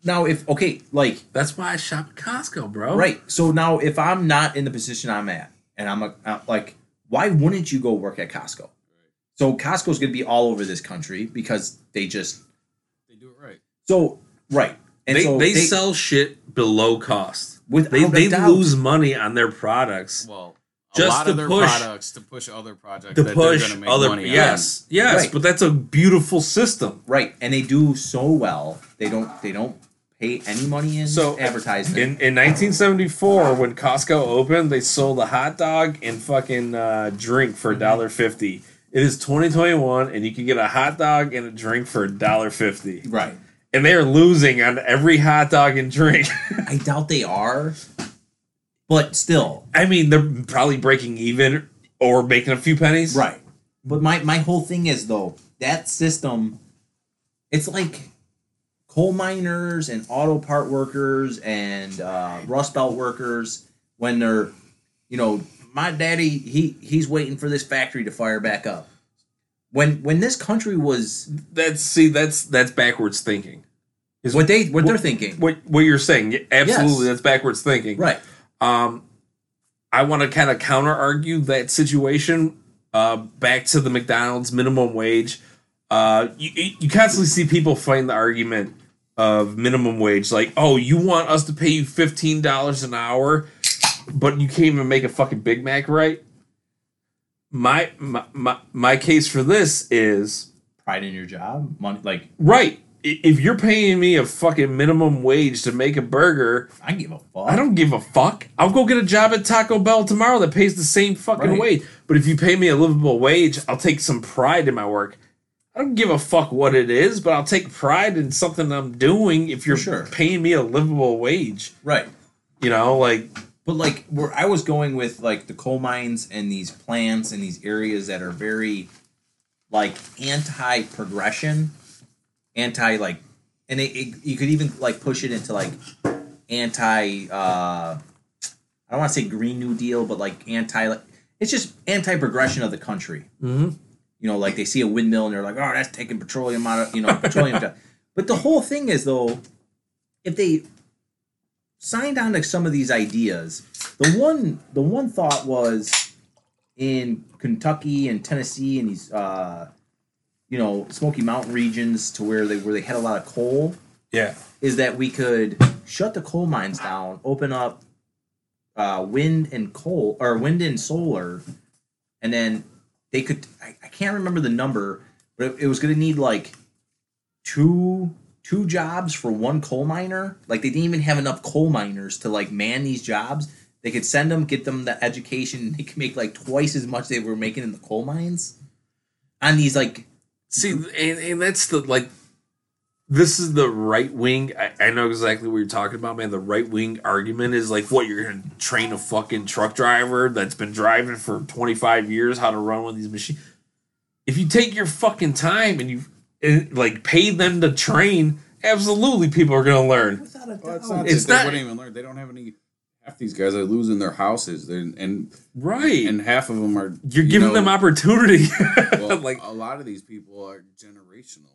Now, if okay, like That's why I shop at Costco, bro. Right. So now, if I'm not in the position I'm at, and I'm a, uh, like, why wouldn't you go work at Costco? So Costco's going to be all over this country because they just They do it right. so right. And They, so they sell shit below cost. without They a they doubt. lose money on their products Well, a Just lot to of their push- products to push other projects to that push they're going to make other. money Yes, yes, Right. but that's a beautiful system. right, and they do so well. They don't they don't pay any money in So, advertisement. In, in 1974, when Costco opened, they sold a hot dog and fucking uh, drink for Mm-hmm. $1.50. It is 2021, and you can get a hot dog and a drink for $1.50. right. And they are losing on every hot dog and drink. I doubt they are, but still, I mean, they're probably breaking even or making a few pennies. right. But my my whole thing is though that system, it's like coal miners and auto part workers and uh, rust belt workers when they're, you know, my daddy he he's waiting for this factory to fire back up. When when this country was That's see, that's that's backwards thinking. Is what they what they're thinking, what what you're saying? Absolutely, Yes. that's backwards thinking. right? Um, I want to kind of counter argue that situation uh, back to the McDonald's minimum wage. Uh, you, you constantly see people fighting the argument of minimum wage, like, oh, you want us to pay you fifteen dollars an hour, but you can't even make a fucking Big Mac, right? My my my, my case for this is Pride in your job, money. Like right. If you're paying me a fucking minimum wage to make a burger, I give a fuck. I don't give a fuck. I'll go get a job at Taco Bell tomorrow that pays the same fucking Right. wage. But if you pay me a livable wage, I'll take some pride in my work. I don't give a fuck what it is, but I'll take pride in something I'm doing if you're sure. paying me a livable wage. right. You know, like But like where I was going with like the coal mines and these plants and these areas that are very like anti progression, anti like, and it, it, you could even like push it into like anti. uh I don't want to say Green New Deal, but like anti like it's just anti progression of the country. Mhm. You know, like they see a windmill and they're like, oh, that's taking petroleum out of you know petroleum. down." But the whole thing is though, if they signed on to some of these ideas. The one the one thought was in Kentucky and Tennessee and these uh you know Smoky Mountain regions to where they where they had a lot of coal yeah, is that we could shut the coal mines down, open up uh, wind and coal or wind and solar, and then they could. I can't remember the number, but it, it was going to need like two two jobs for one coal miner. Like they didn't even have enough coal miners to like man these jobs. They could send them, get them the education, they could make like twice as much they were making in the coal mines on these like See, and, and that's the like. This is the right wing. I, I know exactly what you're talking about, man. The right wing argument is like, what you're gonna train a fucking truck driver that's been driving for 25 years how to run one of these machines. If you take your fucking time and you and, like pay them to train, absolutely people are gonna learn. without a Well, it's doubt. not. It's that not- they wouldn't even learn. They don't have any. Half these guys are losing their houses, They're, and Right. and half of them are. you're you giving know, them opportunity. Well, like a lot of these people are generational.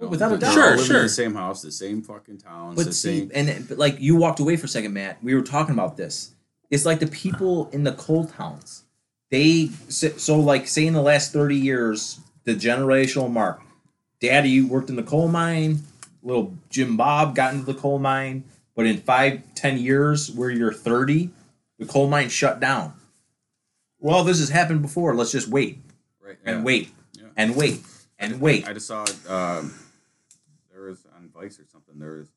Well, without a They're doubt. Sure, all living sure. In the same house, the same fucking towns, the But see, same. and but like you walked away for a second, Matt. We were talking about this. It's like the people in the coal towns. They so so, like say in the last thirty years, the generational mark. Daddy worked in the coal mine. Little Jim Bob got into the coal mine, but in five ten years, where you're thirty, the coal mine shut down. Well, this has happened before. Let's just wait Right, and wait Yeah. and wait and wait. I just saw. Um, there was on Vice or something. There was.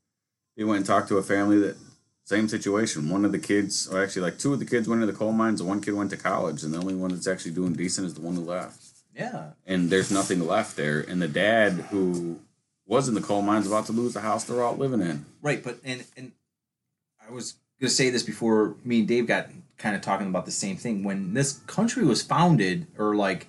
He went and talked to a family that same situation. One of the kids, or actually, like two of the kids went into the coal mines. and One kid went to college, and the only one that's actually doing decent is the one who left. yeah, And there's nothing left there. And the dad who was in the coal mines about to lose the house they're all living in. Right, but and and I was gonna say this before me and Dave got kind of talking about the same thing. When this country was founded, or like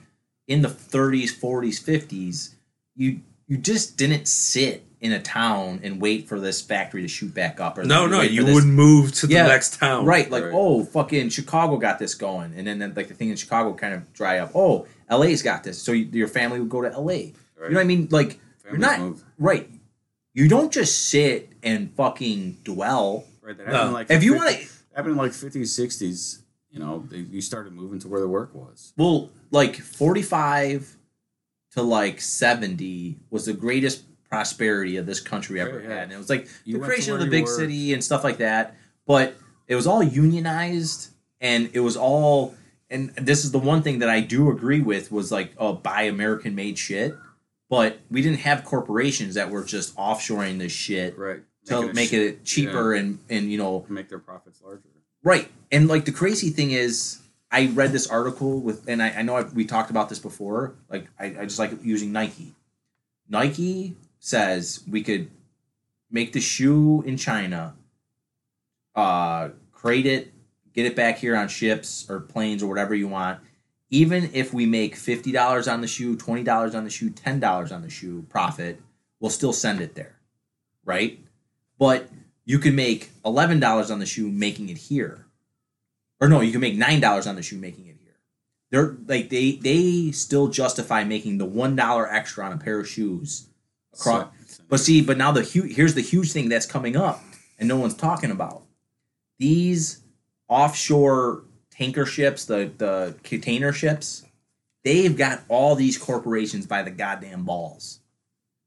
in the 30s, 40s, 50s, you you just didn't sit in a town and wait for this factory to shoot back up. Or no, no, you this- wouldn't move to the next town. Right, like Right. oh, fucking Chicago got this going, and then, then like the thing in Chicago kind of dry up. Oh, LA's got this, so you, your family would go to LA. Right? You know what I mean? Like you're not move. right. You don't just sit and fucking dwell. Right. That No. like If you want to, happened in like 50s, 60s. You know, they, you started moving to where the work was. well, like forty-five to like seventy was the greatest prosperity of this country ever yeah. had, and it was like You the creation of the big were. city and stuff like that. But it was all unionized, and it was all. And this is the one thing that I do agree with was like, oh, buy American made shit. But we didn't have corporations that were just offshoring this shit Right. to Making it make it cheaper and and you know Make their profits larger. Right. And like the crazy thing is, I read this article with, and I, I know I, we talked about this before. Like, I, I just like using Nike. Nike says we could make the shoe in China, uh, crate it, get it back here on ships or planes or whatever you want. Even if we make fifty dollars on the shoe, twenty dollars on the shoe, ten dollars on the shoe profit, we'll still send it there, right? But you can make eleven dollars on the shoe making it here, or no, you can make nine dollars on the shoe making it here. They're like they they still justify making the one dollar extra on a pair of shoes But see, but now the hu- here's the huge thing that's coming up, and no one's talking about these offshore tanker ships, the the container ships. They've got all these corporations by the goddamn balls,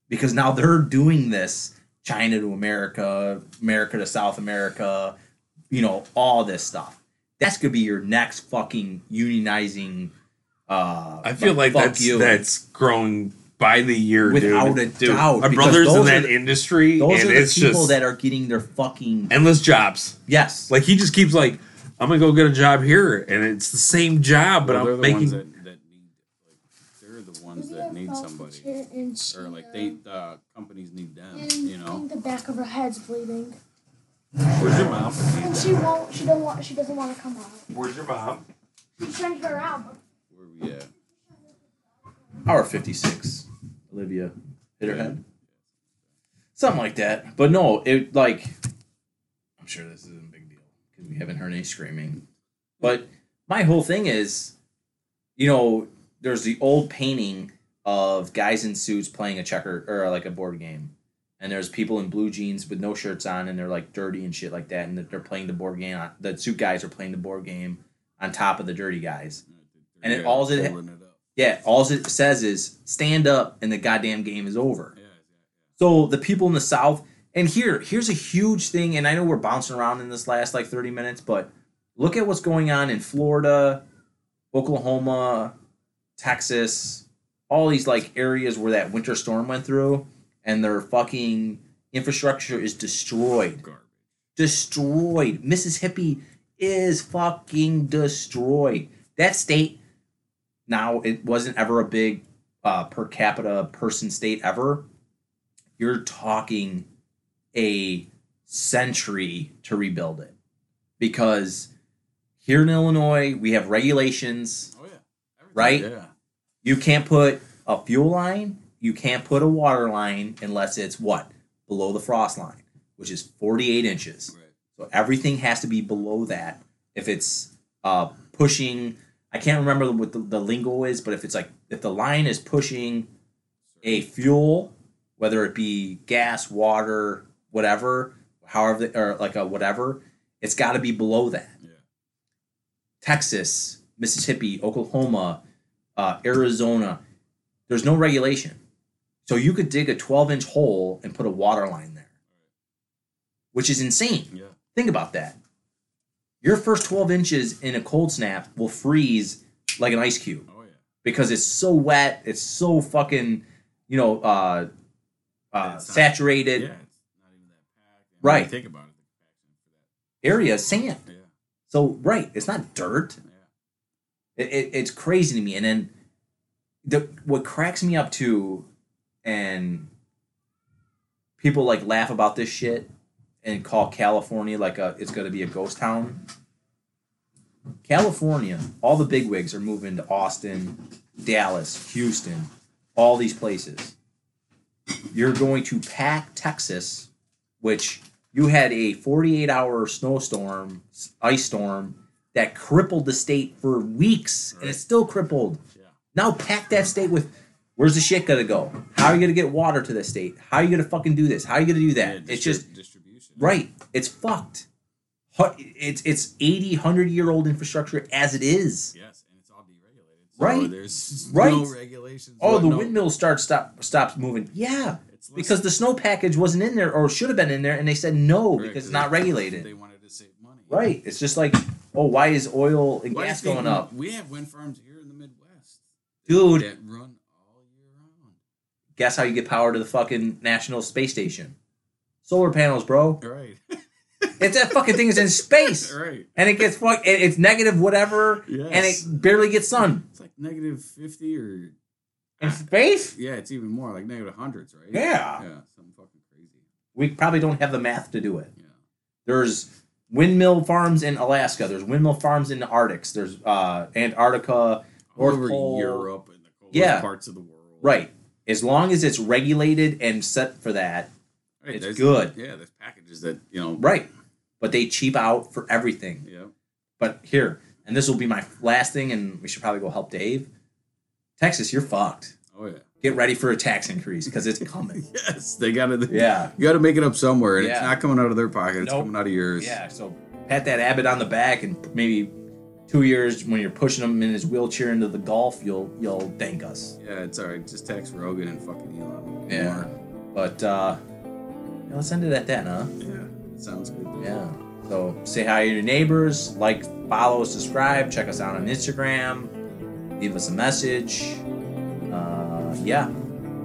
because now they're doing this China to America, America to South America, you know, all this stuff. That's gonna be your next fucking unionizing. Uh, I feel like fuck that's you. that's growing by the year, without dude. a Dude, doubt. My brother's in that the- industry, Those and are the it's people just that are getting their fucking endless jobs. yes. Like he just keeps like, I'm gonna go get a job here, and it's the same job, but Well, I'm the making. that, that need like they're the ones that need somebody or like they uh, companies need them. And You know, the back of her head's bleeding, where's your mom? and she won't. She don't want. She doesn't want to come out. Where's your mom? We sent her out, but Where we at? Hour fifty six. Olivia hit her head. Something like that. But no, it like I'm sure this isn't a big deal because we haven't heard any screaming. But my whole thing is, you know, there's the old painting of guys in suits playing a checker or like a board game. And there's people in blue jeans with no shirts on and they're like dirty and shit like that. And they're playing the board game. On, the suit guys are playing the board game on top of the dirty guys. And it- all's it-. Yeah, all it says is stand up and the goddamn game is over. Yeah. So the people in the South, and here, here's a huge thing, and I know we're bouncing around in this last like 30 minutes, but look at what's going on in Florida, Oklahoma, Texas, all these like areas where that winter storm went through, and their fucking infrastructure is destroyed. Garbage. Destroyed. Mississippi is fucking destroyed. That state now it wasn't ever a big uh, per capita person state ever. You're talking a century to rebuild it because here in Illinois we have regulations. Oh yeah. Right? Yeah. You can't put a fuel line, you can't put a water line unless it's what below the frost line, which is 48 inches. Right. So everything has to be below that. If it's uh, pushing, I can't remember what the, the lingo is, but if it's like if the line is pushing a fuel, whether it be gas, water, whatever, however, or like a whatever, it's got to be below that. Yeah. Texas, Mississippi, Oklahoma, uh, Arizona, there's no regulation. So you could dig a 12 inch hole and put a water line there, which is insane. Yeah. Think about that. Your first 12 inches in a cold snap will freeze like an ice cube Oh yeah. because it's so wet, it's so fucking, you know, uh, uh, not- saturated Yeah. It's not even that packed. And when you Right. Think about it. The compaction area, sand. Yeah. So, right, it's not dirt. Yeah. It, it, it's crazy to me. And then the what cracks me up too, and people like laugh about this shit and call California like a it's going to be a ghost town. California, all the bigwigs are moving to Austin, Dallas, Houston, all these places. You're going to pack Texas, which you had a 48 hour snowstorm, ice storm that crippled the state for weeks, and it's still crippled. Yeah. Now pack that state with where's the shit gonna go? How are you gonna get water to this state? How are you gonna fucking do this? How are you gonna do that? Yeah, it's just. Right. It's fucked. It's it's 80, 100 year old infrastructure as it is. Yes, and it's all deregulated. So Right. There's Right. no regulations. Oh, the no- windmill start stop stops moving. Yeah, It's because the snow package wasn't in there or should have been in there, and they said no Correct, because it's they- not regulated. They wanted to save money. Right. It's just like, oh, why is oil and Why gas going we- up, We have wind farms here in the Midwest, dude? that run all year round. Guess how you get power to the fucking National Space Station? Solar panels, bro. Right. It's that fucking thing is in space, right. and it gets fuck. it- It's negative whatever, Yes. and it barely gets sun It's like negative fifty or in space. yeah, it's even more like negative hundreds, right? Yeah. Yeah. Something fucking crazy. We probably don't have the math to do it. Yeah. There's windmill farms in Alaska. There's windmill farms in the Arctics. There's uh, Antarctica, North over Pole. Europe and the coldest Yeah. parts of the world. Right. As long as it's regulated and set for that, Right, It's good. Yeah, there's packages that you know. right. But they cheap out for everything. Yeah. But here, and this will be my last thing, and we should probably go help Dave. Texas, you're fucked. Oh yeah. Get ready for a tax increase because it's coming. Yes, they got to. yeah. You got to make it up somewhere, and it's not coming out of their pocket. It's Nope. coming out of yours. Yeah. So pat that Abbott on the back, and maybe two years when you're pushing him in his wheelchair into the Gulf, you'll you'll thank us. Yeah, it's all right. Just text Rogan and fucking Elon. Yeah. But uh, yeah, let's end it at that, huh? Yeah. Sounds good. Yeah. So say hi to your neighbors, like, follow, subscribe, check us out on Instagram, leave us a message. Uh, yeah.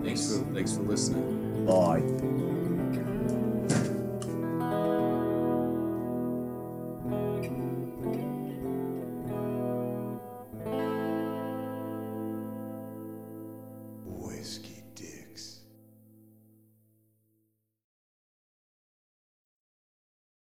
Thanks for thanks for listening. Bye.